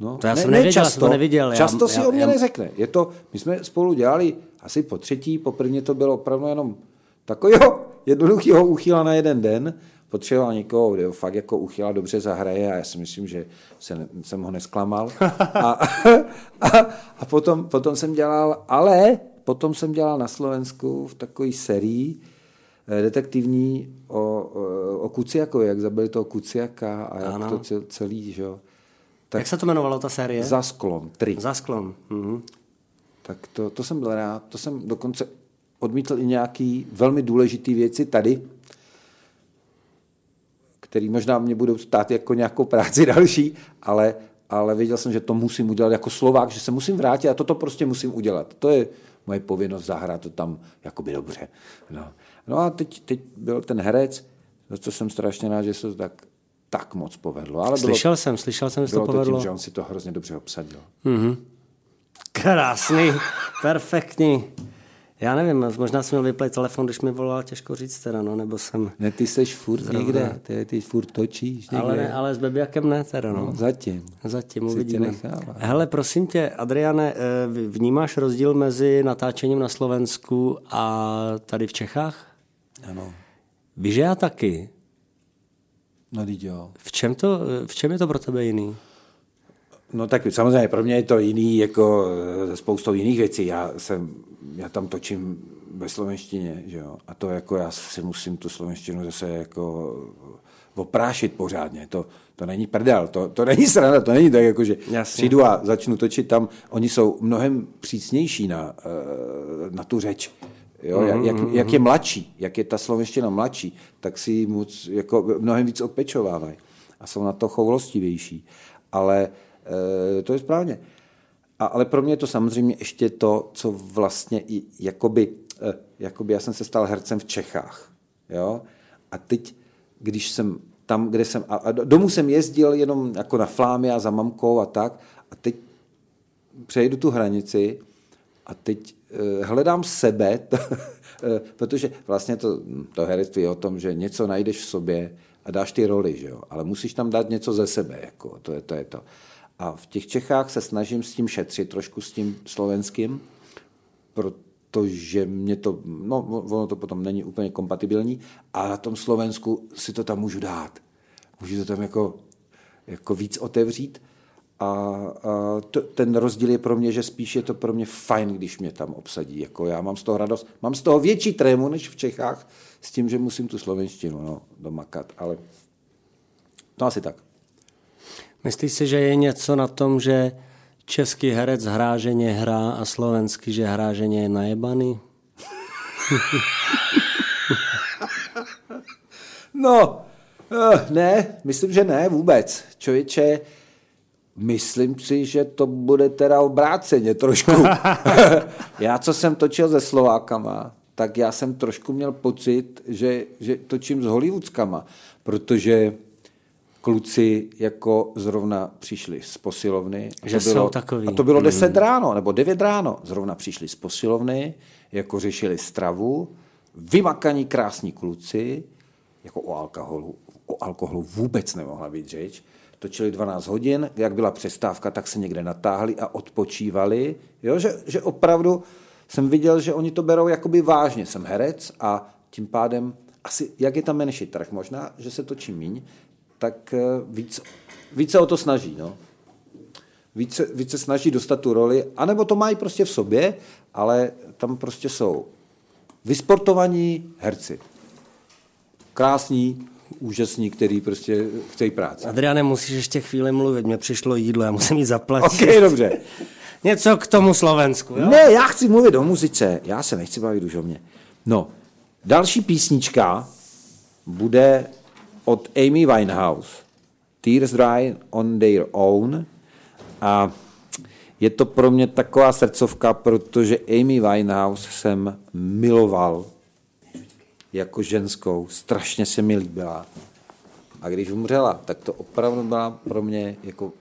no. To já jsem nevěděl, já jsem to neviděl. Já- Často si já- o mě já- neřekne. Je to, my jsme spolu dělali asi po třetí, po prvně to bylo opravdu jenom takového jednoduchého uchyla na jeden den. Potřeboval někoho, kdo fakt jako uchyla dobře zahraje a já si myslím, že se, jsem ho nesklamal. A, a, a potom, potom jsem dělal, ale potom jsem dělal na Slovensku v takové sérii detektivní o, o, o Kuciakovi, jak zabili toho Kuciaka a jak Ano. to cel- celý, že jo. Jak se to jmenovalo, ta série? Za sklom, tri. Za sklon. Mhm. Tak to, to jsem byl rád. To jsem dokonce odmítl i nějaký velmi důležitý věci tady, který možná mě budou stát jako nějakou práci další, ale, ale věděl jsem, že to musím udělat jako Slovák, že se musím vrátit a toto prostě musím udělat. To je moje povinnost zahrát to tam jakoby dobře. No, no a teď, teď byl ten herec, za co jsem strašně rád, že se to tak, tak moc povedlo. Ale Slyšel bylo, jsem, slyšel jsem, že bylo to to tím, povedlo. že on si to hrozně dobře obsadil. Krásný, perfektní. Já nevím, možná jsem měl vyplat telefon, když mi volal, těžko říct teda, no, nebo jsem... Ne, ty seš furt někde, ty, ty furt točíš někde. Ale, ne, ale s Bebiakem ne teda, no. No, zatím. Zatím uvidíme. Hele, prosím tě, Adriane, eh, vnímáš rozdíl mezi natáčením na Slovensku a tady v Čechách? Ano. Víš, že já taky. No, teď jo. V čem, to, v čem je to pro tebe jiný? No tak samozřejmě pro mě je to jiný jako eh, spoustou jiných věcí. Já, jsem, já tam točím ve slovenštině, že jo? A to jako já si musím tu slovenštinu zase jako oprášit pořádně. To, to není prdel, to, to není sranda, to není tak jako, že Jasně. přijdu a začnu točit tam. Oni jsou mnohem přísnější na, eh, na tu řeč. Jo, jak, jak, jak, je mladší, jak je ta slovenština mladší, tak si ji moc, jako mnohem víc odpečovávají a jsou na to choulostivější. Ale e, to je správně. A, ale pro mě je to samozřejmě ještě to, co vlastně i jakoby, e, jakoby já jsem se stal hercem v Čechách. Jo? A teď, když jsem tam, kde jsem, a, a domů jsem jezdil jenom jako na flámy a za mamkou a tak, a teď přejdu tu hranici a teď hledám sebe, eh, protože vlastně to, to herectví je o tom, že něco najdeš v sobě a dáš ty roli, že jo? ale musíš tam dát něco ze sebe, jako, to, je, to je to. A v těch Čechách se snažím s tím šetřit, trošku s tím slovenským, protože mě to, no ono to potom není úplně kompatibilní, a na tom Slovensku si to tam můžu dát. Můžu to tam jako, jako víc otevřít a, a to, ten rozdíl je pro mě, že spíš je to pro mě fajn, když mě tam obsadí. Jako já mám z toho radost, mám z toho větší trému než v Čechách s tím, že musím tu slovenštinu no, domakat, ale to asi tak. Myslíš si, že je něco na tom, že český herec hráženě hrá a slovenský, že hráženě je najebaný? No, eh, ne, myslím, že ne vůbec. Člověče, myslím si, že to bude teda obráceně trošku. já, co jsem točil se Slovákama, tak já jsem trošku měl pocit, že, že točím s Hollywoodskama, protože kluci jako zrovna přišli z posilovny. A Že to bylo, jsou takový. A to bylo 10 ráno, nebo 9 ráno. Zrovna přišli z posilovny, jako řešili stravu, vymakaní krásní kluci, jako o alkoholu, o alkoholu vůbec nemohla být řeč. Točili 12 hodin, jak byla přestávka, tak se někde natáhli a odpočívali. Jo, že, že opravdu jsem viděl, že oni to berou jakoby vážně. Jsem herec a tím pádem asi, jak je tam menší trh, možná, že se točí míň, tak eh, víc, víc se o to snaží. No. Více, více snaží dostat tu roli, anebo to mají prostě v sobě, ale tam prostě jsou vysportovaní herci. Krásní, úžasní, který prostě chtějí práci. Adriane, musíš ještě chvíli mluvit, mě přišlo jídlo, já musím jít zaplatit. Ok, dobře. Něco k tomu Slovensku, jo? Ne, já chci mluvit o muzice, já se nechci bavit už o mě. No, další písnička bude od Amy Winehouse. Tears Dry on Their Own. A je to pro mě taková srdcovka, protože Amy Winehouse jsem miloval jako ženskou. Strašně se mi líbila. A když umřela, tak to opravdu byla pro mě jako,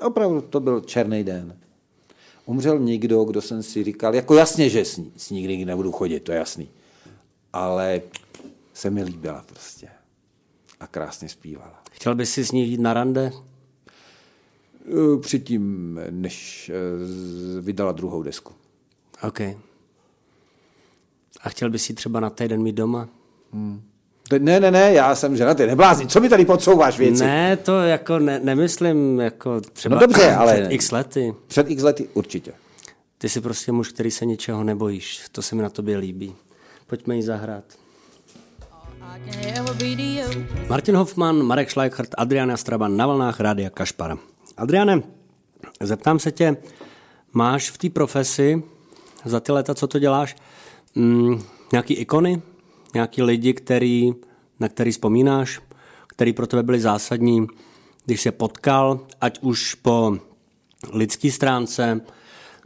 opravdu to byl černý den. Umřel někdo, kdo jsem si říkal, jako jasně, že s ní, s ní nikdy nebudu chodit, to je jasný. Ale se mi líbila prostě. A krásně zpívala. Chtěl bys si s ní jít na rande? Eh, Předtím, než z- vydala druhou desku. OK. A chtěl bys si třeba na týden mít doma? To- Ne, ne, ne, já jsem ženatý, neblázni, co mi tady podsouváš věci? Ne, to jako ne, nemyslím jako třeba No dobře, ale- před x lety. Před x lety určitě. Ty jsi prostě muž, který se ničeho nebojíš. To se mi na tobě líbí. Pojďme jí zahrát. Martin Hoffman, Marek Schleichert, Adriana Straban na vlnách Rádia Kašpar. Adriane, zeptám se tě, máš v té profesi za ty léta, co to děláš, mm, nějaký ikony, nějaký lidi, který, na který vzpomínáš, který pro tebe byli zásadní, když se potkal, ať už po lidské stránce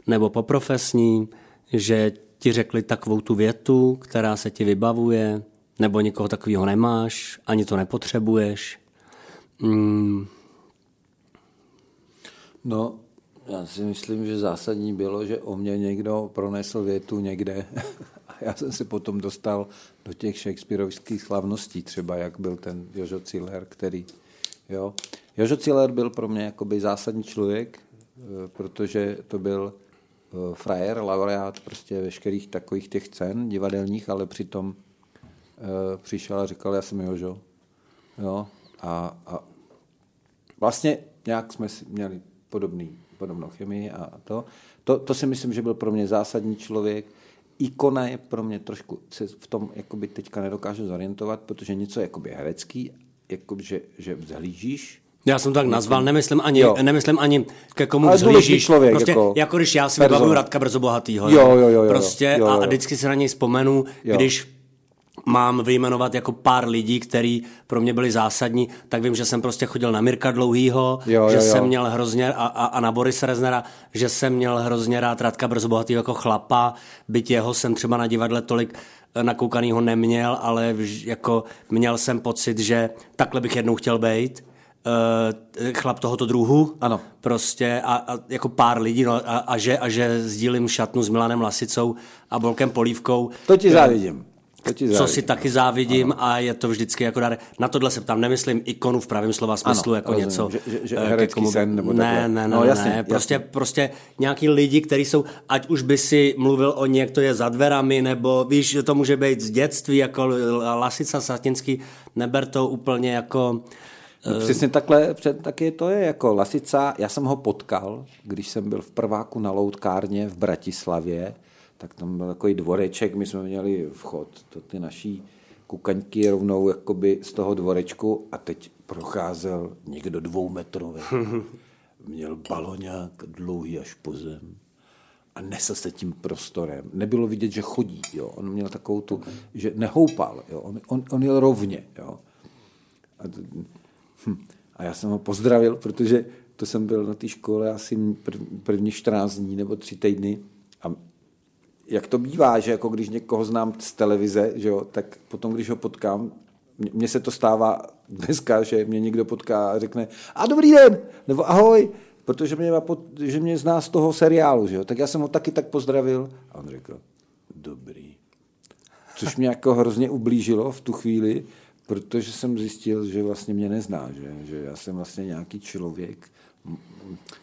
nebo po profesní, že ti řekli takovou tu větu, která se ti vybavuje, nebo někoho takového nemáš, ani to nepotřebuješ. Mm, No, já si myslím, že zásadní bylo, že o mě někdo pronesl větu někde a já jsem se potom dostal do těch shakespearovských slavností, třeba jak byl ten Jožo Ciller, který, jo. Jožo Ciller byl pro mě jakoby zásadní člověk, eh, protože to byl eh, frajer, laureát prostě veškerých takových těch cen divadelních, ale přitom eh, přišel a říkal, já jsem Jožo. Jo, a, a vlastně nějak jsme si měli podobný, podobnou chemii a to. to. To si myslím, že byl pro mě zásadní člověk. Ikona je pro mě trošku, se v tom jakoby teďka nedokážu zorientovat, protože něco je jakoby herecký, jakoby, že, že vzhlížíš, Já jsem to tak nazval, nemyslím ani, Jo. nemyslím ani ke komu Ale vzhlížíš. člověk, prostě, jako jako, když já si vybavuju Radka Brzo Bohatýho. Jo, jo, jo, jo, Prostě jo, jo. A, a vždycky se na něj vzpomenu, Jo. když mám vyjmenovat jako pár lidí, který pro mě byli zásadní, tak vím, že jsem prostě chodil na Mirka Dlouhýho, Jo, že jo, jo. jsem měl hrozně, a, a, a na Borise Reznera, že jsem měl hrozně rád Radka Brzo Bohatýho jako chlapa, byť jeho jsem třeba na divadle tolik eh, nakoukanýho neměl, ale vž, jako měl jsem pocit, že takhle bych jednou chtěl být. Uh, chlap tohoto druhu. Ano. Prostě a, a jako pár lidí, no, a, a, že, a že sdílím šatnu s Milanem Lasicou a Bolkem Polívkou. to ti závidím. Co si taky závidím ano. a je to vždycky jako dar. Na tohle se ptám, nemyslím ikonu v pravém slova smyslu, Ano, jako rozumím, něco. že- že- že eh, herecký sen nebo ne, takhle. ne, ne, No, ne, jasně, ne, prostě, jasně. prostě nějaký lidi, kteří jsou, ať už by si mluvil o něk, to je za dverami, nebo víš, že to může být z dětství, jako Lasica Satinský, neber to úplně jako... No, přesně takhle, před, taky to je jako Lasica. Já jsem ho potkal, když jsem byl v prváku na loutkárně v Bratislavě, tak tam byl takový dvoreček, my jsme měli vchod do ty naší kukaňky rovnou jakoby z toho dvorečku a teď procházel někdo dvoumetrový. Měl baloňák dlouhý až po zem a nesl se tím prostorem. Nebylo vidět, že chodí. Jo. On měl takovou tu, že nehoupal. Jo. On, on, on jel rovně. Jo. A, to, hm. a já jsem ho pozdravil, protože to jsem byl na té škole asi prv, první 14 dní nebo tři týdny a jak to bývá, že jako když někoho znám z televize, že jo, tak potom, když ho potkám, mně- se to stává dneska, že mě někdo potká a řekne a dobrý den, nebo ahoj, protože mě, že mě zná z toho seriálu, že jo, tak já jsem ho taky tak pozdravil a on řekl, dobrý. Což mě jako hrozně ublížilo v tu chvíli, protože jsem zjistil, že vlastně mě nezná, že, že já jsem vlastně nějaký člověk,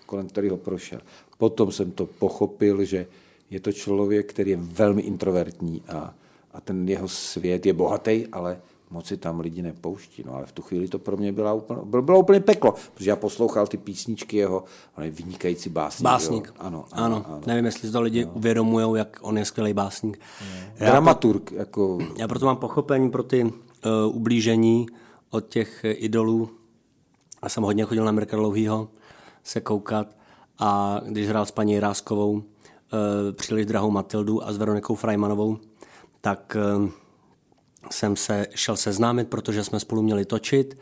kolem kterého prošel. Potom jsem to pochopil, že je to člověk, který je velmi introvertní a, a ten jeho svět je bohatý, ale moc si tam lidi nepouští. No ale v tu chvíli to pro mě byla úplně, bylo, bylo úplně peklo, protože já poslouchal ty písničky jeho, on je vynikající básník. Básník. Jo? Ano, ano, ano, ano. Nevím, jestli to lidi no. uvědomují, jak on je skvělý básník. Já, Dramaturg, jako já proto mám pochopení pro ty uh, ublížení od těch idolů. Já jsem hodně chodil na Mirka Dlouhýho se koukat a když hrál s paní Ráskovou příliš drahou Matildu a s Veronikou Frajmanovou, tak uh, jsem se šel seznámit, protože jsme spolu měli točit.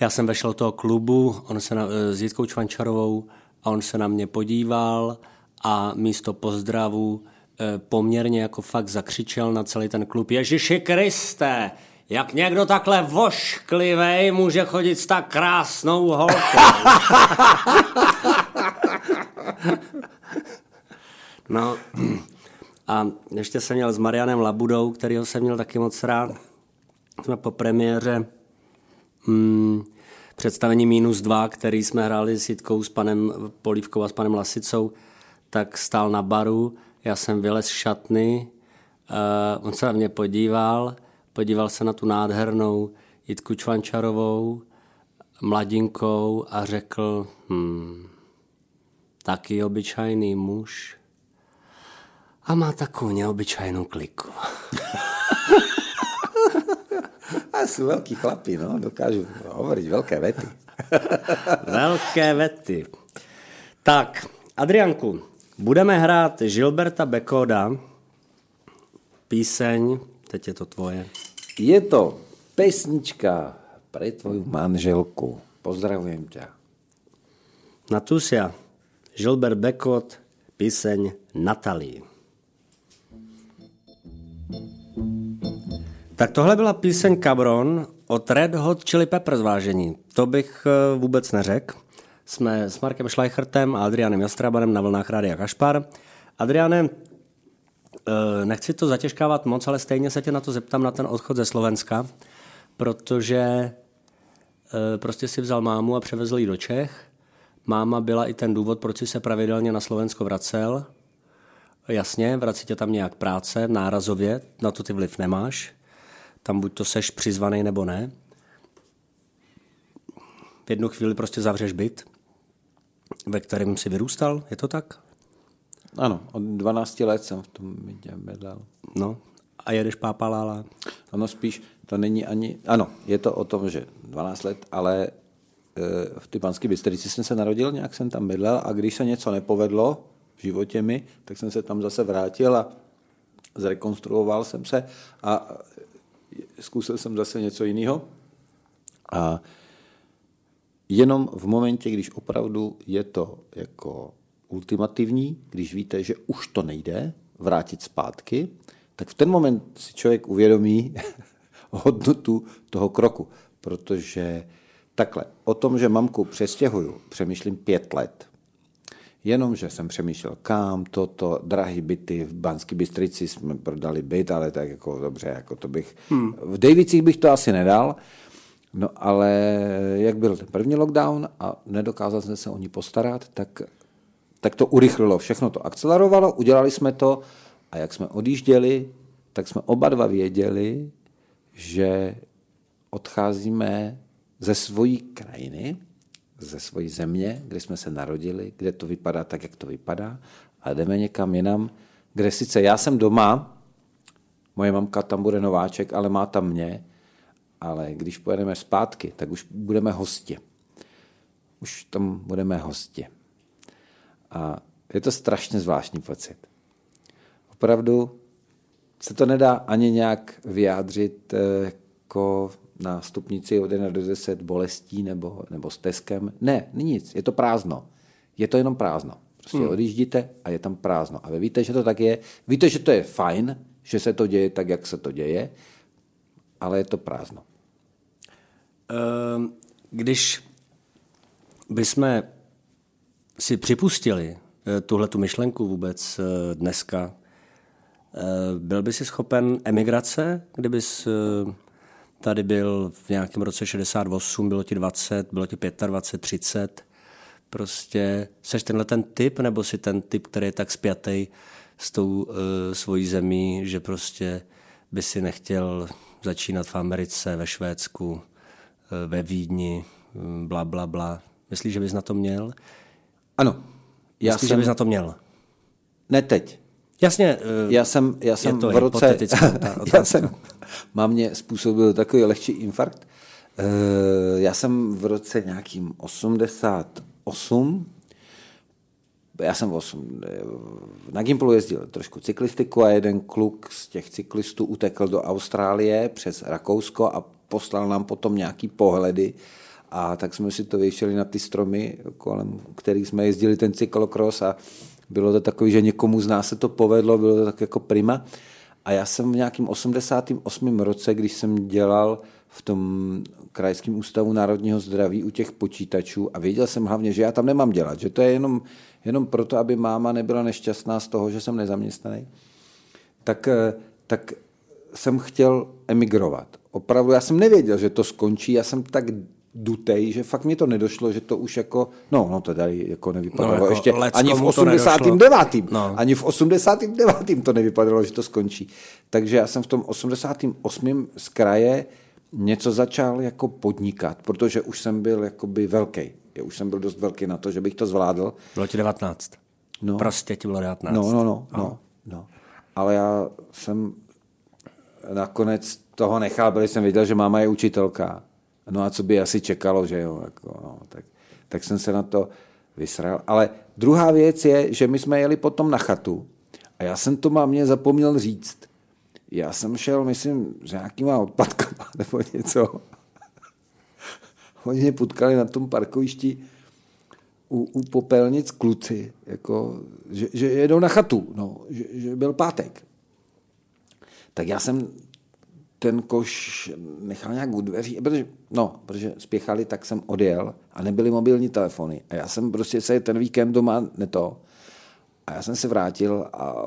Já jsem vešel do toho klubu on se na, eh, s Jitkou Čvančarovou a on se na mě podíval a místo pozdravu eh, poměrně jako fakt zakřičel na celý ten klub Ježiši Kriste, jak někdo takhle vošklivej může chodit s tak krásnou holkou. No. A ještě jsem měl s Marianem Labudou, kterýho jsem měl taky moc rád. Jsme po premiéře mm, představení Minus 2, který jsme hráli s Jitkou, s panem Polívkou a s panem Lasicou, tak stál na baru, já jsem vylez šatny, uh, on se na mě podíval, podíval se na tu nádhernou Jitku Čvančarovou, mladinkou a řekl, hmm, taky obyčejný muž a má takovou neobyčejnou kliku. A jsou velký chlapi, no, dokážu hovoriť velké vety. Velké vety. Tak, Adrianku, budeme hrát Gilberta Bekoda, píseň, teď je to tvoje. Je to pesnička pre tvoju manželku. Pozdravujem ťa. Natusia, Gilbert Bekod, píseň Natalie. Tak tohle byla píseň Cabron od Red Hot Chili Peppers vážení. To bych eh, vůbec neřekl. Jsme s Markem Schleichertem a Adrianem Jastrabanem na vlnách Rádia Kašpar. Adriane, eh, nechci to zatěžkávat moc, ale stejně se tě na to zeptám na ten odchod ze Slovenska, protože eh, prostě si vzal mámu a převezl ji do Čech. Máma byla i ten důvod, proč si se pravidelně na Slovensko vracel. Jasně, vrací tě tam nějak práce, nárazově, na to ty vliv nemáš. Tam buď to seš přizvaný nebo ne. V jednu chvíli prostě zavřeš byt, ve kterém si vyrůstal, je to tak? Ano, od 12 let jsem v tom bytě bydlel. No, a jedeš pápalála. Ono spíš, to není ani, ano, je to o tom, že 12 let, ale e, v ty panské Bystrici jsem se narodil, nějak jsem tam bydlel a když se něco nepovedlo v životě mi, tak jsem se tam zase vrátil a zrekonstruoval jsem se a zkusil jsem zase něco jiného. A jenom v momentě, když opravdu je to jako ultimativní, když víte, že už to nejde vrátit zpátky, tak v ten moment si člověk uvědomí hodnotu toho kroku. Protože takhle, o tom, že mamku přestěhuju, přemýšlím pět let. Jenomže jsem přemýšlel, kam toto, drahý byty, v Banské Bystrici jsme prodali byt, ale tak jako dobře, jako to bych, hmm. v Davicích bych to asi nedal, no ale jak byl ten první lockdown a nedokázal jsem se o ní postarat, tak, tak to urychlilo, všechno to akcelerovalo, udělali jsme to a jak jsme odjížděli, tak jsme oba dva věděli, že odcházíme ze svojí krajiny, ze svojí země, kde jsme se narodili, kde to vypadá tak, jak to vypadá a jdeme někam jinam, kde sice já jsem doma, moje mamka tam bude nováček, ale má tam mě, ale když pojedeme zpátky, tak už budeme hosti. Už tam budeme hosti. A je to strašně zvláštní pocit. Opravdu se to nedá ani nějak vyjádřit eh, jako na stupnici od 1 do 10 bolestí nebo, nebo stezkem. Ne, nic, je to prázdno. Je to jenom prázdno. Prostě hmm. odjíždíte a je tam prázdno. A vy víte, že to tak je. Víte, že to je fajn, že se to děje tak, jak se to děje, ale je to prázdno. Ehm, když bychom si připustili eh, tuhle tu myšlenku vůbec eh, dneska, eh, byl by si schopen emigrace, kdybys tady byl v nějakém roce 68, bylo ti 20, bylo ti 25, 30. Prostě seš tenhle ten typ, nebo si ten typ, který je tak spjatý s tou uh, svojí zemí, že prostě by si nechtěl začínat v Americe, ve Švédsku, uh, ve Vídni, um, bla, bla, bla. Myslíš, že bys na to měl? Ano. Já Myslíš, jsem... že bys na to měl? Ne teď. Jasně. Uh, já jsem, já jsem v roce... já jsem, Mámě způsobil takový lehčí infarkt. Eh, já jsem v roce nějakým 88 já jsem 8, eh, na Gimplu jezdil trošku cyklistiku a jeden kluk z těch cyklistů utekl do Austrálie přes Rakousko a poslal nám potom nějaký pohledy a tak jsme si to vyšeli na ty stromy, kolem kterých jsme jezdili ten cyklokros a bylo to takový, že někomu z nás se to povedlo, bylo to tak jako prima. A já jsem v nějakém 88. roce, když jsem dělal v tom krajském ústavu národního zdraví u těch počítačů a věděl jsem hlavně, že já tam nemám dělat, že to je jenom, jenom proto, aby máma nebyla nešťastná z toho, že jsem nezaměstnaný, tak, eh, tak jsem chtěl emigrovat. Opravdu, já jsem nevěděl, že to skončí, já jsem tak dutej, že fakt mi to nedošlo, že to už jako, no, no to tady jako nevypadalo no, jako ještě ani v 89. No. Ani v 89. to nevypadalo, že to skončí. Takže já jsem v tom 88. z kraje něco začal jako podnikat, protože už jsem byl jakoby velký. Já už jsem byl dost velký na to, že bych to zvládl. Bylo ti 19. No. Prostě ti bylo 19. No, no, no, no, no. Ale já jsem nakonec toho nechal, protože jsem viděl, že máma je učitelka No a co by asi čekalo, že jo, jako, no, tak, tak jsem se na to vysral. Ale druhá věc je, že my jsme jeli potom na chatu a já jsem to mámě zapomněl říct. Já jsem šel, myslím, s nějakýma odpadkama nebo něco. Oni mě potkali na tom parkovišti u, u popelnic kluci, jako, že, že jedou na chatu, no, že, že byl pátek. Tak já jsem ten koš nechal nějak u dveří, protože, no, protože spěchali, tak jsem odjel a nebyly mobilní telefony. A já jsem prostě se ten víkend doma neto. A já jsem se vrátil a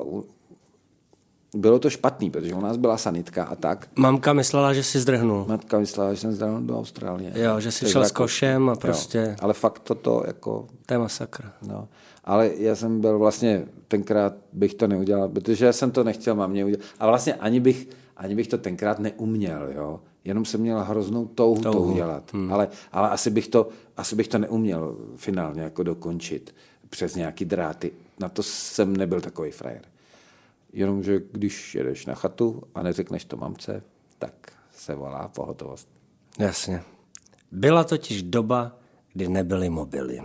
bylo to špatný, protože u nás byla sanitka a tak. Mamka myslela, že si zdrhnul. Matka myslela, že jsem zdal do Austrálie. Jo, že jsi šel s jako- košem a jo. prostě- Ale fakt toto jako To je masakr. No, ale já jsem byl vlastně, tenkrát bych to neudělal, protože já jsem to nechtěl mamě udělat. A vlastně ani bych, ani bych to tenkrát neuměl, jo. Jenom jsem měl hroznou touhu, to udělat. Hmm. Ale, ale asi, bych to, asi bych to neuměl finálně jako dokončit přes nějaký dráty. Na to jsem nebyl takový frajer. Jenomže když jedeš na chatu a neřekneš to mamce, tak se volá pohotovost. Jasně. Byla totiž doba, kdy nebyly mobily.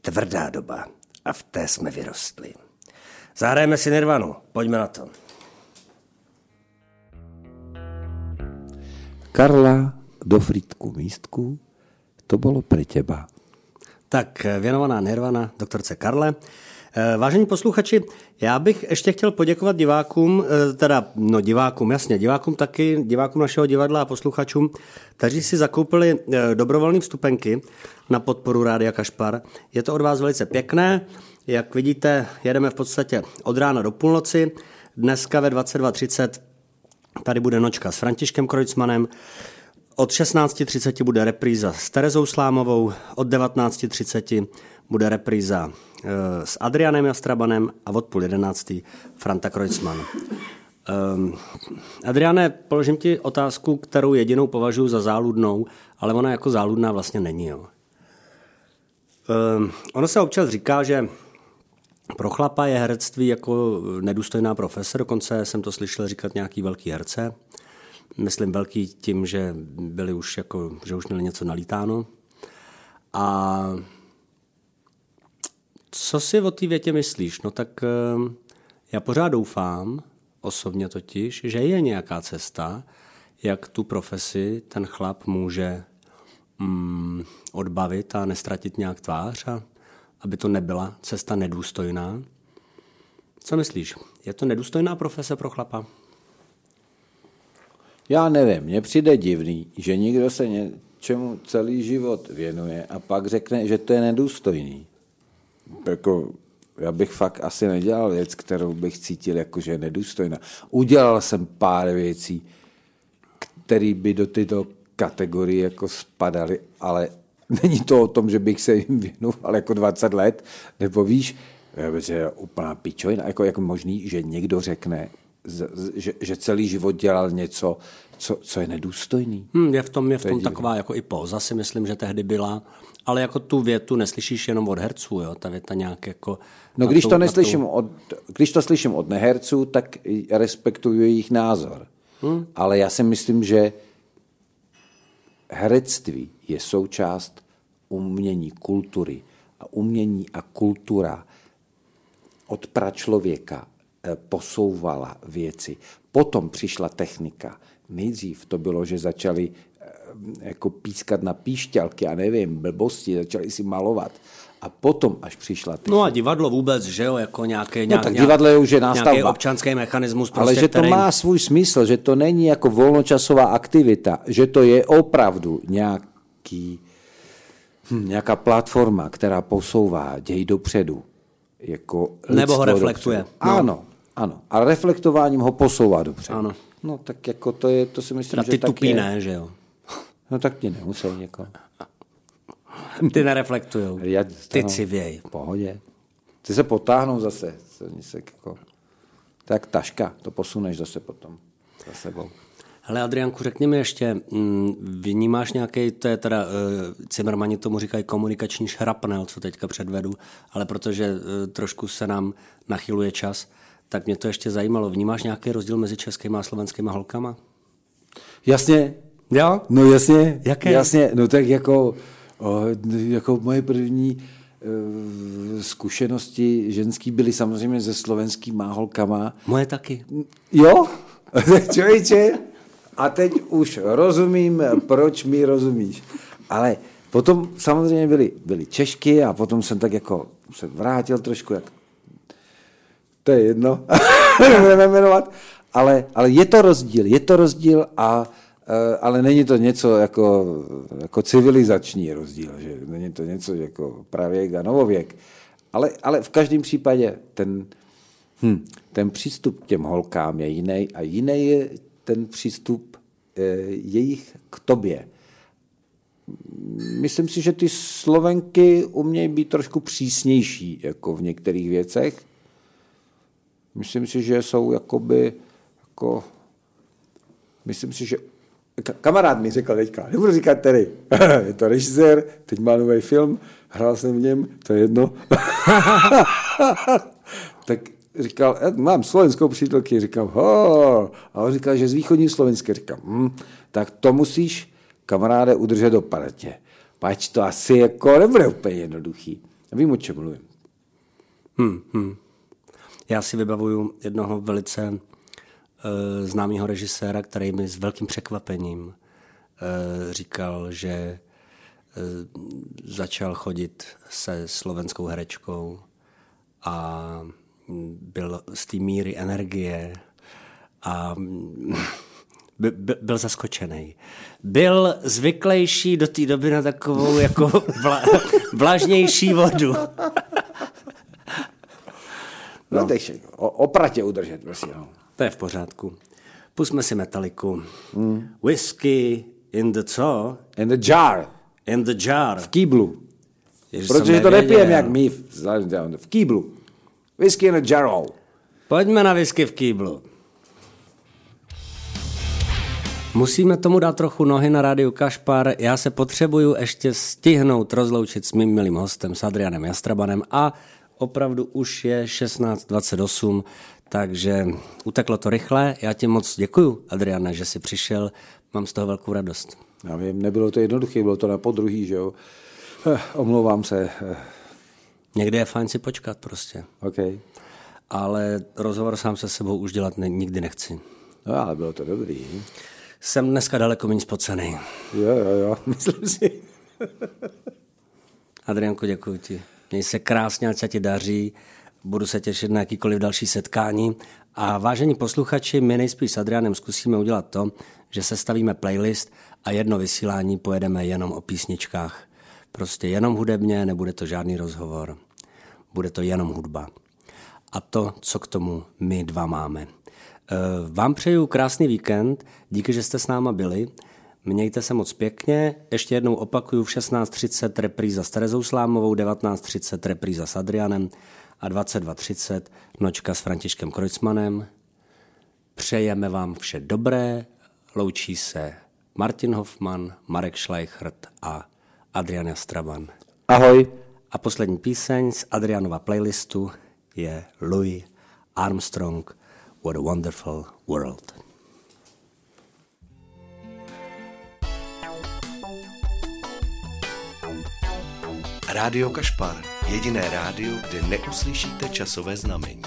Tvrdá doba. A v té jsme vyrostli. Zahrajeme si Nirvanu. Pojďme na to. Karla do frítku místku, to bylo pre teba. Tak věnovaná Nirvana doktorce Karle. Eh, Vážení posluchači, já bych ještě chtěl poděkovat divákům, eh, teda no divákům, jasně, divákům taky, divákům našeho divadla a posluchačům, kteří si zakoupili eh, dobrovolné vstupenky na podporu Rádia Kašpar. Je to od vás velice pěkné. Jak vidíte, jedeme v podstatě od rána do půlnoci. Dneska ve 22.30 tady bude nočka s Františkem Krojcmanem. Od 16.30 bude repríza s Terezou Slámovou, od 19.30 bude repríza eh, s Adrianem Jastrabanem a od půl 11. Franta Kreutzmann. Um, Adriane, položím ti otázku, kterou jedinou považuji za záludnou, ale ona jako záludná vlastně není. Jo. Um, ono se občas říká, že pro chlapa je herectví jako nedůstojná profese, dokonce jsem to slyšel říkat nějaký velký herce. Myslím velký tím, že byli už jako, že už měli něco nalítáno. A co si o té větě myslíš? No tak eh, já pořád doufám, osobně totiž, že je nějaká cesta, jak tu profesi ten chlap může mm, odbavit a nestratit nějak tvář a aby to nebyla cesta nedůstojná. Co myslíš? Je to nedůstojná profese pro chlapa? Já nevím, mně přijde divný, že někdo se něčemu celý život věnuje a pak řekne, že to je nedůstojný. Jako, já bych fakt asi nedělal věc, kterou bych cítil jako, že je nedůstojná. Udělal jsem pár věcí, které by do této kategorie jako spadaly, ale není to o tom, že bych se jim věnoval jako 20 let, nebo víš, že je úplná pičovina, jako, jako možný, že někdo řekne, že, že celý život dělal něco, co, co je nedůstojný. Hmm, je v tom, je v To je tom divný. taková jako i póza, si myslím, že tehdy byla. Ale jako tu větu neslyšíš jenom od herců, jo? Ta věta nějak jako... No když tu- to neslyším tu- od, když to slyším od neherců, tak respektuju jejich názor. Hmm. Ale já si myslím, že herectví je součást umění, kultury. A umění a kultura od pračlověka eh, posouvala věci. Potom přišla technika. Nejdřív to bylo, že začali eh, jako pískat na píšťalky a nevím, blbosti, začali si malovat. A potom až přišla technika. No a divadlo vůbec, že jo, jako nějaký, No tak divadlo je už je nějaký nástavba. občanský mechanismus, prostě, Ale že to který... má svůj smysl, že to není jako volnočasová aktivita, že to je opravdu nějaký, hm, nějaká platforma, která posouvá děj dopředu. Jako Nebo ho reflektuje. Dopředu. No. Ano, ano. A reflektováním ho posouvá dopředu. Ano. No tak jako to je, to si myslím, Teda že ty tak tupí je. ne, že jo. No tak ti nemusel jako. Ty nereflektujou. Já, Ty no, civěj. V pohodě. Ty se potáhnou zase. Se jako, tak taška, to posuneš zase potom za sebou. Hele Adrianku, řekni mi ještě, mm, vnímáš nějaký, to je teda, Cimrmani tomu říkají komunikační šrapnel, co teďka předvedu, ale protože uh, trošku se nám nachyluje čas, tak mě to ještě zajímalo. Vnímáš nějaký rozdíl mezi českými a slovenskými holkama? Jasně, Jo? No jasně, Jaké? jasně, no tak jako, jako moje první e, zkušenosti ženský byly samozřejmě se slovenskýma holkama. Moje taky. Jo, člověče, a teď už rozumím, proč mi rozumíš. Ale potom samozřejmě byly, byly Češky a potom jsem tak jako se vrátil trošku, jak to je jedno, nebudeme jmenovat. ale, ale je to rozdíl, je to rozdíl a ale není to něco jako, jako civilizační rozdíl, že není to něco jako pravěk a novověk. Ale, ale v každém případě ten, hm, ten přístup k těm holkám je jiný a jiný je ten přístup eh, jejich k tobě. Myslím si, že ty Slovenky umějí být trošku přísnější jako v některých věcech. Myslím si, že jsou jakoby jako myslím si, že kamarád mi řekl teďka, nebudu říkat tedy, je to režisér, teď má nový film, hrál jsem v něm, to je jedno. tak říkal, "Eh, mám slovenskou přítelky, říkám, ho, a on říkal, že z východní Slovenské, říkám, hm, tak to musíš, kamaráde, udržet do paměti. Pač to asi jako nebude úplně jednoduchý. Vím, o čem mluvím. Já si vybavuju jednoho velice známého režiséra, který mi s velkým překvapením uh, říkal, že uh, začal chodit se slovenskou herečkou a byl z té míry energie a by, by, byl zaskočený. Byl zvyklejší do té doby na takovou jako vla, vlažnější vodu. No, takže o, opratě udržet, prosím. No. To je v pořádku. Pusme si metaliku. Mm. Whisky in the co? In the jar, In the jar. v kýblu. Ježiš, Protože to nepijeme jak my, v, v kýblu. Whisky in a jar. Pojďme na whisky v kýblu. Musíme tomu dát trochu nohy na rádiu Kašpar. Já se potřebuju ještě stihnout rozloučit s mým milým hostem, s Adrianem Jastrabanem a opravdu už je 16.28, takže uteklo to rychle. Já ti moc děkuju, Adriane, že jsi přišel. Mám z toho velkou radost. Já vím, nebylo to jednoduché, bylo to na podruhý, že jo. Eh, omlouvám se. Eh, Někdy je fajn si počkat prostě. OK. Ale rozhovor sám se sebou už dělat ne, nikdy nechci. No, ale bylo to dobrý. Jsem dneska daleko méně spocený. Jo, jo, jo, myslím si. Adrianko, děkuji ti. Měj se krásně, ať se ti daří. Budu se těšit na jakýkoliv další setkání. A vážení posluchači, my nejspíš s Adrianem zkusíme udělat to, že sestavíme playlist a jedno vysílání pojedeme jenom o písničkách. Prostě jenom hudebně, nebude to žádný rozhovor. Bude to jenom hudba. A to, co k tomu my dva máme. Eh, Vám přeju krásný víkend, díky, že jste s náma byli. Mějte se moc pěkně. Ještě jednou opakuju v 16.30 repríza s Terezou Slámovou, 19.30 repríza s Adrianem a 22.30 nočka s Františkem Kreutzmanem. Přejeme vám vše dobré. Loučí se Martin Hoffman, Marek Schleichert a Adrian Jastraban. Ahoj. A poslední píseň z Adrianova playlistu je Louis Armstrong What a Wonderful World. Rádio Kašpar. Jediné rádio, kde neuslyšíte časové znamení.